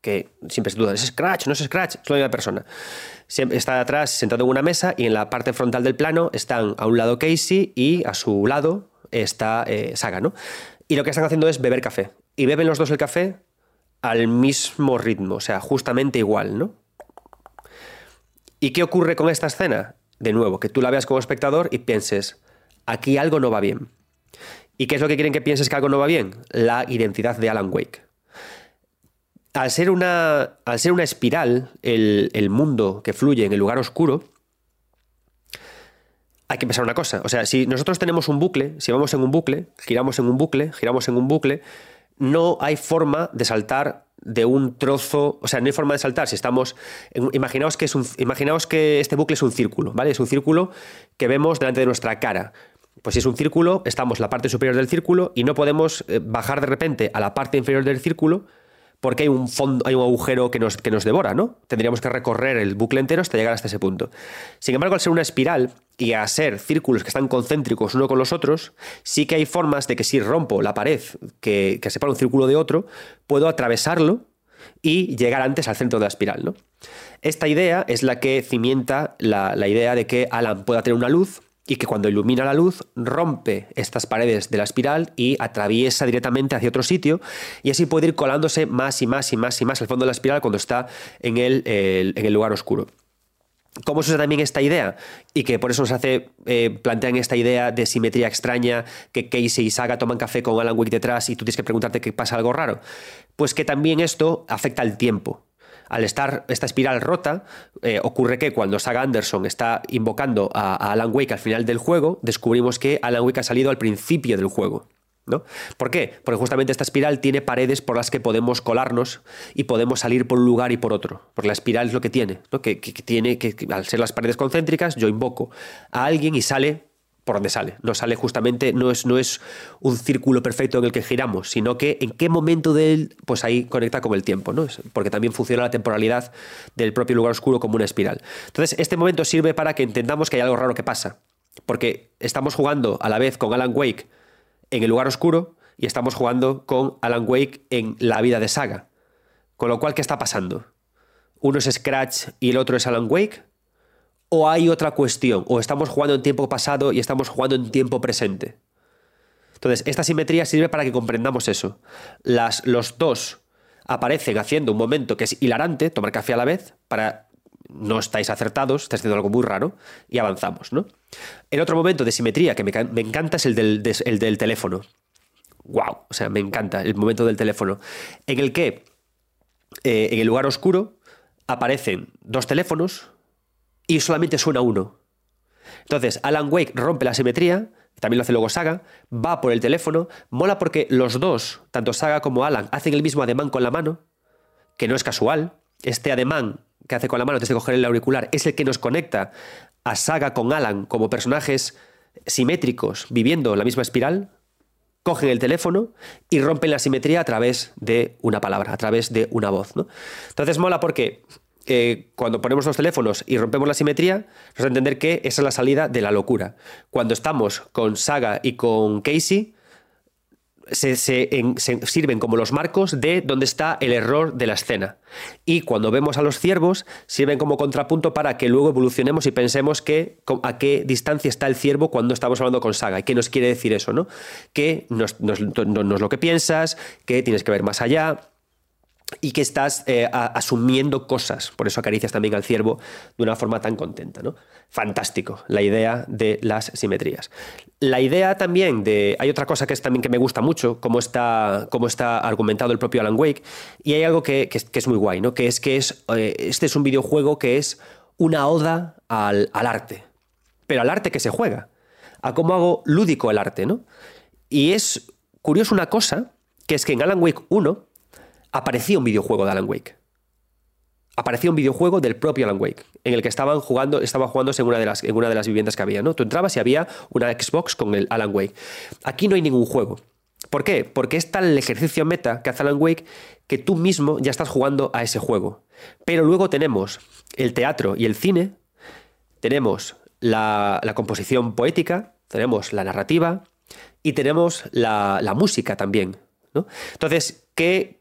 que siempre se duda, ¿es Scratch? ¿No es Scratch? Es la misma persona. Está atrás sentado en una mesa y en la parte frontal del plano están a un lado Casey y a su lado está eh, Saga, ¿no? Y lo que están haciendo es beber café. Y beben los dos el café al mismo ritmo, o sea, justamente igual, ¿no? ¿Y qué ocurre con esta escena? De nuevo, que tú la veas como espectador y pienses, aquí algo no va bien. ¿Y qué es lo que quieren que pienses que algo no va bien? La identidad de Alan Wake. al ser una, al ser una espiral, el, el mundo que fluye en el lugar oscuro, hay que pensar una cosa. O sea, si nosotros tenemos un bucle, si vamos en un bucle, giramos en un bucle, giramos en un bucle, no hay forma de saltar de un trozo, o sea, no hay forma de saltar. Si estamos, imaginaos que es un, que este bucle es un círculo, ¿vale? Es un círculo que vemos delante de nuestra cara. Pues si es un círculo, estamos en la parte superior del círculo y no podemos eh, bajar de repente a la parte inferior del círculo porque hay un fondo, hay un agujero que nos, que nos devora, ¿no? Tendríamos que recorrer el bucle entero hasta llegar hasta ese punto. Sin embargo, al ser una espiral y a ser círculos que están concéntricos uno con los otros, sí que hay formas de que si rompo la pared que, que separa un círculo de otro, puedo atravesarlo y llegar antes al centro de la espiral, ¿no? Esta idea es la que cimienta la, la idea de que Alan pueda tener una luz y que cuando ilumina la luz rompe estas paredes de la espiral y atraviesa directamente hacia otro sitio y así puede ir colándose más y más y más y más al fondo de la espiral cuando está en el, en el lugar oscuro. ¿Cómo se usa también esta idea? Y que por eso nos hace, eh, plantean esta idea de simetría extraña, que Casey y Saga toman café con Alan Wake detrás y tú tienes que preguntarte qué pasa algo raro. Pues que también esto afecta al tiempo al estar esta espiral rota, eh, ocurre que cuando Saga Anderson está invocando a, Alan Wake al final del juego, descubrimos que Alan Wake ha salido al principio del juego. ¿No? ¿Por qué? Porque justamente esta espiral tiene paredes por las que podemos colarnos y podemos salir por un lugar y por otro. Porque la espiral es lo que tiene, ¿no? que, tiene que, al ser las paredes concéntricas, yo invoco a alguien y sale por donde sale. No sale justamente, no es, no es un círculo perfecto en el que giramos, sino que en qué momento de él, pues ahí conecta con el tiempo, ¿no? Porque también funciona la temporalidad del propio lugar oscuro como una espiral. Entonces, este momento sirve para que entendamos que hay algo raro que pasa. Porque estamos jugando a la vez con Alan Wake en el lugar oscuro y estamos jugando con Alan Wake en la vida de Saga. Con lo cual, ¿qué está pasando? Uno es Scratch y el otro es Alan Wake ¿O hay otra cuestión? ¿O estamos jugando en tiempo pasado y estamos jugando en tiempo presente? Entonces, esta simetría sirve para que comprendamos eso. Las, los dos aparecen haciendo un momento que es hilarante, tomar café a la vez, para no estáis acertados, estáis haciendo algo muy raro, y avanzamos, ¿no? El otro momento de simetría que me, encanta es el del, el del teléfono. ¡Wow! O sea, me encanta el momento del teléfono. En el que, eh, en el lugar oscuro, aparecen dos teléfonos, y solamente suena uno. Entonces, Alan Wake rompe la simetría, también lo hace luego Saga, va por el teléfono, mola porque los dos, tanto Saga como Alan, hacen el mismo ademán con la mano, que no es casual. Este ademán que hace con la mano antes de coger el auricular es el que nos conecta a Saga con Alan como personajes simétricos viviendo la misma espiral. Cogen el teléfono y rompen la simetría a través de una palabra, a través de una voz. ¿no? Entonces mola porque cuando ponemos los teléfonos y rompemos la simetría, nos da a entender que esa es la salida de la locura. Cuando estamos con Saga y con Casey, se, sirven como los marcos de dónde está el error de la escena. Y cuando vemos a los ciervos, sirven como contrapunto para que luego evolucionemos y pensemos que a qué distancia está el ciervo cuando estamos hablando con Saga. ¿Y qué nos quiere decir eso? ¿no? Que no es lo que piensas, que tienes que ver más allá y que estás eh, asumiendo cosas. Por eso acaricias también al ciervo de una forma tan contenta. ¿no? Fantástico la idea de las simetrías. La idea también de. Hay otra cosa que es también que me gusta mucho, cómo está, cómo está argumentado el propio Alan Wake. Y hay algo que, es muy guay, ¿no? Que es que es, eh, este es un videojuego que es una oda al, al, arte. Pero al arte que se juega. A cómo hago lúdico el arte, ¿no? Y es curioso una cosa, que es que en Alan Wake 1 aparecía un videojuego de Alan Wake. Aparecía un videojuego del propio Alan Wake, en el que estaban jugando, estaba jugándose en una de las, en una de las viviendas que había, ¿no? Tú entrabas y había una Xbox con el Alan Wake. Aquí no hay ningún juego. ¿Por qué? Porque es tal el ejercicio meta que hace Alan Wake que tú mismo ya estás jugando a ese juego. Pero luego tenemos el teatro y el cine, tenemos la, composición poética, tenemos la narrativa y tenemos la, la música también. ¿no? Entonces,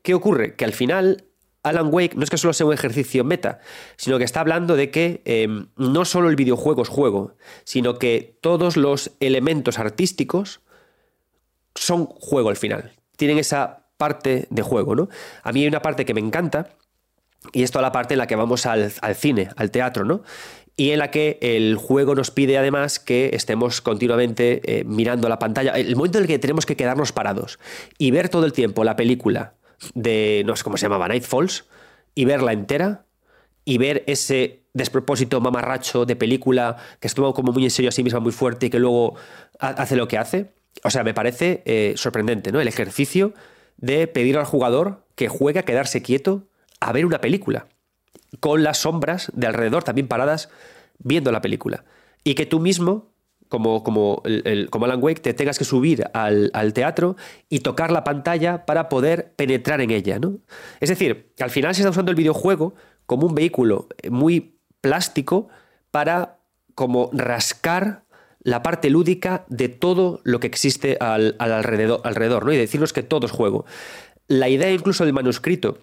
¿qué, ocurre? Que al final Alan Wake no es que solo sea un ejercicio meta, sino que está hablando de que em, no solo el videojuego es juego, sino que todos los elementos artísticos son juego al final. Tienen esa parte de juego, ¿no? A mí hay una parte que me encanta, y es toda la parte en la que vamos al, al cine, al teatro, ¿no? Y en la que el juego nos pide además que estemos continuamente eh, mirando la pantalla. El momento en el que tenemos que quedarnos parados y ver todo el tiempo la película de, no sé cómo se llamaba, Night Falls, y verla entera y ver ese despropósito mamarracho de película que estuvo como muy en serio a sí misma, muy fuerte y que luego hace lo que hace. O sea, me parece eh, sorprendente, ¿no? El ejercicio de pedir al jugador que juegue a quedarse quieto a ver una película, con las sombras de alrededor también paradas viendo la película. Y que tú mismo, como, como, como Alan Wake, te tengas que subir al, al, teatro y tocar la pantalla para poder penetrar en ella. ¿no? Es decir, al final se está usando el videojuego como un vehículo muy plástico para como rascar la parte lúdica de todo lo que existe al, alrededor, alrededor ¿no? y decirnos que todo es juego. La idea incluso del manuscrito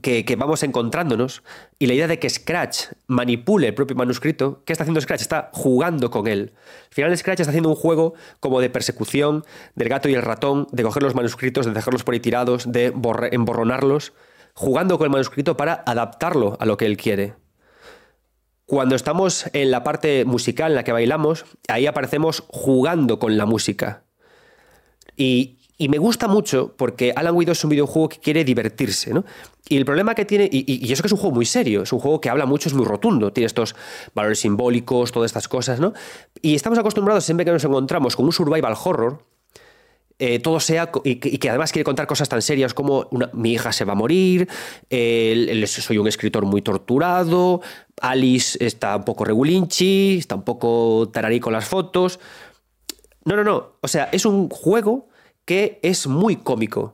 que, vamos encontrándonos y la idea de que Scratch manipule el propio manuscrito, ¿qué está haciendo Scratch? Está jugando con él. Al final Scratch está haciendo un juego como de persecución del gato y el ratón, de coger los manuscritos, de dejarlos por ahí tirados, de emborronarlos, jugando con el manuscrito para adaptarlo a lo que él quiere. Cuando estamos en la parte musical en la que bailamos, ahí aparecemos jugando con la música. Y, me gusta mucho porque Alan Wake es un videojuego que quiere divertirse, ¿no? Y el problema que tiene, y, eso que es un juego muy serio, es un juego que habla mucho, es muy rotundo, tiene estos valores simbólicos, todas estas cosas, ¿no? Y estamos acostumbrados siempre que nos encontramos con un survival horror, eh, todo sea y que, además quiere contar cosas tan serias como mi hija se va a morir, soy un escritor muy torturado, Alice está un poco regulinchi, está un poco tararí con las fotos. No, no, no. O sea, es un juego que es muy cómico.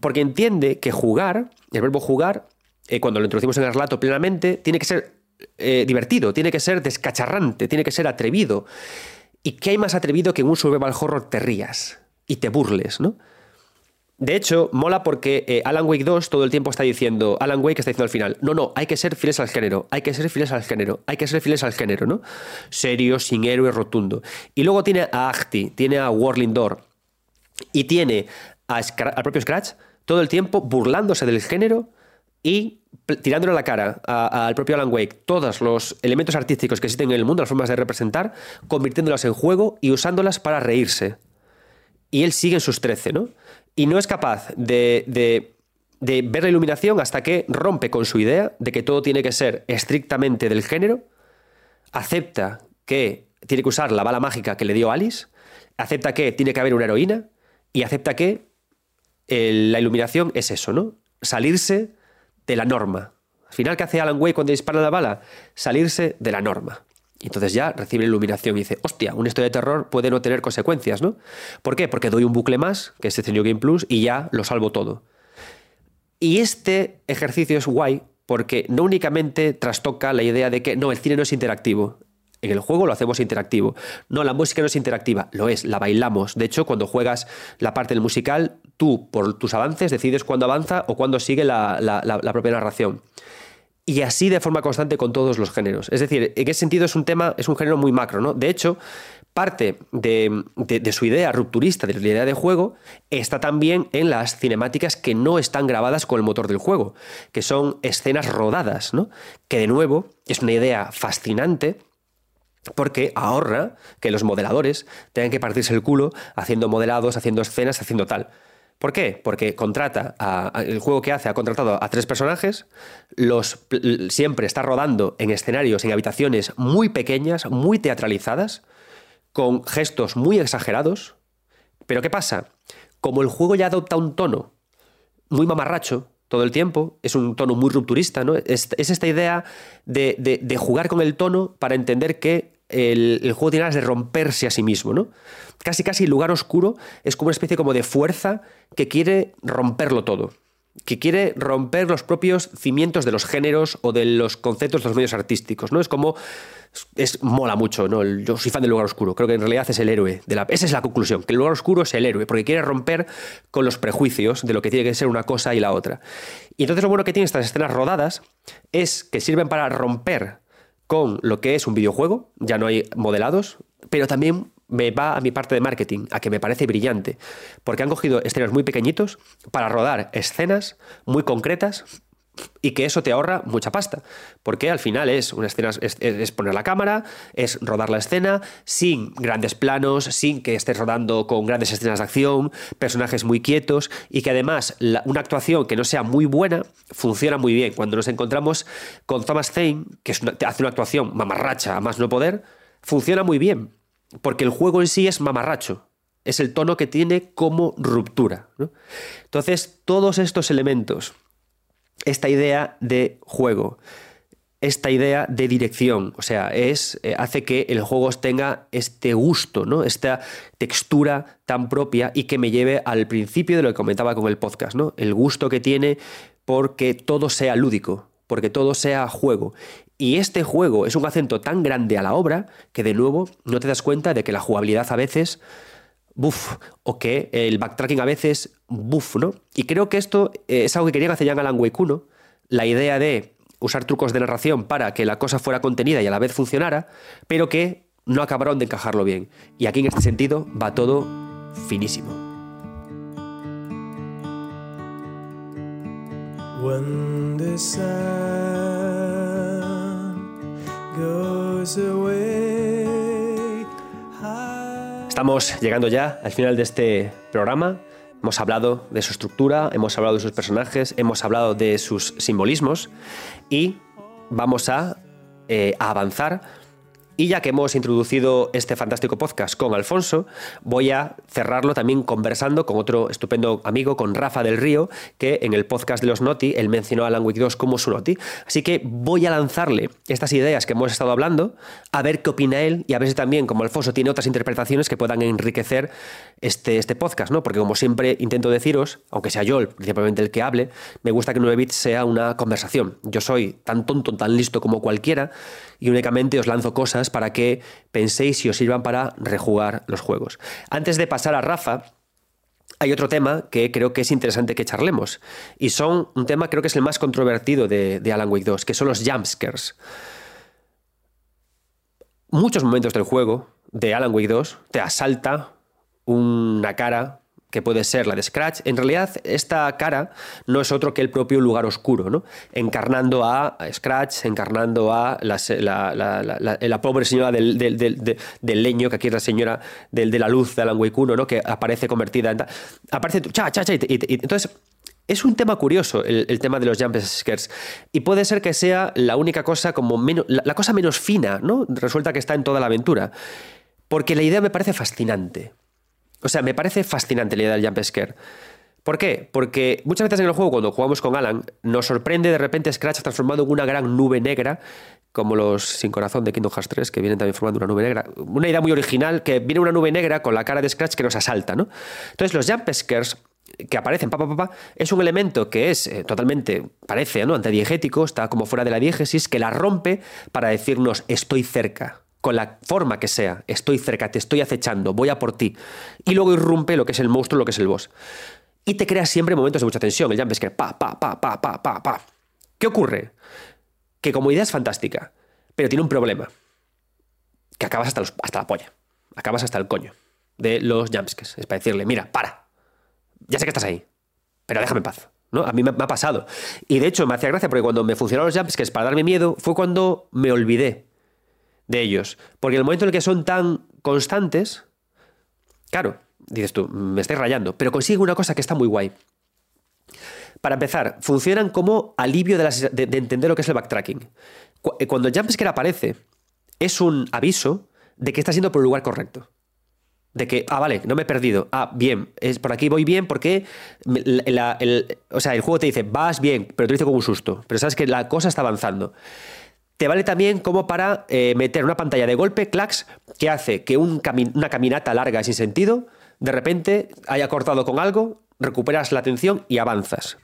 Porque entiende que jugar, el verbo jugar, eh, cuando lo introducimos en el relato plenamente, tiene que ser eh, divertido, tiene que ser descacharrante, tiene que ser atrevido. ¿Y qué hay más atrevido que en un survival horror te rías? y te burles, ¿no? De hecho, mola porque eh, Alan Wake 2 todo el tiempo está diciendo, Alan Wake está diciendo al final, no, no, hay que ser fieles al género, hay que ser fieles al género, hay que ser fieles al género, ¿no? Serio, sin héroe, rotundo. Y luego tiene a Acti, tiene a Warling Door y tiene al propio Scratch todo el tiempo burlándose del género y tirándole a la cara al propio Alan Wake todos los elementos artísticos que existen en el mundo, las formas de representar, convirtiéndolas en juego y usándolas para reírse y él sigue en sus 13, ¿no? Y no es capaz de, de, ver la iluminación hasta que rompe con su idea de que todo tiene que ser estrictamente del género, acepta que tiene que usar la bala mágica que le dio Alice, acepta que tiene que haber una heroína y acepta que la iluminación es eso, ¿no? Salirse de la norma. Al final, ¿qué hace Alan Way cuando dispara la bala? Salirse de la norma. Y entonces ya recibe la iluminación y dice, hostia, una historia de terror puede no tener consecuencias, ¿no? ¿Por qué? Porque doy un bucle más, que es este New Game Plus, y ya lo salvo todo. Y este ejercicio es guay porque no únicamente trastoca la idea de que no, el cine no es interactivo. En el juego lo hacemos interactivo. No, la música no es interactiva, lo es, la bailamos. De hecho, cuando juegas la parte del musical, tú, por tus avances, decides cuándo avanza o cuándo sigue la, propia narración y así de forma constante con todos los géneros. Es decir, en ese sentido es un tema, es un género muy macro, ¿no? De hecho, parte de, su idea rupturista de la idea de juego está también en las cinemáticas que no están grabadas con el motor del juego, que son escenas rodadas, ¿no? Que de nuevo es una idea fascinante porque ahorra que los modeladores tengan que partirse el culo haciendo modelados, haciendo escenas, haciendo tal. ¿Por qué? Porque contrata el juego que hace ha contratado a tres personajes, los siempre está rodando en escenarios, en habitaciones muy pequeñas, muy teatralizadas, con gestos muy exagerados. Pero ¿qué pasa? Como el juego ya adopta un tono muy mamarracho todo el tiempo, es un tono muy rupturista, ¿no? Es, esta idea de jugar con el tono para entender que el, juego tiene ganas de romperse a sí mismo, ¿no? Casi casi el lugar oscuro es como una especie como de fuerza que quiere romperlo todo, que quiere romper los propios cimientos de los géneros o de los conceptos de los medios artísticos, ¿no? Es como es mola mucho, ¿no? Yo soy fan del lugar oscuro, creo que en realidad es el héroe, de la, esa es la conclusión, que el lugar oscuro es el héroe, porque quiere romper con los prejuicios de lo que tiene que ser una cosa y la otra. Y entonces lo bueno que tiene estas escenas rodadas es que sirven para romper con lo que es un videojuego, ya no hay modelados, pero también me va a mi parte de marketing, a que me parece brillante, porque han cogido escenas muy pequeñitos para rodar escenas muy concretas, y que eso te ahorra mucha pasta, porque al final es una escena, es, poner la cámara, es rodar la escena sin grandes planos, sin que estés rodando con grandes escenas de acción, personajes muy quietos y que además una actuación que no sea muy buena funciona muy bien. Cuando nos encontramos con Thomas Zane, que hace una actuación mamarracha a más no poder, funciona muy bien, porque el juego en sí es mamarracho. Es el tono que tiene como ruptura. Entonces, todos estos elementos esta idea de juego, esta idea de dirección, o sea, es, eh, hace que el juego tenga este gusto, ¿no? esta textura tan propia y que me lleve al principio de lo que comentaba con el podcast, ¿no? el gusto que tiene porque todo sea lúdico, porque todo sea juego. Y este juego es un acento tan grande a la obra que de nuevo no te das cuenta de que la jugabilidad a veces buf, o que el backtracking a veces, buf, ¿no? Y creo que esto eh, es algo que querían hacer ya Alan Wake 1, la idea de usar trucos de narración para que la cosa fuera contenida y a la vez funcionara, pero que no acabaron de encajarlo bien. Y aquí en este sentido va todo finísimo. Estamos llegando ya al final de este programa. Hemos hablado de su estructura, hemos hablado de sus personajes, hemos hablado de sus simbolismos y vamos a, eh, avanzar y ya que hemos introducido este fantástico podcast con Alfonso, voy a cerrarlo también conversando con otro estupendo amigo, con Rafa del Río, que en el podcast de los Noti, él mencionó a Alan 2 como su Noti. Así que voy a lanzarle estas ideas que hemos estado hablando, a ver qué opina él y a ver si también, como Alfonso, tiene otras interpretaciones que puedan enriquecer este, este podcast, ¿no? Porque como siempre intento deciros, aunque sea yo principalmente el que hable, me gusta que 9 bits sea una conversación. Yo soy tan tonto, tan listo como cualquiera y únicamente os lanzo cosas para que penséis y os sirvan para rejugar los juegos. Antes de pasar a Rafa, hay otro tema que creo que es interesante que charlemos. Y son un tema, creo que es el más controvertido de, Alan Wake 2, que son los jumpscares. Muchos momentos del juego de Alan Wake 2 te asalta una cara que puede ser la de Scratch, en realidad esta cara no es otro que el propio lugar oscuro, ¿no? encarnando a Scratch, encarnando a la, pobre señora del, leño, que aquí es la señora de la luz de Alan Wake 1, ¿no? que aparece convertida en... Aparece... Cha, cha, cha, entonces, es un tema curioso el, tema de los jump scares y puede ser que sea la única cosa como menos, la, cosa menos fina, ¿no? Resulta que está en toda la aventura. Porque la idea me parece fascinante. O sea, me parece fascinante la idea del jump scare. ¿Por qué? Porque muchas veces en el juego, cuando jugamos con Alan, nos sorprende de repente Scratch transformado en una gran nube negra, como los Sin Corazón de Kingdom Hearts 3, que vienen también formando una nube negra. Una idea muy original, que viene una nube negra con la cara de Scratch que nos asalta, ¿no? Entonces, los jump scares que aparecen, pa, pa, pa, es un elemento que es eh, totalmente, parece, ¿no? Antidiegético, está como fuera de la diégesis, que la rompe para decirnos estoy cerca con la forma que sea, estoy cerca, te estoy acechando, voy a por ti. Y luego irrumpe lo que es el monstruo, lo que es el boss. Y te crea siempre momentos de mucha tensión. El jump que pa, pa, pa, pa, pa, pa, pa. ¿Qué ocurre? Que como idea es fantástica, pero tiene un problema. Que acabas hasta, hasta la polla. Acabas hasta el coño de los jumpscares. Es para decirle, mira, para. Ya sé que estás ahí, pero déjame en paz. ¿no? A mí me, ha pasado. Y de hecho me hacía gracia porque cuando me funcionaron los jumpscares para darme miedo fue cuando me olvidé de ellos. Porque en el momento en el que son tan constantes, claro, dices tú, me estoy rayando, pero consigue una cosa que está muy guay. Para empezar, funcionan como alivio de, entender lo que es el backtracking. Eh, cuando el jumpscare aparece, es un aviso de que estás yendo por el lugar correcto. De que, ah, vale, no me he perdido. Ah, bien, es, por aquí voy bien porque el, o sea, el juego te dice, vas bien, pero te dice como un susto. Pero sabes que la cosa está avanzando te vale también como para eh, meter una pantalla de golpe, clacks, que hace que una caminata larga sin sentido, de repente haya cortado con algo, recuperas la atención y avanzas.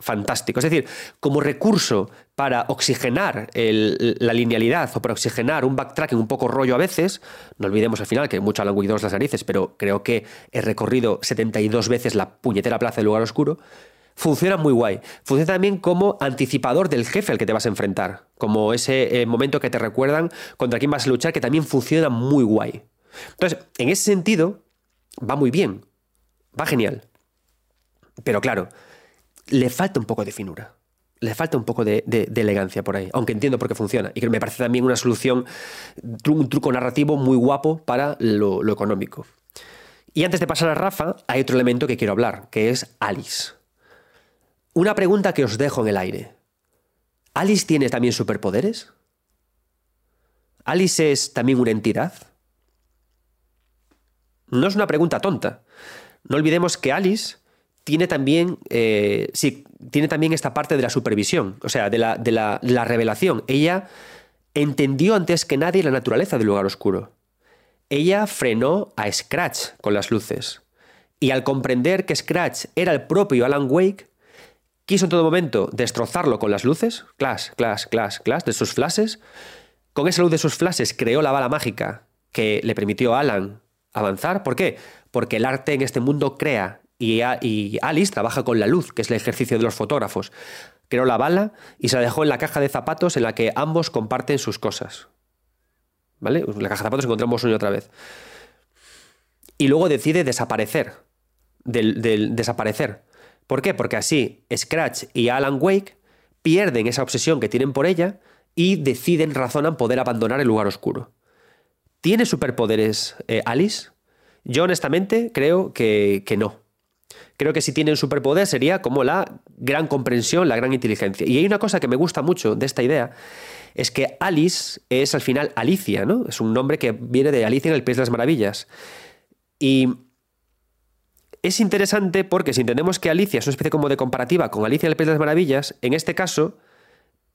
Fantástico. Es decir, como recurso para oxigenar la linealidad o para oxigenar un backtracking un poco rollo a veces, no olvidemos al final que mucho Alan Wake 2 las narices, pero creo que he recorrido 72 veces la puñetera plaza del lugar oscuro, funciona muy guay. Funciona también como anticipador del jefe al que te vas a enfrentar, como ese eh, momento que te recuerdan contra quién vas a luchar, que también funciona muy guay. Entonces, en ese sentido, va muy bien, va genial. Pero claro, le falta un poco de finura. le falta un poco de, elegancia por ahí, aunque entiendo por qué funciona. Y que me parece también una solución, un truco narrativo muy guapo para lo, lo económico. Y antes de pasar a Rafa, hay otro elemento que quiero hablar, que es Alice. Una pregunta que os dejo en el aire. ¿Alice tiene también superpoderes? ¿Alice es también una entidad? No es una pregunta tonta. No olvidemos que Alice tiene también, eh, sí, tiene también esta parte de la supervisión, o sea, de, la, de la, la revelación. Ella entendió antes que nadie la naturaleza del lugar oscuro. Ella frenó a Scratch con las luces. Y al comprender que Scratch era el propio Alan Wake, quiso en todo momento destrozarlo con las luces, clash, clash, clash, clash, de sus flashes. Con esa luz de sus flashes creó la bala mágica que le permitió a Alan avanzar. ¿Por qué? Porque el arte en este mundo crea y, Alice trabaja con la luz, que es el ejercicio de los fotógrafos. Creó la bala y se la dejó en la caja de zapatos en la que ambos comparten sus cosas. ¿Vale? En la caja de zapatos encontramos una y otra vez. Y luego decide desaparecer. Del, desaparecer. ¿Por qué? Porque así Scratch y Alan Wake pierden esa obsesión que tienen por ella y deciden, razonan poder abandonar el lugar oscuro. ¿Tiene superpoderes eh, Alice? Yo honestamente creo que, que no. Creo que si tiene un superpoder sería como la gran comprensión, la gran inteligencia. Y hay una cosa que me gusta mucho de esta idea, es que Alice es al final Alicia, ¿no? Es un nombre que viene de Alicia en el País de las Maravillas. Y es interesante porque si entendemos que Alicia es una especie como de comparativa con Alicia en el País de las Maravillas, en este caso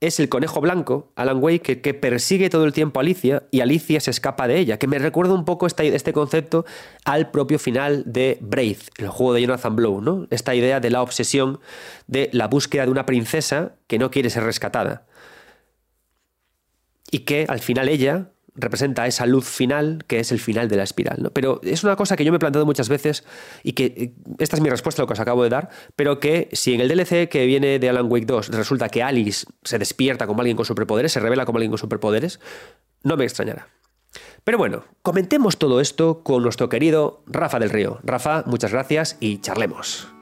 es el conejo blanco, Alan Wake, que, persigue todo el tiempo a Alicia y Alicia se escapa de ella, que me recuerda un poco este, concepto al propio final de Brave, el juego de Jonathan Blow, ¿no? Esta idea de la obsesión de la búsqueda de una princesa que no quiere ser rescatada. Y que al final ella representa esa luz final que es el final de la espiral. ¿no? Pero es una cosa que yo me he planteado muchas veces y que eh, esta es mi respuesta a lo que os acabo de dar, pero que si en el DLC que viene de Alan Wake 2 resulta que Alice se despierta como alguien con superpoderes, se revela como alguien con superpoderes, no me extrañará. Pero bueno, comentemos todo esto con nuestro querido Rafa del Río. Rafa, muchas gracias y charlemos.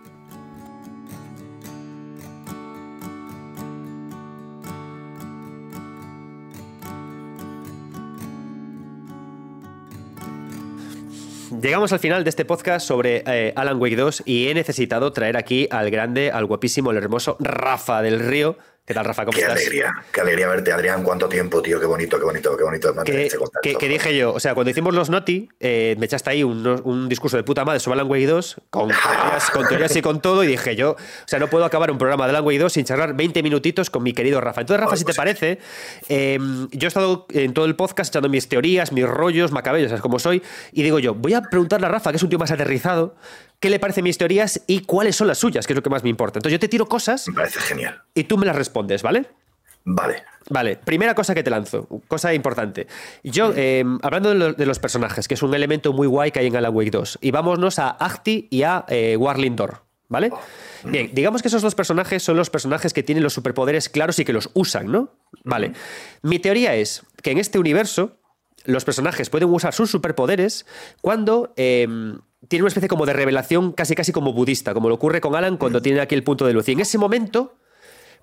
Llegamos al final de este podcast sobre eh, Alan Wake 2 y he necesitado traer aquí al grande, al guapísimo, al hermoso Rafa del Río ¿Qué tal, Rafa? ¿Cómo qué estás? alegría, qué alegría verte, Adrián. ¿Cuánto tiempo, tío? Qué bonito, qué bonito, qué bonito que, este que, dije yo, o sea, cuando hicimos los Noti, eh, me echaste ahí un, discurso de puta madre sobre Alan Wake 2, con teorías, con teorías y con todo, y dije yo, o sea, no puedo acabar un programa de Alan Wake 2 sin charlar 20 minutitos con mi querido Rafa. Entonces, Rafa, si te pues parece, em, yo he estado en todo el podcast echando mis teorías, mis rollos, macabellos, ¿sabes cómo soy? Y digo yo, voy a preguntarle a Rafa, que es un tío más aterrizado, qué le parecen mis teorías y cuáles son las suyas, que es lo que más me importa. Entonces yo te tiro cosas. Me parece genial. Y tú me las respondes, ¿vale? Vale. Vale, primera cosa que te lanzo, cosa importante. Yo, em, hablando de, los personajes, que es un elemento muy guay que hay en Alan Wake 2, y vámonos a Ahti y a eh, Warlindor, ¿vale? Oh. Bien, digamos que esos dos personajes son los personajes que tienen los superpoderes claros y que los usan, ¿no? Vale. Mi teoría es que en este universo los personajes pueden usar sus superpoderes cuando em, tienen una especie como de revelación casi casi como budista, como lo ocurre con Alan cuando tiene aquí el punto de luz. Y en ese momento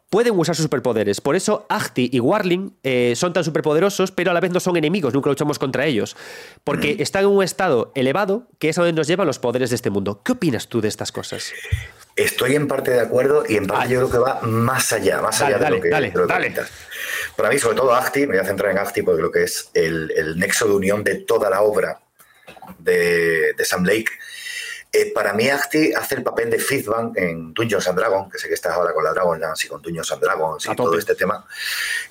pueden usar sus superpoderes. Por eso Ahti y Warling eh, son tan superpoderosos, pero a la vez no son enemigos, nunca luchamos contra ellos. Porque están en un estado elevado que es a donde nos llevan los poderes de este mundo. ¿Qué opinas tú de estas cosas? Estoy en parte de acuerdo y en parte yo creo que va más allá, más allá de lo que, dale, dale. Para mí, sobre todo Ahti, me voy a centrar en Ahti porque creo que es el, nexo de unión de toda la obra de, de Sam Lake eh, para mí, Acti hace el papel de Fizban en Dungeons and Dragons, que sé que estás ahora con la Dragonlance y con Dungeons and Dragons y todo este tema.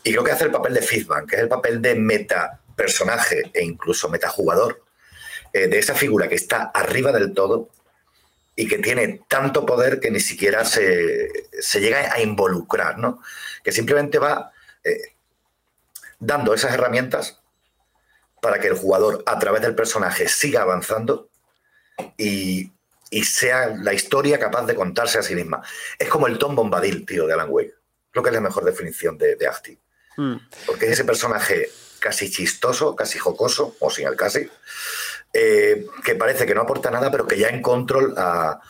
Y creo que hace el papel de Fizban, que es el papel de meta personaje e incluso metajugador, eh, de esa figura que está arriba del todo y que tiene tanto poder que ni siquiera se, llega a involucrar, ¿no? Que simplemente va eh, dando esas herramientas para que el jugador, a través del personaje, siga avanzando y, sea la historia capaz de contarse a sí misma. Es como el Tom Bombadil, tío, de Alan Wake. Creo que es la mejor definición de, de Acti. Mm. Porque es ese personaje casi chistoso, casi jocoso, o sin el casi, eh, que parece que no aporta nada, pero que ya en control a,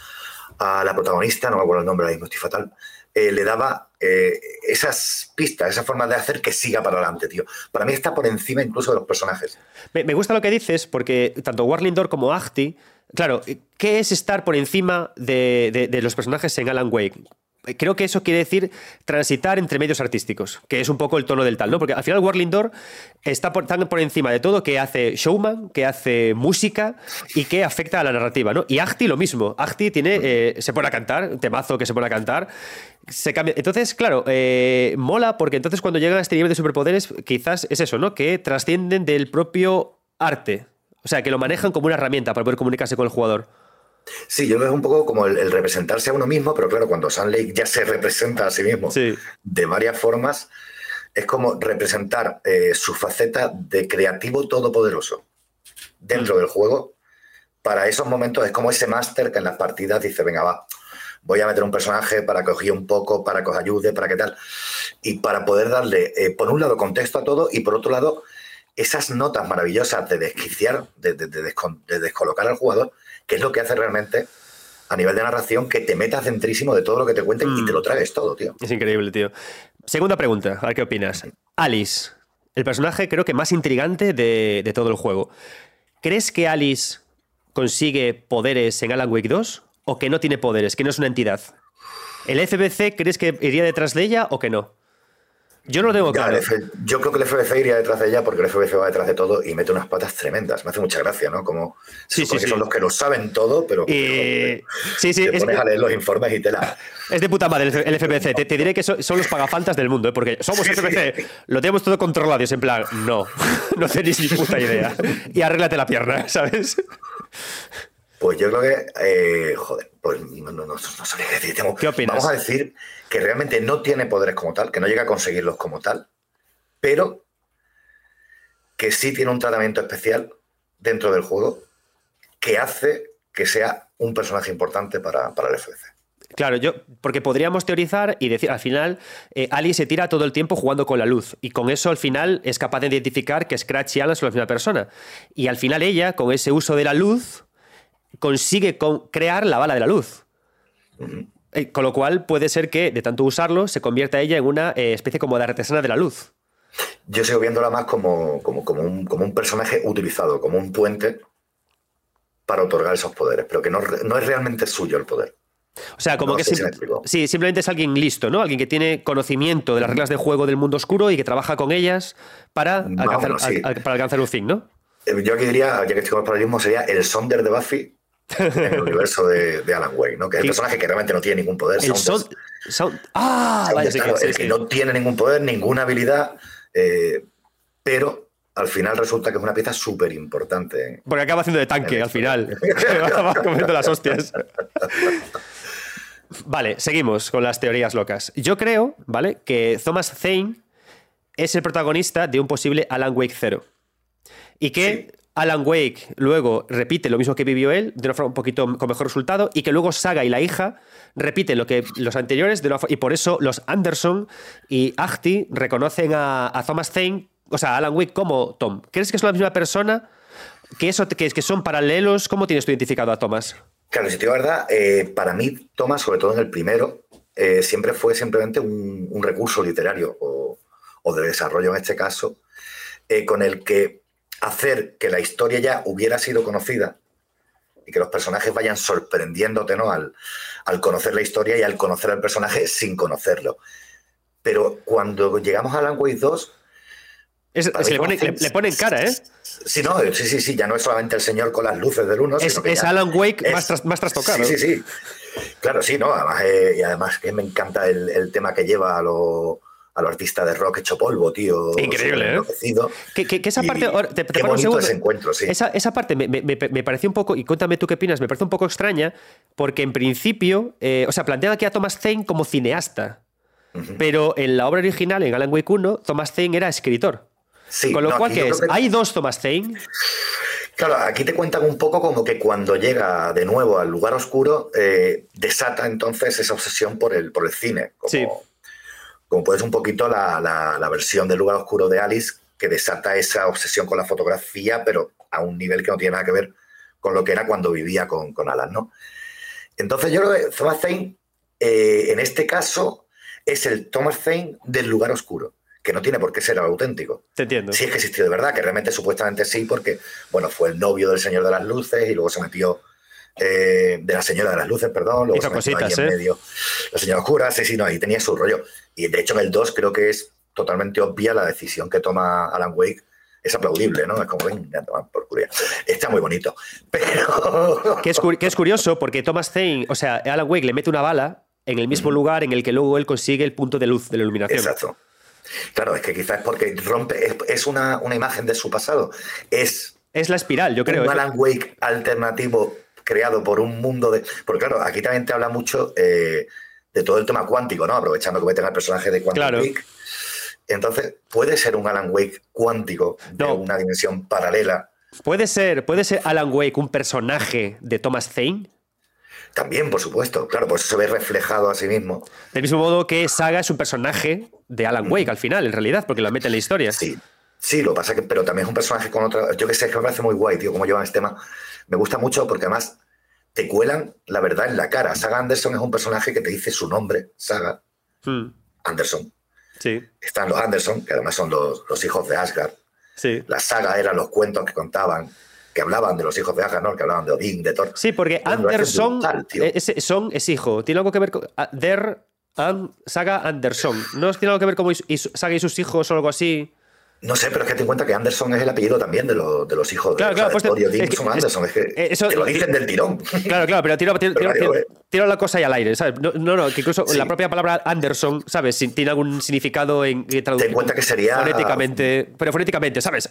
la protagonista, no me acuerdo el nombre ahora mismo, estoy fatal, eh, le daba eh, esas pistas, esa forma de hacer que siga para adelante, tío. Para mí está por encima incluso de los personajes. Me, gusta lo que dices, porque tanto Warlindor como Ahti, claro, ¿qué es estar por encima de, de los personajes en Alan Wake? Creo que eso quiere decir transitar entre medios artísticos, que es un poco el tono del tal, ¿no? Porque al final Warlindor está por, tan por encima de todo que hace showman, que hace música y que afecta a la narrativa, ¿no? Y Ahti lo mismo. Ahti tiene, eh, se pone a cantar, temazo que se pone a cantar. Se cambia. Entonces, claro, eh, mola porque entonces cuando llegan a este nivel de superpoderes, quizás es eso, ¿no? Que trascienden del propio arte. O sea, que lo manejan como una herramienta para poder comunicarse con el jugador. Sí, yo veo un poco como el, representarse a uno mismo, pero claro, cuando Sam Lake ya se representa a sí mismo de varias formas, es como representar eh, su faceta de creativo todopoderoso dentro mm. del juego. Para esos momentos es como ese máster que en las partidas dice, venga, va, voy a meter un personaje para que os un poco, para que os ayude, para que tal. Y para poder darle, eh, por un lado, contexto a todo y por otro lado, esas notas maravillosas de desquiciar, de descolocar al jugador, que es lo que hace realmente a nivel de narración que te metas centrísimo de todo lo que te cuenten y te lo mm. traes todo, tío. Es increíble, tío. Segunda pregunta, a ver qué opinas. Alice, el personaje creo que más intrigante de, todo el juego. ¿Crees que Alice consigue poderes en Alan Wake 2 o que no tiene poderes, que no es una entidad? ¿El FBC crees que iría detrás de ella o que no? Yo no lo tengo claro. yo creo que el FBC iría detrás de ella porque el FBC va detrás de todo y mete unas patas tremendas. Me hace mucha gracia, ¿no? Como sí, sí, son los que lo saben todo, pero sí, sí, te pones a leer los informes y te la... Es de puta madre el FBC. Te, diré que son, los pagafaltas del mundo, ¿eh? porque somos el FBC, lo tenemos todo controlado y es en plan, no, no tenéis ni puta idea. Y arréglate la pierna, ¿sabes? Pues yo creo que, eh, joder, pues no, no, no, no sabría decir. ¿Qué opinas? Vamos a decir que realmente no tiene poderes como tal, que no llega a conseguirlos como tal, pero que sí tiene un tratamiento especial dentro del juego que hace que sea un personaje importante para, para el FBC. Claro, yo, porque podríamos teorizar y decir, al final, eh, Ali se tira todo el tiempo jugando con la luz y con eso al final es capaz de identificar que Scratch y Alan son la misma persona. Y al final ella, con ese uso de la luz, consigue crear la bala de la luz. Eh, con lo cual puede ser que de tanto usarlo se convierta ella en una eh, especie como de artesana de la luz. Yo sigo viéndola más como, como, un, personaje utilizado, como un puente para otorgar esos poderes, pero que no, es realmente suyo el poder. O sea, como que sí, simplemente es alguien listo, ¿no? Alguien que tiene conocimiento de las reglas de juego del mundo oscuro y que trabaja con ellas para, alcanzar, para alcanzar un fin, ¿no? Eh, yo aquí diría, ya que estoy con el paralelismo, sería el Sonder de Buffy en el universo de, Alan Wake, ¿no? Que es el personaje que realmente no tiene ningún poder. El ah, el que no tiene ningún poder, ninguna habilidad, eh, pero al final resulta que es una pieza súper importante. Porque acaba haciendo de tanque al final. va comiendo las hostias. Vale, seguimos con las teorías locas. Yo creo, ¿vale? Que Thomas Zane es el protagonista de un posible Alan Wake 0. Y que Alan Wake luego repite lo mismo que vivió él, de una forma un poquito con mejor resultado, y que luego Saga y la hija repiten lo que los anteriores, de y por eso los Anderson y Ahti reconocen a, Thomas Zane, o sea, a Alan Wake como Tom. ¿Crees que es la misma persona? ¿Que, eso, que, que son paralelos? ¿Cómo tienes tú identificado a Thomas? Claro, si te digo verdad, eh, para mí Thomas, sobre todo en el primero, eh, siempre fue simplemente un, recurso literario o, de desarrollo en este caso, eh, con el que hacer que la historia ya hubiera sido conocida y que los personajes vayan sorprendiéndote ¿no? al, al conocer la historia y al conocer al personaje sin conocerlo. Pero cuando llegamos a Alan Wake 2... le, pone, le, cara, ¿eh? Sí, no, sí, sí, sí, ya no es solamente el señor con las luces del uno. Es, es Alan Wake más, más trastocado. Sí, sí, sí. Claro, sí, ¿no? Además, eh, y además que me encanta el, el tema que lleva a lo al artista de rock hecho polvo, tío. Increíble, ¿eh? Que, esa parte. te, qué bonito ese encuentro, sí. Esa, parte me, me, pareció un poco, y cuéntame tú qué opinas, me parece un poco extraña, porque en principio, eh, o sea, plantean aquí a Thomas Zane como cineasta. Pero en la obra original, en Alan Wake 1, Thomas Zane era escritor. Sí, Con lo cual, ¿qué es? ¿Hay dos Thomas Zane? Claro, aquí te cuentan un poco como que cuando llega de nuevo al lugar oscuro, eh, desata entonces esa obsesión por el, por el cine. sí como puedes un poquito la, versión del lugar oscuro de Alice, que desata esa obsesión con la fotografía, pero a un nivel que no tiene nada que ver con lo que era cuando vivía con, Alan, ¿no? Entonces yo creo que Thomas Zane, eh, en este caso, es el Thomas Zane del lugar oscuro que no tiene por qué ser auténtico. Te entiendo. Sí es que existió de verdad, que realmente supuestamente sí, porque, bueno, fue el novio del Señor de las Luces y luego se metió eh, de la Señora de las Luces, perdón, luego se metió ahí en ¿eh? medio la Señora Oscura, sí, sí, no, ahí tenía su rollo. Y de hecho en el 2 creo que es totalmente obvia la decisión que toma Alan Wake. Es aplaudible, ¿no? Es como, venga, por curiosidad. Está muy bonito. Pero. Que es, que es curioso porque Thomas Zane, o sea, Alan Wake le mete una bala en el mismo lugar en el que luego él consigue el punto de luz de la iluminación. Exacto. Claro, es que quizás es porque rompe, es, una, imagen de su pasado. Es. Es la espiral, yo creo. Un Alan Wake alternativo creado por un mundo de. Porque claro, aquí también te habla mucho eh, de todo el tema cuántico, ¿no? Aprovechando que meten al personaje de Quantum claro. Entonces, puede ser un Alan Wake cuántico de una dimensión paralela. Puede ser, puede ser Alan Wake un personaje de Thomas Zane. También, por supuesto, claro, pues se ve reflejado a sí mismo. Del mismo modo que Saga es un personaje de Alan Wake al final, en realidad, porque lo mete en la historia. Sí, sí, lo pasa que, pero también es un personaje con otra. Yo que sé, que me parece muy guay, tío, cómo llevan este tema. Me gusta mucho porque además te cuelan la verdad en la cara. Saga Anderson es un personaje que te dice su nombre, Saga hmm. Anderson. Sí. Están los Anderson, que además son los, los hijos de Asgard. Sí. La saga eran los cuentos que contaban que hablaban de los hijos de Asgard, ¿no? Que hablaban de Odín, de Thor. Sí, porque Anderson es, son, es hijo. Tiene algo que ver con. Der Saga Anderson. ¿No tiene algo que ver con Saga y sus hijos o algo así? No sé, pero es que ten en cuenta que Anderson es el apellido también de, de los hijos claro, de, claro, pues es que, son Anderson. Es que eh, te lo dicen del tirón. Claro, claro, pero tiro, tiro, la cosa ahí al aire, ¿sabes? No, no, que incluso la propia palabra Anderson, ¿sabes? Tiene algún significado en traducción. Ten en cuenta que sería. Fonéticamente. Pero fonéticamente, ¿sabes?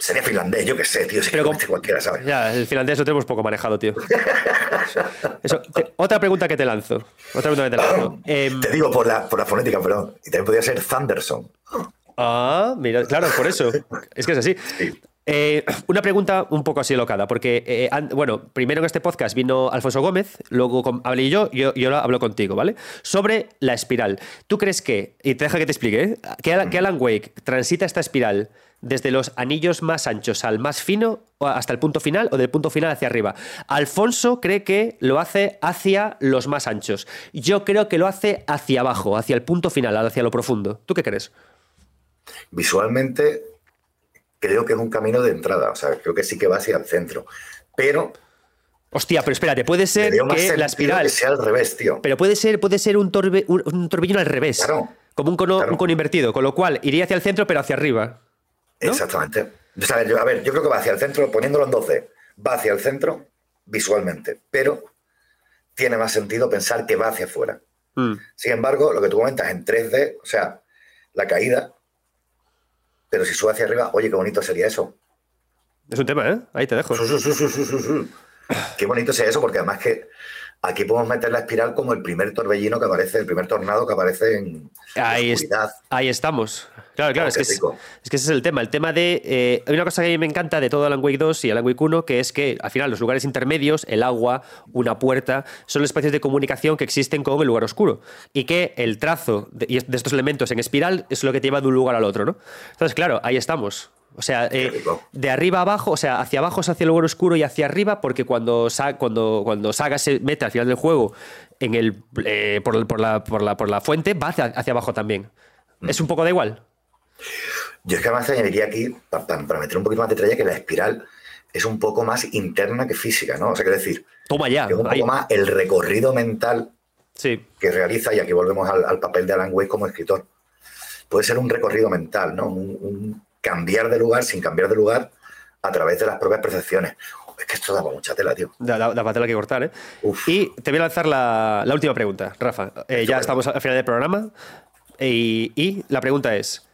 Sería finlandés, yo qué sé, tío. Si pero cualquiera, ¿sabes? Ya, el finlandés lo tenemos poco manejado, tío. otra pregunta que te lanzo. Otra pregunta que te lanzo. Te digo por la, por la fonética, perdón. Y también podría ser Thunderson. Ah, mira, claro, por eso. Es que es así. Eh, una pregunta un poco así locada, porque, eh, bueno, primero en este podcast vino Alfonso Gómez, luego hablé yo, yo y ahora hablo contigo, ¿vale? Sobre la espiral. ¿Tú crees que, y te deja que te explique, ¿eh? que, Alan Wake transita esta espiral desde los anillos más anchos al más fino hasta el punto final o del punto final hacia arriba. Alfonso cree que lo hace hacia los más anchos. Yo creo que lo hace hacia abajo, hacia el punto final, hacia lo profundo. ¿Tú qué crees? Visualmente creo que es un camino de entrada, o sea, creo que sí que va hacia el centro, pero... Hostia, pero espérate, puede ser que la espiral... sea al revés, tío. Pero puede ser, puede ser un, torbellino al revés. Claro. Como un cono, invertido, con lo cual iría hacia el centro, pero hacia arriba. Exactamente. a, ver, yo, a ver, yo creo que va hacia el centro, poniéndolo en 12, va hacia el centro visualmente, pero tiene más sentido pensar que va hacia afuera. Mm. Sin embargo, lo que tú comentas en 3D, o sea, la caída pero si sube hacia arriba, oye, qué bonito sería eso. Es un tema, ¿eh? Ahí te dejo. qué bonito sería eso, porque además que aquí podemos meter la espiral como el primer torbellino que aparece, el primer tornado que aparece en ahí, ahí estamos. Claro, claro, es, que es, que ese es el tema. El tema de. Eh, hay una cosa que a mí me encanta de todo Alan Wake 2 y Alan Wake 1, que es que al final los lugares intermedios, el agua, una puerta, son los espacios de comunicación que existen con el lugar oscuro. Y que el trazo de, de estos elementos en espiral es lo que te lleva de un lugar al otro, ¿no? Entonces, claro, ahí estamos. O sea, eh, de arriba abajo, o sea, hacia abajo es hacia el lugar oscuro y hacia arriba, porque cuando, cuando, cuando Saga se mete al final del juego en el, eh, por, la, por, la, por, la, fuente, va hacia, abajo también. Mm. ¿Es un poco de igual? Yo es que además añadiría aquí, para, meter un poquito más de detalle, que la espiral es un poco más interna que física, ¿no? O sea, quiero decir, Toma ya, es un poco más el recorrido mental sí. que realiza, y aquí volvemos al, papel de Alan Wake como escritor. Puede ser un recorrido mental, ¿no? un cambiar de lugar sin cambiar de lugar a través de las propias percepciones. Es que esto da mucha tela, tío. Da, da, tela que cortar, ¿eh? Y te voy a lanzar la, última pregunta, Rafa. Eh, ya estamos al final del programa. Y, la pregunta es: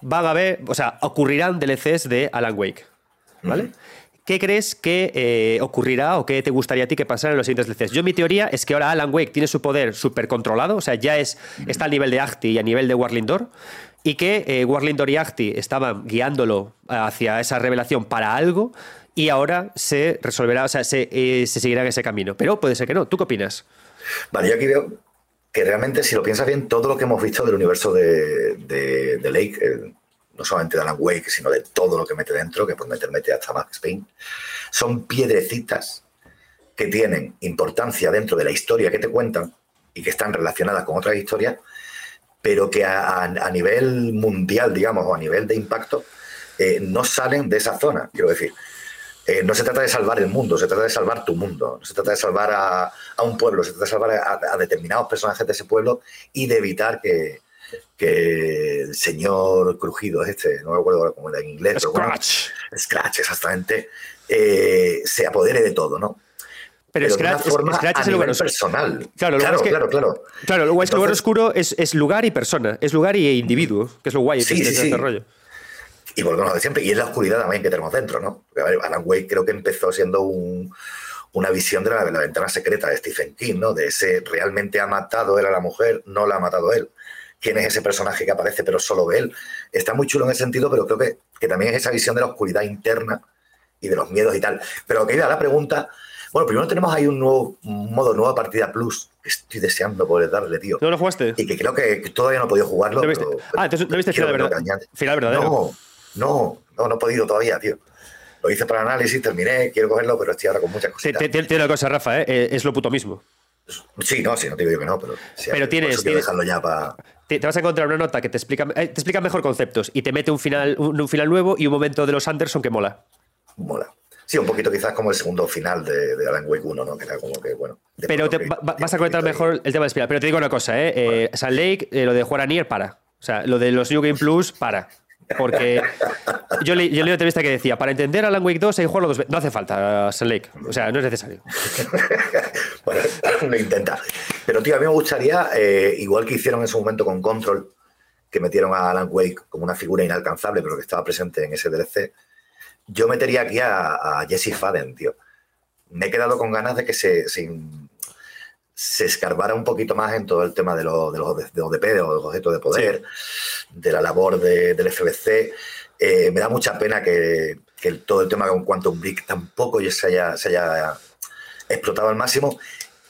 ¿van a haber, o sea, ocurrirán DLCs de Alan Wake? ¿Vale? ¿Qué crees que eh, ocurrirá o qué te gustaría a ti que pasara en los siguientes DLCs? Yo mi teoría es que ahora Alan Wake tiene su poder súper controlado, o sea, ya es, está al nivel de Acti y a nivel de Warlindor y que eh, Warling Doriacti estaban guiándolo hacia esa revelación para algo y ahora se resolverá, o sea, se, eh, seguirá en ese camino. Pero puede ser que no. ¿Tú qué opinas? Vale, yo aquí veo que realmente, si lo piensas bien, todo lo que hemos visto del universo de, Lake, eh, no solamente de Alan Wake, sino de todo lo que mete dentro, que puede meter mete hasta Max Payne, son piedrecitas que tienen importancia dentro de la historia que te cuentan y que están relacionadas con otras historias pero que a, nivel mundial, digamos, o a nivel de impacto, eh, no salen de esa zona, quiero decir. Eh, no se trata de salvar el mundo, se trata de salvar tu mundo, no se trata de salvar a, un pueblo, se trata de salvar a, determinados personajes de ese pueblo y de evitar que, el señor Crujido, este, no me acuerdo cómo era en inglés, Scratch. Scratch, exactamente, eh, se apodere de todo, ¿no? Pero, Scratch, es el lugar personal. Claro, claro, claro, claro. Claro, lo guay es que el lugar oscuro es, lugar y persona, es lugar y individuo, que es lo guay sí, de sí, este rollo. Y volvemos a siempre, y es la oscuridad también que tenemos dentro, ¿no? Alan Wake creo que empezó siendo una visión de la, ventana secreta de Stephen King, ¿no? De ese realmente ha matado él a la mujer, no la ha matado él. ¿Quién es ese personaje que aparece pero solo ve él? Está muy chulo en ese sentido, pero creo que, que también es esa visión de la oscuridad interna y de los miedos y tal. Pero que iba a la pregunta, bueno, primero tenemos ahí un nuevo modo, nueva partida plus, que estoy deseando poder darle, tío. ¿No lo jugaste? Y que creo que todavía no he podido jugarlo. ah, entonces no viste final, verdad, final verdadero. No, no, no, no he podido todavía, tío. Lo hice para análisis, terminé, quiero cogerlo, pero estoy ahora con muchas cosas. Tiene una cosa, Rafa, ¿eh? ¿eh? es lo puto mismo. Sí, no, sí, no te digo que no, pero, pero tienes, dejarlo ya para... Te, vas a encontrar una nota que te explica, eh, te explica mejor conceptos y te mete un final, un, final nuevo y un momento de los Anderson que mola. Mola. Sí, un poquito quizás como el segundo final de, Alan Wake 1, ¿no? Que era como que, bueno. Pero vas a conectar mejor el tema de espiral. Pero te digo una cosa, ¿eh? eh Salt Lake, lo de jugar a Nier, para. O sea, lo de los New Game Plus, para. Porque yo, leí, una entrevista que decía, para entender Alan Wake 2 hay que jugarlo dos veces. No hace falta Salt Lake. O sea, no es necesario. bueno, lo intenta. Pero, tío, a mí me gustaría, eh, igual que hicieron en su momento con Control, que metieron a Alan Wake como una figura inalcanzable, pero que estaba presente en ese DLC, yo metería aquí a, Jesse Faden, tío. Me he quedado con ganas de que se, se, escarbara un poquito más en todo el tema de, los de, de ODP, de los objetos de poder, de la labor del FBC. Eh, me da mucha pena que, todo el tema con Quantum Brick tampoco se haya, se haya explotado al máximo.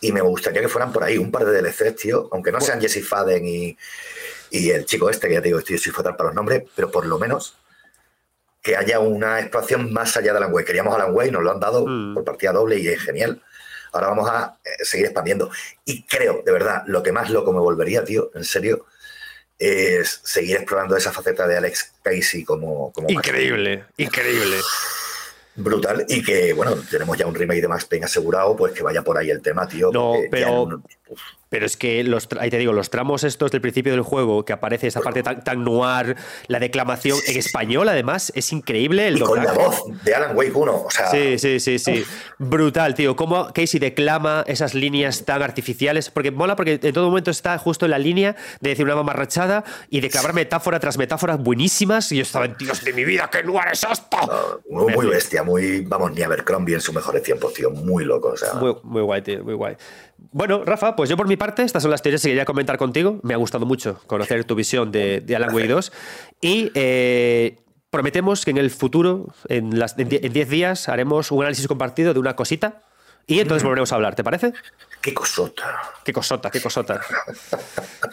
Y me gustaría que fueran por ahí un par de DLCs, tío, aunque no sean Jesse Faden y, el chico este, que ya te digo, estoy, estoy fatal para los nombres, pero por lo menos que haya una expansión más allá de Alan Wake. Queríamos Alan Wake, nos lo han dado mm. por partida doble y es genial. Ahora vamos a eh, seguir expandiendo. Y creo, de verdad, lo que más loco me volvería, tío, en serio, es seguir explorando esa faceta de Alex Casey como... como increíble, increíble. Brutal. Y que, bueno, tenemos ya un remake de Max Payne asegurado, pues que vaya por ahí el tema, tío. No, pero... Pero es que los, ahí te digo, los tramos estos del principio del juego, que aparece esa parte tan, noir, la declamación en español, además, es increíble. El y con la voz de Alan Wake 1. O sea, sí, sí, sí, sí. Brutal, tío. Cómo Casey declama esas líneas tan artificiales. Porque mola, porque en todo momento está justo en la línea de decir una mamarrachada y declamar metáfora tras metáforas buenísimas. Y yo estaba en Dios de mi vida, ¿qué noir es esto? muy, bestia, muy, vamos, ni a ver Crombie en su mejores tiempos, tío. Muy loco, o sea. Muy, muy guay, tío, muy guay. Bueno, Rafa, pues yo por mi parte, estas son las teorías que quería comentar contigo. Me ha gustado mucho conocer tu visión de, Alan Wake 2. Y eh, prometemos que en el futuro, en 10 días, haremos un análisis compartido de una cosita. Y entonces volveremos a hablar, ¿te parece? Qué cosota. Qué cosota, qué cosota.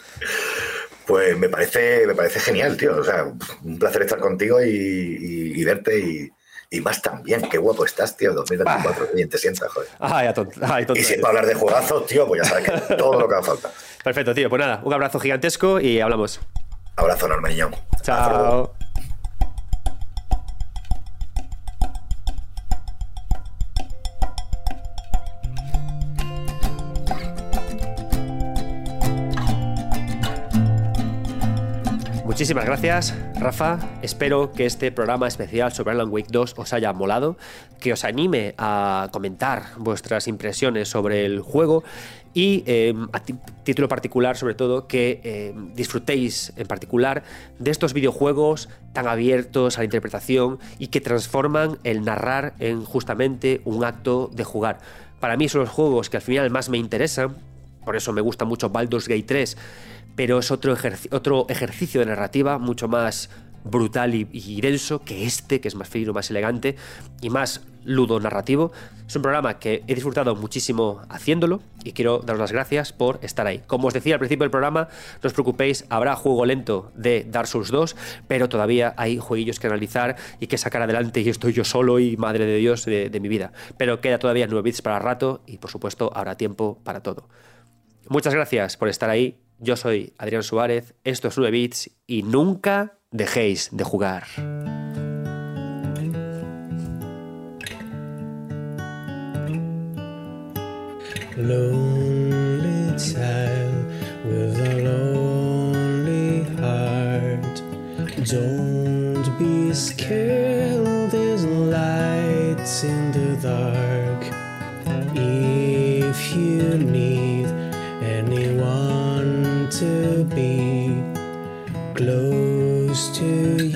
pues me parece, me parece genial, tío. O sea, un placer estar contigo y verte y, y más también, qué guapo estás, tío, 2024, bien te sientas, joder. Ay, ay, y si para hablar de juegazos, tío, pues ya sabes que todo lo que haga falta. Perfecto, tío. Pues nada, un abrazo gigantesco y hablamos. Abrazo enorme, niño. Chao. Muchísimas gracias, Rafa. Espero que este programa especial sobre Alan Wake 2 os haya molado, que os anime a comentar vuestras impresiones sobre el juego y em, a título particular, sobre todo, que em, disfrutéis en particular de estos videojuegos tan abiertos a la interpretación y que transforman el narrar en justamente un acto de jugar. Para mí son los juegos que al final más me interesan, por eso me gusta mucho Baldur's Gate 3 pero es otro, otro ejercicio de narrativa mucho más brutal y, denso que este, que es más fino, más elegante y más ludo narrativo. Es un programa que he disfrutado muchísimo haciéndolo y quiero daros las gracias por estar ahí. Como os decía al principio del programa, no os preocupéis, habrá juego lento de Dark Souls 2, pero todavía hay jueguillos que analizar y que sacar adelante y estoy yo solo y madre de Dios de, mi vida. Pero queda todavía 9 bits para rato y por supuesto habrá tiempo para todo. Muchas gracias por estar ahí Yo soy Adrián Suárez, esto es 9 Bits y nunca dejéis de jugar. Lonely child with a lonely heart. Don't be scared, there's lights in the dark. If you need to be close to you,